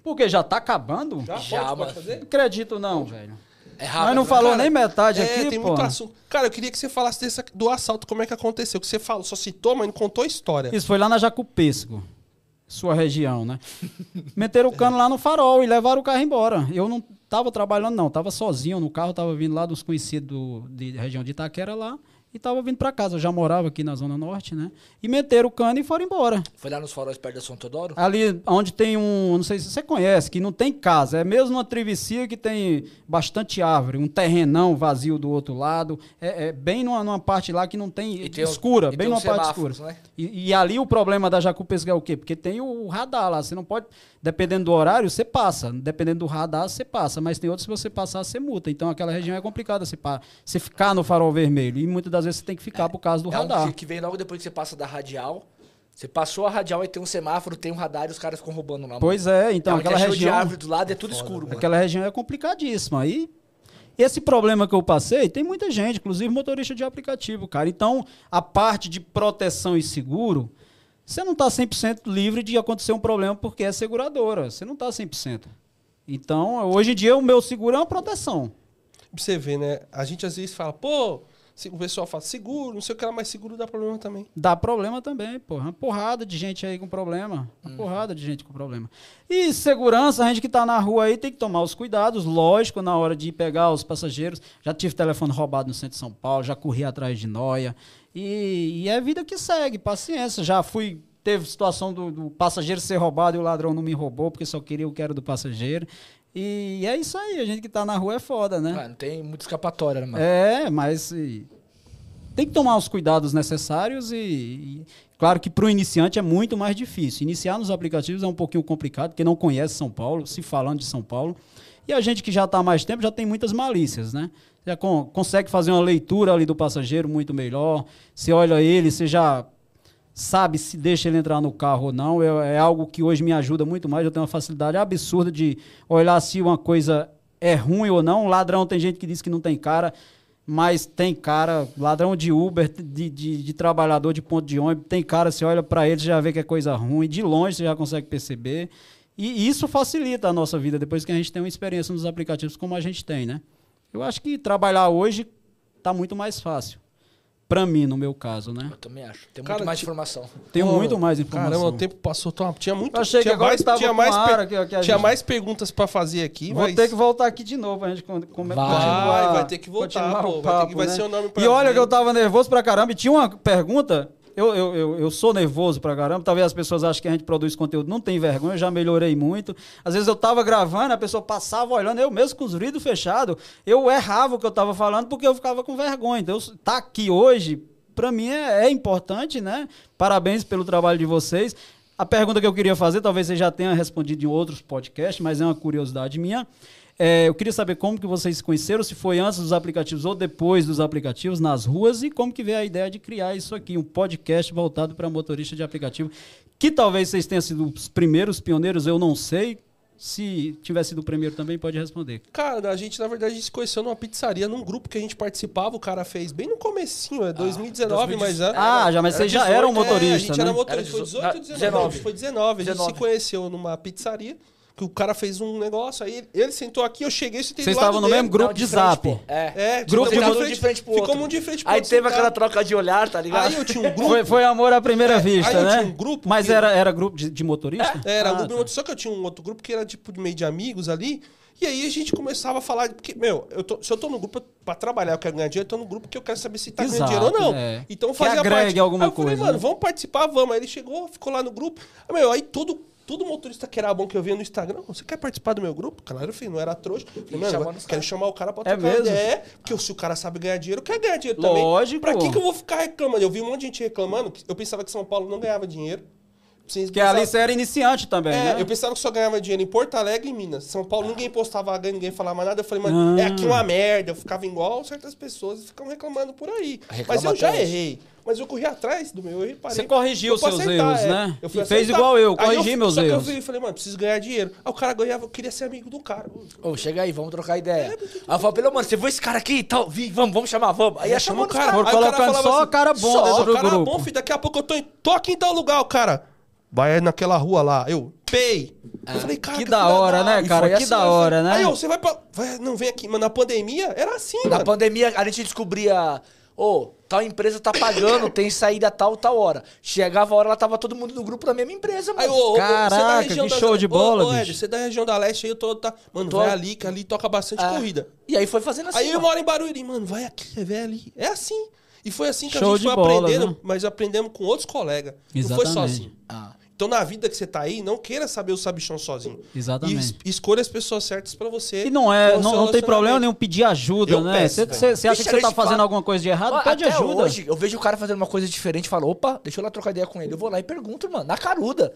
Porque já tá acabando? Já, Já, pode, pode fazer? Não acredito não, velho. É Mas rápido. não né? falou Cara, nem metade é, aqui, tem pô. muito assunto. Cara, eu queria que você falasse desse, do assalto, como é que aconteceu. Que você falou, só citou, mas não contou a história. Isso foi lá na Jacupesco, sua região, né? Meteram o cano lá no farol e levaram o carro embora. Eu não tava trabalhando não, tava sozinho no carro, tava vindo lá dos conhecidos do, de região de Itaquera lá e tava vindo pra casa. Eu já morava aqui na Zona Norte, né? E meteram o cano e foram embora. Foi lá nos faróis perto da São Teodoro? Ali onde tem um, não sei se você conhece, que não tem casa, é mesmo uma travessia que tem bastante árvore, um terrenão vazio do outro lado, é, é bem numa, numa parte lá que não tem, E tem escura, e bem tem numa parte escura. né? E, e ali o problema da Jacupesca é o quê? Porque tem o radar lá, você não pode, dependendo do horário, você passa, dependendo do radar, você passa, mas tem outros que você passar, você multa, então aquela região é complicada, você, pa- você ficar no farol vermelho, e muitas das vezes você tem que ficar por causa do É um radar. que- que vem logo depois que você passa da radial. Você passou a radial e tem um semáforo, tem um radar e os caras ficam roubando lá. mano. Pois é, então É aquela é região... de árvore do lado é tudo escuro, mano. Aquela região é complicadíssima. E esse problema que eu passei, tem muita gente, inclusive motorista de aplicativo, cara. Então, a parte de proteção e seguro, você não está 100% livre de acontecer um problema porque é seguradora. Você não está 100%. Então, hoje em dia, o meu seguro é uma proteção. Pra você ver, né? A gente às vezes fala, pô, o pessoal fala seguro, não sei o que lá, mas seguro dá problema também. Dá problema também, porra. Uma porrada de gente aí com problema. Uma porrada de gente com problema. E segurança, a gente que tá na rua aí tem que tomar os cuidados, lógico, na hora de pegar os passageiros. Já tive telefone roubado no centro de São Paulo, já corri atrás de noia. E, e é vida que segue, paciência. Já fui. Teve situação do, do passageiro ser roubado e o ladrão não me roubou, porque só queria o que era do passageiro. E é isso aí, a gente que tá na rua é foda, né? Ah, não tem muita escapatória, né, mano? É, mas e, tem que tomar os cuidados necessários e, e claro que para o iniciante é muito mais difícil. Iniciar nos aplicativos é um pouquinho complicado, porque não conhece São Paulo, se falando de São Paulo. E a gente que já está há mais tempo já tem muitas malícias, né? Já con- consegue fazer uma leitura ali do passageiro muito melhor. Você olha ele, você já sabe se deixa ele entrar no carro ou não. É, é algo que hoje me ajuda muito mais. Eu tenho uma facilidade absurda de olhar se uma coisa é ruim ou não. Ladrão tem gente que diz que não tem cara. Mas tem cara, ladrão de Uber, de, de, de trabalhador de ponto de ônibus, tem cara, você olha pra ele, você já vê que é coisa ruim, de longe você já consegue perceber. E isso facilita a nossa vida depois que a gente tem uma experiência nos aplicativos como a gente tem, né? Eu acho que trabalhar hoje tá muito mais fácil. Pra mim, no meu caso, né? Eu também acho. Tem Cara, muito mais informação. Tenho Pô, muito mais informação. Caramba, o tempo passou tão. Tinha muito. Eu achei que tinha agora mais, estava tinha mais, aqui, ó, que tinha gente- mais perguntas pra fazer aqui, Vou mas... ter que voltar aqui de novo pra gente con- come- Vai. continuar. Vai, vai ter que voltar, pô, o vai ter papo, que- vai né? ser o nome pra E olha ver. que eu tava nervoso pra caramba. E tinha uma pergunta. Eu, eu, eu, eu sou nervoso pra caramba. Talvez as pessoas achem que a gente produz conteúdo. Não tem vergonha, eu já melhorei muito. Às vezes eu tava gravando, a pessoa passava olhando, eu mesmo com os vidros fechados, eu errava o que eu tava falando porque eu ficava com vergonha. Então, tá aqui hoje, pra mim é, é importante, né? Parabéns pelo trabalho de vocês. A pergunta que eu queria fazer, talvez você já tenha respondido em outros podcasts, mas é uma curiosidade minha. É, eu queria saber como que vocês se conheceram, se foi antes dos aplicativos ou depois dos aplicativos nas ruas e como que veio a ideia de criar isso aqui, um podcast voltado para motorista de aplicativo, que talvez vocês tenham sido os primeiros pioneiros, eu não sei. Se tiver sido o primeiro também, pode responder. Cara, a gente, na verdade, se conheceu numa pizzaria, num grupo que a gente participava, o cara fez bem no comecinho, é 2019, mas... é- Ah, já, mas vocês já 18, eram é, a motorista, gente né? era motorista, foi Era 18 ou 19. 19? Foi 19, a gente 19. se conheceu numa pizzaria, que o cara fez um negócio, aí ele, sentou aqui, eu cheguei, sentei Vocês do lado estavam no dele. mesmo grupo Não, de, frente, zap. pô. É. É, Grupo de- um de frente pro outro. Ficamos um de frente pro Aí outro, teve aquela troca de olhar, tá ligado? Aí eu tinha um grupo... Foi, foi amor à primeira É, vista, aí eu né? tinha um grupo mas que- era, era grupo de, de motorista? Era Ah, grupo, tá. outro, só que eu tinha um outro grupo que era tipo de meio de amigos ali. E aí a gente começava a falar, porque, meu, eu tô- se eu tô no grupo pra trabalhar, eu quero ganhar dinheiro, eu tô no grupo que eu quero saber se tá ganhando Exato, dinheiro ou não. é. Então Que fazia agregue parte. alguma aí eu falei, coisa, mano, né? vamos participar, vamos. Aí ele chegou, ficou lá no grupo. Aí, meu, aí todo, todo motorista que era bom que eu via no Instagram, você quer participar do meu grupo? Claro, filho, não era trouxa. Falei, mano, quero chamar o cara pra É trocar mesmo? ideia. Porque se o cara sabe ganhar dinheiro, eu quero ganhar dinheiro também. Lógico. Pra que, que eu vou ficar reclamando? Eu vi um monte de gente reclamando, eu pensava que São Paulo não ganhava dinheiro. Vocês Porque ali pensavam- você era iniciante também, é, né? eu pensava que só ganhava dinheiro em Porto Alegre e em Minas. São Paulo ninguém postava vaga, ninguém falava mais nada. Eu falei, mano, é aqui Ah. uma merda. Eu ficava igual certas pessoas e ficam reclamando por aí. Reclama Mas eu já errei. Mas eu corri atrás do meu erro e parei. Você corrigiu Eu fui seus acertar, erros, é. né? Eu fui E fez igual eu, corrigi meus só erros. que eu falei, mano, preciso ganhar dinheiro. Aí o cara ganhava, eu queria ser amigo do cara. Ô, chega aí, vamos trocar ideia. Aí eu falo, pelo mano, você viu esse cara aqui e tal? Vi, vamos, vamos chamar, vamos. Aí ia Chamou o os cara. caras. Foram Aí o cara colocando só cara bom só dentro do cara grupo. bom, filho. Daqui a pouco eu tô, em, tô aqui em tal lugar, o cara. Vai naquela rua lá. Eu, pei. Eu falei, cara, Que da filha hora, né, cara? Que assim, da hora, né? Aí, ô, você vai pra. vai- não vem aqui, mano. Na pandemia era assim, Na mano. pandemia, a gente descobria, ô, tal empresa tá pagando, tem saída tal, tal hora. Chegava a hora, ela tava todo mundo no grupo da mesma empresa, mano. Aí, ô, ô, você é da Caraca, região que show de Ô, bola, ô, Ed, bicho. você é da região da leste aí, eu tô. Tá... Mano, Tô- vai ali, que ali toca bastante É. corrida. E aí foi fazendo assim, aí eu ó. moro em Barueri, mano, vai aqui, vai ali. É assim. E foi assim que Show a gente foi bola, aprendendo, né? mas aprendemos com outros colegas. Não foi Exatamente. sozinho. Ah. Então, na vida que você tá aí, não queira saber o sabichão sozinho. Exatamente. E es- escolha as pessoas certas pra você. E não é, não, não tem problema nenhum pedir ajuda, Eu né? peço, Você acha que você tá fazendo fala- alguma coisa de errado? Ó, Pede até ajuda. hoje, eu vejo o cara fazendo uma coisa diferente e falo, opa, deixa eu lá trocar ideia com ele. Eu vou lá e pergunto, mano, na caruda.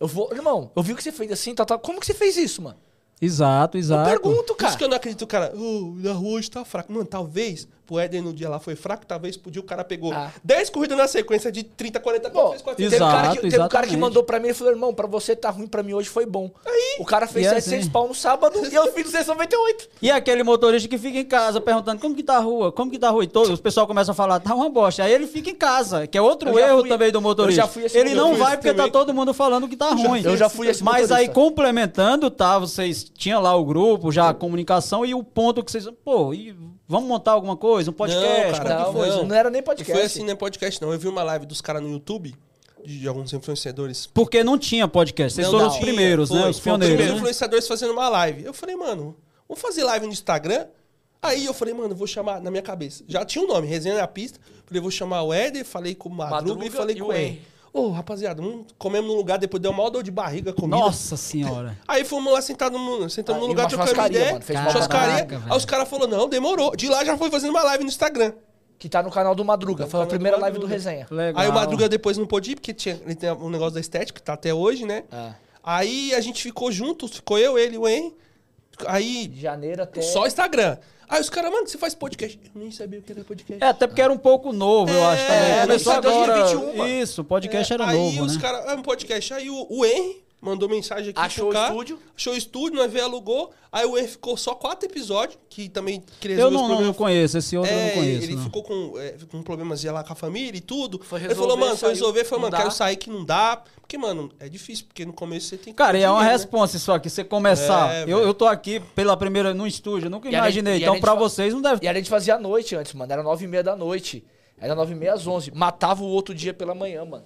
Eu vou, irmão, eu vi o que você fez assim, tal, tal. Como que você fez isso, mano? Exato, Eu exato. pergunto, Por cara. isso que eu não acredito, cara. "Oh, na rua hoje tá fraco. Mano, talvez pro Éder no dia lá foi fraco, talvez pro dia o cara pegou Ah. 10 corridas na sequência de 30, 40 Pô, fez 400. teve, um cara que, teve um cara que mandou pra mim e falou, irmão, pra você tá ruim, pra mim hoje foi bom. o cara fez E é 700 assim. pau no sábado e eu fiz 298. E aquele motorista que fica em casa perguntando como que tá a rua, como que tá a rua, e todos, os pessoal começam a falar, tá uma bosta. Aí ele fica em casa, que é outro erro fui- também do motorista. eu já fui esse ele não vai porque tá também. todo mundo falando que tá ruim. eu já fui esse Mas aí motorista. complementando, tá, vocês tinham lá o grupo, já a comunicação e o ponto que vocês, pô, e vamos montar alguma coisa, um podcast, Não, cara, como Não, foi? não, não era nem Não podcast. foi assim, não é podcast, não. Eu vi uma live dos caras no YouTube, de, de alguns influenciadores. Porque não tinha podcast, vocês Não, foram não os tinha, primeiros, foi, né, os pioneiros. primeiros né? influenciadores fazendo uma live. Eu falei, mano, vamos fazer live no Instagram? Aí eu falei, mano, vou chamar na minha cabeça. Já tinha um nome, Resenha na Pista. Falei, vou chamar o Éder, falei com o Madruga, Madruga e falei e com o ele. Ô, rapaziada, vamos, comemos num lugar, depois deu uma dor de barriga comida. Nossa senhora. Aí fomos lá sentado no, sentamos Ah, no lugar trocando ideia. mano, fez churrascaria. Caraca, velho. Aí os caras falaram, não, demorou. De lá já foi fazendo uma live no Instagram. Que tá no canal do Madruga. Foi a canal do primeira live do resenha. Legal. Aí o Madruga depois não pôde ir, porque tinha, ele tem um negócio da estética, que tá até hoje, né? Ah. Aí a gente ficou juntos, ficou eu, ele e o Henry. Aí, De janeiro até. só Instagram. Aí os caras, mano, você faz podcast? Eu nem sabia o que era podcast. É, até porque era um pouco novo, eu acho também. É, Começou agora. 2021, mano. Isso, o podcast era aí novo, os né? caras, é um podcast. Aí o, o Henry mandou mensagem aqui Achou pro o estúdio? Achou o estúdio, nós veio, alugou. Aí o E ficou só quatro episódios, que também queria Eu não, não, conheço, esse outro eu É, não conheço. ele não. ficou com, é, com problemas lá com a família e tudo. Foi ele resolver, falou, mano, foi resolver, falou, não mano, quero dá. sair que não dá. Porque, mano, é difícil, porque no começo você tem que. Cara, e é uma né? resposta isso aqui. Você começar. É, eu, eu tô aqui pela primeira no estúdio, nunca E imaginei. gente- então, gente pra fa- vocês, não deve E a gente fazia à noite antes, mano. Era nove e meia da noite. Era nove e meia às onze. Matava o outro dia pela manhã, mano.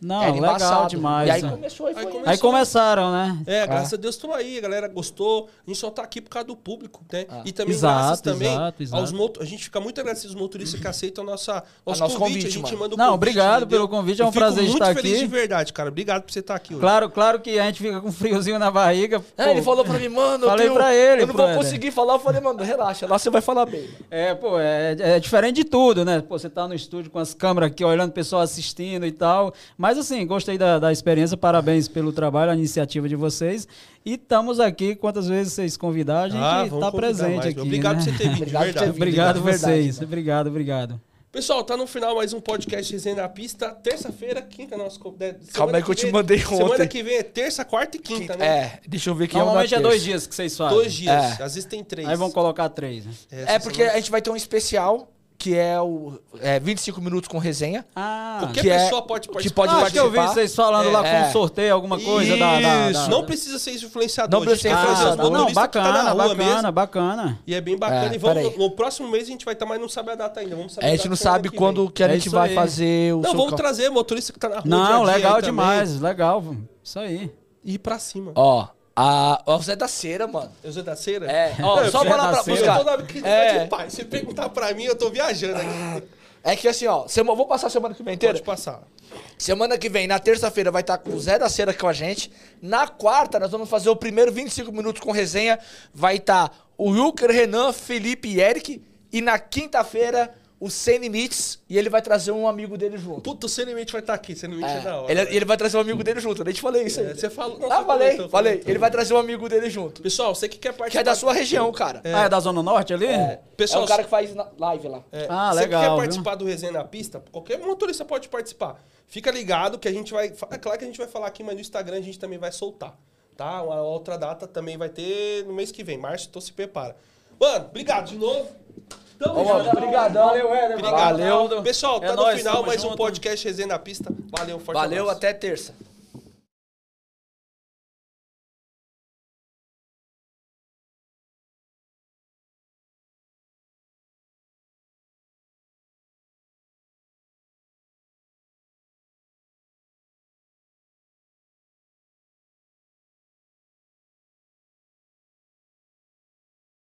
Não, Era legal embaçado. demais. E aí né? começou e Aí foi. começou. Aí começaram, né? É, graças a Deus tô aí, a galera gostou. A gente só tá aqui por causa do público, né? Ah. E também Exato, graças também exato, exato. aos moto... A gente fica muito agradecido aos motoristas que aceitam a nossa, nosso, nosso convite. convite, A gente mano. manda o Não, convite, obrigado entendeu? pelo convite, é um Eu fico prazer muito estar feliz aqui. de verdade, cara. Obrigado por você estar aqui hoje. Claro, claro que a gente fica com um friozinho na barriga. É, pô. ele falou pra mim, mano, eu Falei tenho- pra ele, eu não vou conseguir falar. Eu falei, mano, relaxa, lá você vai falar bem. É, pô, é, é diferente de tudo, né? Pô, você tá no estúdio com as câmeras aqui, olhando o pessoal assistindo e tal. Mas assim, gostei da, da experiência, parabéns pelo trabalho, a iniciativa de vocês. E estamos aqui, quantas vezes vocês convidar, a gente Ah, tá convidar presente mais. aqui. Obrigado né? por você ter vindo, Obrigado verdade. vindo. Obrigado vocês, mano. obrigado, obrigado. Pessoal, tá no final mais um podcast Resenha na Pista. Terça-feira, quinta, nosso. né, semana Calma aí que eu te vem- mandei Semana ontem. que vem é terça, quarta e quinta, né? É, deixa eu ver aqui. Normalmente é dois dias que vocês fazem. Dois dias. É. Às vezes tem três. Aí vão colocar três. né? Essa É porque semana- a gente vai ter um especial, que é o é, 25 minutos com resenha. Ah, Qualquer que é- pessoa pode que participar. pode Ah, acho que eu vi participar. vocês falando lá É. com sorteio, alguma coisa da, da, Isso, da- não precisa ser influenciador. Não precisa ser influenciador. Não, motoristas que tá bacana, na rua bacana, mesmo. bacana. E é bem bacana. É, e vamos, no, no próximo mês a gente vai estar, mas não sabe a data ainda. Vamos saber A a gente não sabe que quando vem. que a É gente isso vai aí. fazer o Não, vamos trazer motorista que tá na rua. Não, legal demais, legal. Isso aí. E ir pra cima. Ó, a, ó, o Zé da Cera, mano. Eu sou da cera? É, ó, eu só fico- pra Cera. Eu tô na clínica É. de pai. Se perguntar pra mim, eu tô viajando aqui. É que assim, ó, vou passar semana que vem inteira. Pode passar. Semana que vem, na terça-feira, vai estar com o Zé da Cera com a gente. Na quarta, nós vamos fazer o primeiro 25 minutos com resenha. Vai estar o Wilker, Renan, Felipe e Eric. E na quinta-feira, o Sem Limites. E ele vai trazer um amigo dele junto. Puta, o Senemente vai estar aqui. Senemente é, É, da hora. ele, ele vai trazer um amigo dele junto. Eu nem te falei isso aí. É, Você falou. ah, você falei, comentou, falei. comentou. Ele vai trazer um amigo dele junto. Pessoal, você que quer participar. Que é da sua região, cara. Ah, é da Zona Norte ali? É, Pessoal, é o cara que faz live lá. É, Ah, você legal, que quer viu? participar do Resenha na Pista, qualquer motorista pode participar. Fica ligado que a gente vai. É claro que a gente vai falar aqui, mas no Instagram a gente também vai soltar. Tá? Uma outra data também vai ter no mês que vem. Março, então se prepara. Mano, obrigado de novo. Tamo junto. obrigadão. Valeu, Éder. Obrigado. Valeu. Pessoal, É tá no nóis, final mais um junto. podcast Resenha na Pista. Valeu, forte Valeu, abraço. até terça.